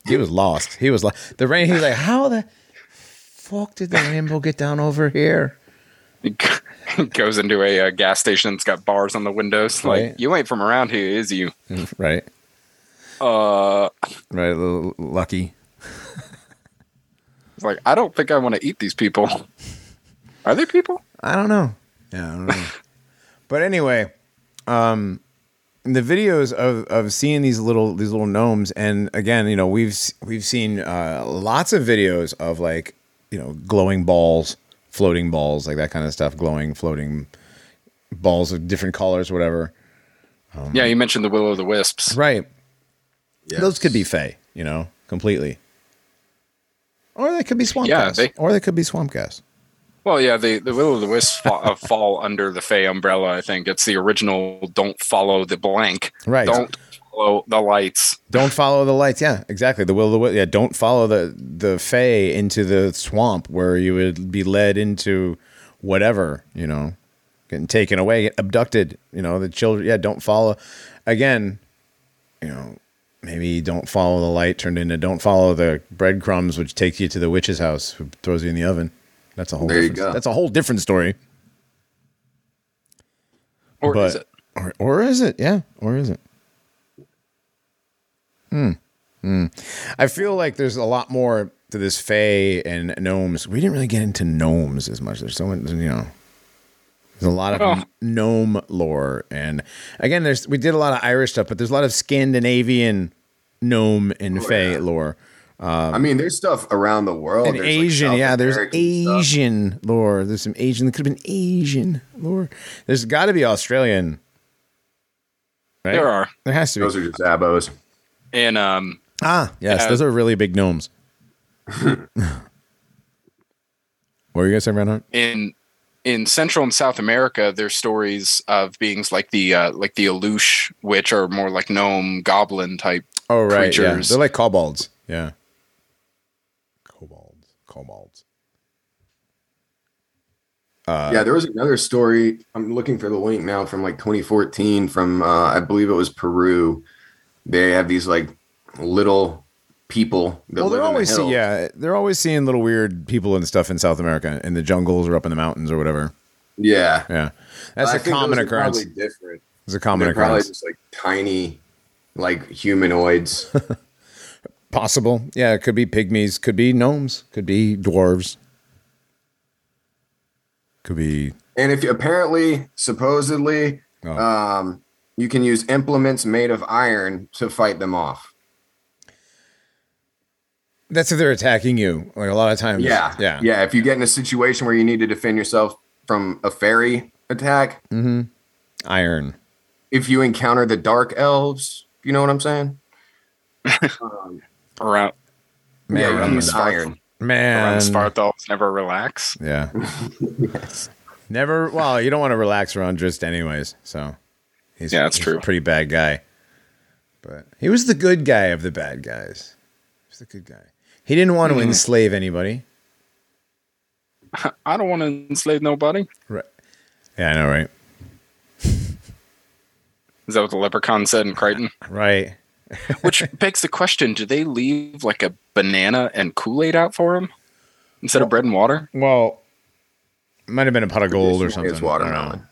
He was lost. He was lost. The rain. He was like, "How the fuck did the rainbow get down over here?" He goes into a, uh gas station that's got bars on the windows. Like, you ain't from around here, is you? Right, Uh, right. Little lucky. it's like I don't think I want to eat these people. Are they people? I don't know. Yeah, I don't know. but anyway, um, the videos of of seeing these little these little gnomes, and again, you know, we've we've seen uh, lots of videos of like you know glowing balls, floating balls, like that kind of stuff, glowing, floating balls of different colors, whatever. yeah, you mentioned the Will o' the Wisps. Right. Yes. Those could be fey, you know, completely. Or they could be swamp Yeah, gas. they- or they could be swamp gas. Well, yeah, the the Will of the Wisps fall, uh, fall under the Fey umbrella. I think it's the original. Don't follow the blank. Right. Don't follow the lights. Don't follow the lights. Yeah, exactly. The will of the wi- yeah. Don't follow the the fey into the swamp where you would be led into whatever you know, getting taken away, get abducted. You know, the children. Yeah, don't follow. Again, you know, maybe don't follow the light turned into. Don't follow the breadcrumbs, which takes you to the witch's house, who throws you in the oven. That's a whole. There you different, go. That's a whole different story. Or but is it? or or is it? Yeah, or is it? Hmm. Hmm. I feel like there's a lot more to this fae and gnomes. We didn't really get into gnomes as much. There's so much, you know. There's a lot of Oh. gnome lore, and again, there's we did a lot of Irish stuff, but there's a lot of Scandinavian gnome and fae lore. I mean, there's stuff around the world. And There's, Asian, South yeah. There's American stuff. Asian lore. There's some Asian. There could have been Asian lore. There's got to be Australian. Right? There are. There has to be. Those are just abos. And um, Ah, yes, Yeah. those are really big gnomes. what were you guys saying, Reinhardt? in in Central and South America, there's stories of beings like the uh, like the Alux, which are more like gnome goblin type. Oh, right, yeah. Creatures. They're like kobolds. Yeah, kobolds, kobolds. Uh, yeah, there was another story. I'm looking for the link now from like 2014 from uh, I believe it was Peru. They have these like little people Well, they're always the see, yeah, they're always seeing little weird people and stuff in South America, in the jungles or up in the mountains or whatever. Yeah, Yeah, that's a common occurrence. Probably different. It's a common They're probably occurrence. just like tiny, like humanoids. Possible. Yeah, it could be pygmies, could be gnomes, could be dwarves, could be. and if you, apparently, supposedly, Oh. um, you can use implements made of iron to fight them off. That's if they're attacking you. Like a lot of times. Yeah, Yeah. yeah. If you get in a situation where you need to defend yourself from a fairy attack, Iron. if you encounter the dark elves, you know what I'm saying? um, Around Man, yeah, you around can use the iron. Man. around Sparthals never relax. Yeah. Never. Well, you don't want to relax around Drizzt anyways. So he's Yeah, that's he's true. A pretty bad guy, but he was the good guy of the bad guys. He was the good guy. He didn't want to Hmm. enslave anybody. I don't want to enslave nobody. Right. Yeah, I know, right? Is that what the leprechaun said in Crichton? Right. Which begs the question: Do they leave like a banana and Kool Aid out for him instead of bread and water? Well, it might have been a pot of gold or something. It's I don't know. watermelon.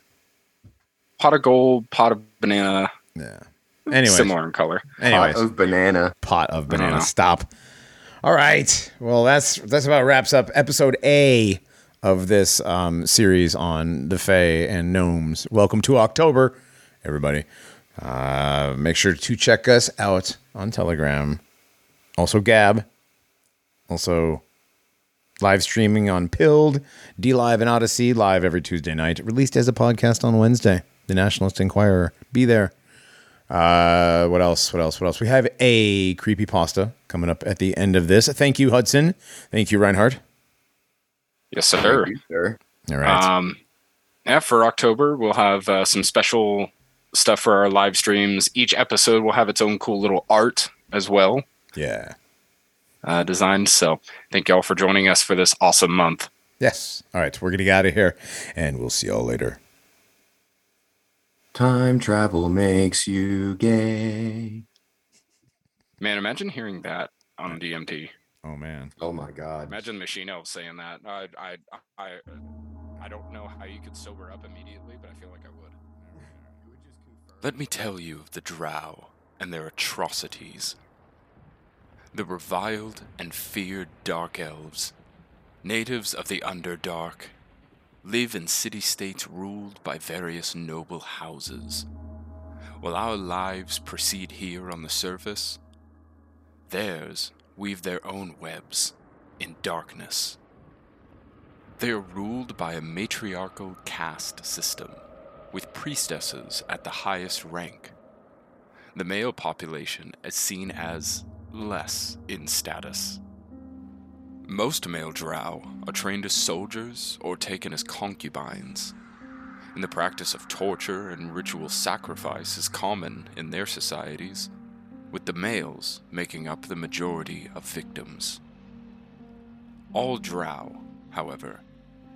Pot of gold, pot of banana, Yeah. Anyway. similar in color. Anyways. Pot of banana. pot of don't banana. know. Stop. All right. Well, that's that's about wraps up episode A of this um, series on the Fae and gnomes. Welcome to October, everybody. Uh, make sure to check us out on Telegram. Also, Gab. Also, live streaming on Pilled, DLive, and Odysee, live every Tuesday night. Released as a podcast on Wednesday. The Nationalist Inquirer. Be there. Uh, what else? What else? What else? We have a creepy pasta coming up at the end of this. Thank you, Hudson. Thank you, Reinhardt. Yes, sir. You, sir. All right. Um, yeah, for October, we'll have uh, some special stuff for our live streams. Each episode will have its own cool little art as well, yeah. uh, designed. So thank y'all for joining us for this awesome month. Yes. All right. We're gonna get out of here, and we'll see y'all later. Time travel makes you gay. Man, imagine hearing that on DMT. Oh man. Oh my god. Imagine Machino saying that. I, I, I, I don't know how you could sober up immediately, but I feel like I would. Let me tell you of the Drow and their atrocities. The reviled and feared Dark Elves, natives of the Underdark, live in city states ruled by various noble houses. While our lives proceed here on the surface, theirs weave their own webs in darkness. They are ruled by a matriarchal caste system, with priestesses at the highest rank. The male population is seen as less in status. Most male drow are trained as soldiers or taken as concubines. And the practice of torture and ritual sacrifice is common in their societies, with the males making up the majority of victims. All drow, however,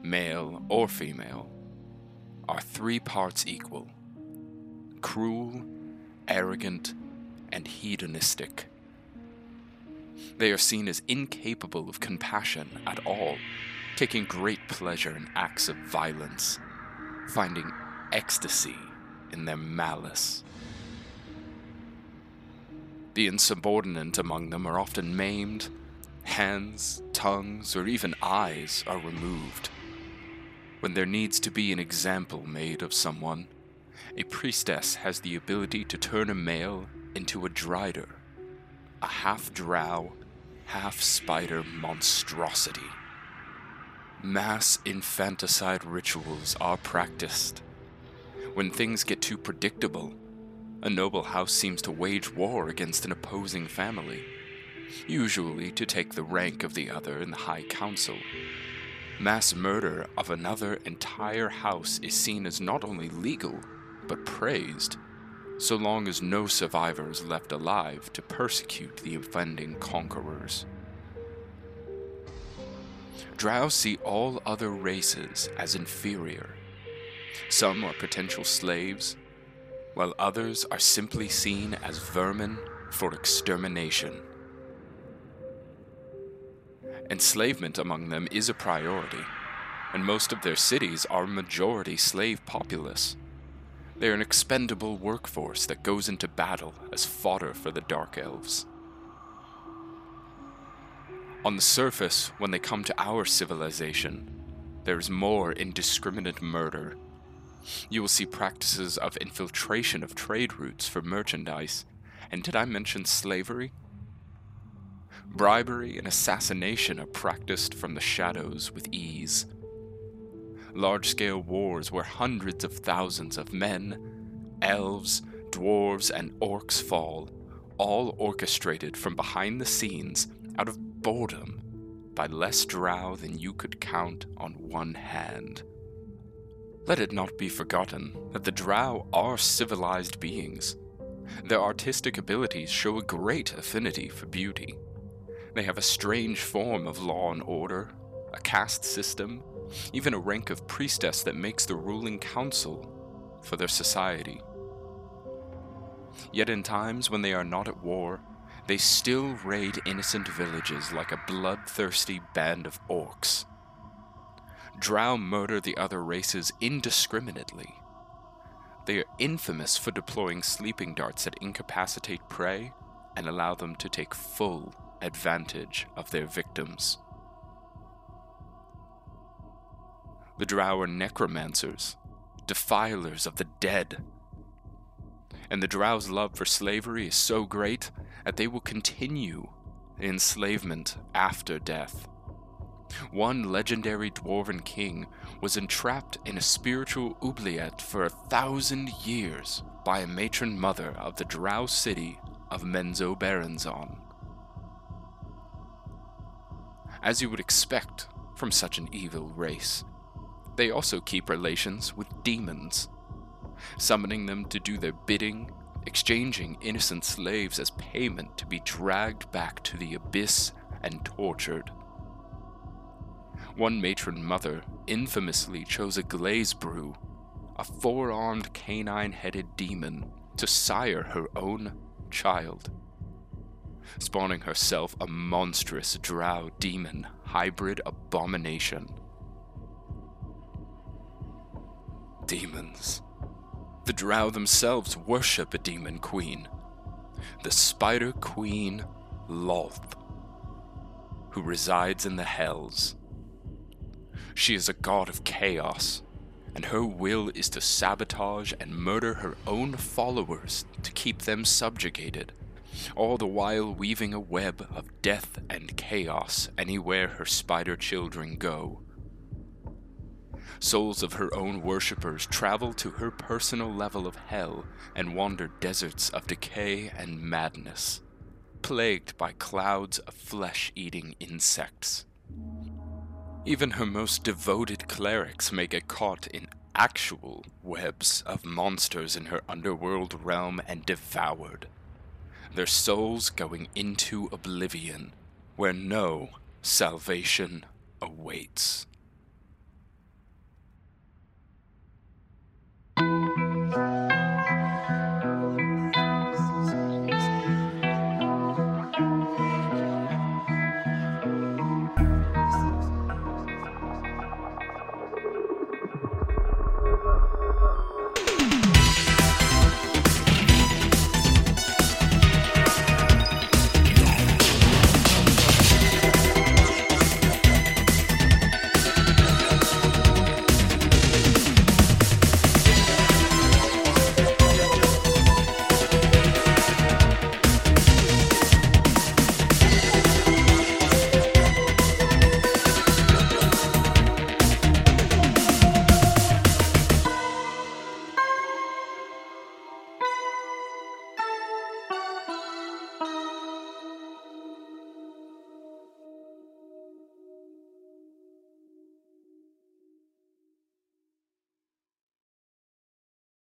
male or female, are three parts equal cruel, arrogant, and hedonistic. They are seen as incapable of compassion at all, taking great pleasure in acts of violence, finding ecstasy in their malice. The insubordinate among them are often maimed, hands, tongues, or even eyes are removed. When there needs to be an example made of someone, a priestess has the ability to turn a male into a drider, a half drow, half spider monstrosity. Mass infanticide rituals are practiced. When things get too predictable, a noble house seems to wage war against an opposing family, usually to take the rank of the other in the High Council. Mass murder of another entire house is seen as not only legal, but praised, so long as no survivor is left alive to persecute the offending conquerors. Drow see all other races as inferior. Some are potential slaves, while others are simply seen as vermin for extermination. Enslavement among them is a priority, and most of their cities are majority slave populace. They are an expendable workforce that goes into battle as fodder for the Dark Elves. On the surface, when they come to our civilization, there is more indiscriminate murder. You will see practices of infiltration of trade routes for merchandise, and did I mention slavery? Bribery and assassination are practiced from the shadows with ease. Large scale wars where hundreds of thousands of men, elves, dwarves, and orcs fall, all orchestrated from behind the scenes out of boredom by less drow than you could count on one hand. Let it not be forgotten that the drow are civilized beings. Their artistic abilities show a great affinity for beauty. They have a strange form of law and order, a caste system, even a rank of priestess that makes the ruling council for their society. Yet in times when they are not at war, they still raid innocent villages like a bloodthirsty band of orcs. Drow murder the other races indiscriminately. They are infamous for deploying sleeping darts that incapacitate prey and allow them to take full advantage of their victims. The Drow are necromancers, defilers of the dead. And the Drow's love for slavery is so great that they will continue enslavement after death. One legendary dwarven king was entrapped in a spiritual oubliette for a thousand years by a matron mother of the drow city of Menzoberranzan. As you would expect from such an evil race, they also keep relations with demons, summoning them to do their bidding, exchanging innocent slaves as payment to be dragged back to the abyss and tortured. One matron mother infamously chose a glabrezu, a four armed canine headed demon, to sire her own child, spawning herself a monstrous drow demon hybrid abomination. Demons. The drow themselves worship a demon queen, the Spider Queen Lolth, who resides in the Hells. She is a god of chaos, and her will is to sabotage and murder her own followers to keep them subjugated, all the while weaving a web of death and chaos anywhere her spider children go. Souls of her own worshippers travel to her personal level of hell and wander deserts of decay and madness, plagued by clouds of flesh eating insects. Even her most devoted clerics may get caught in actual webs of monsters in her underworld realm and devoured, their souls going into oblivion, where no salvation awaits.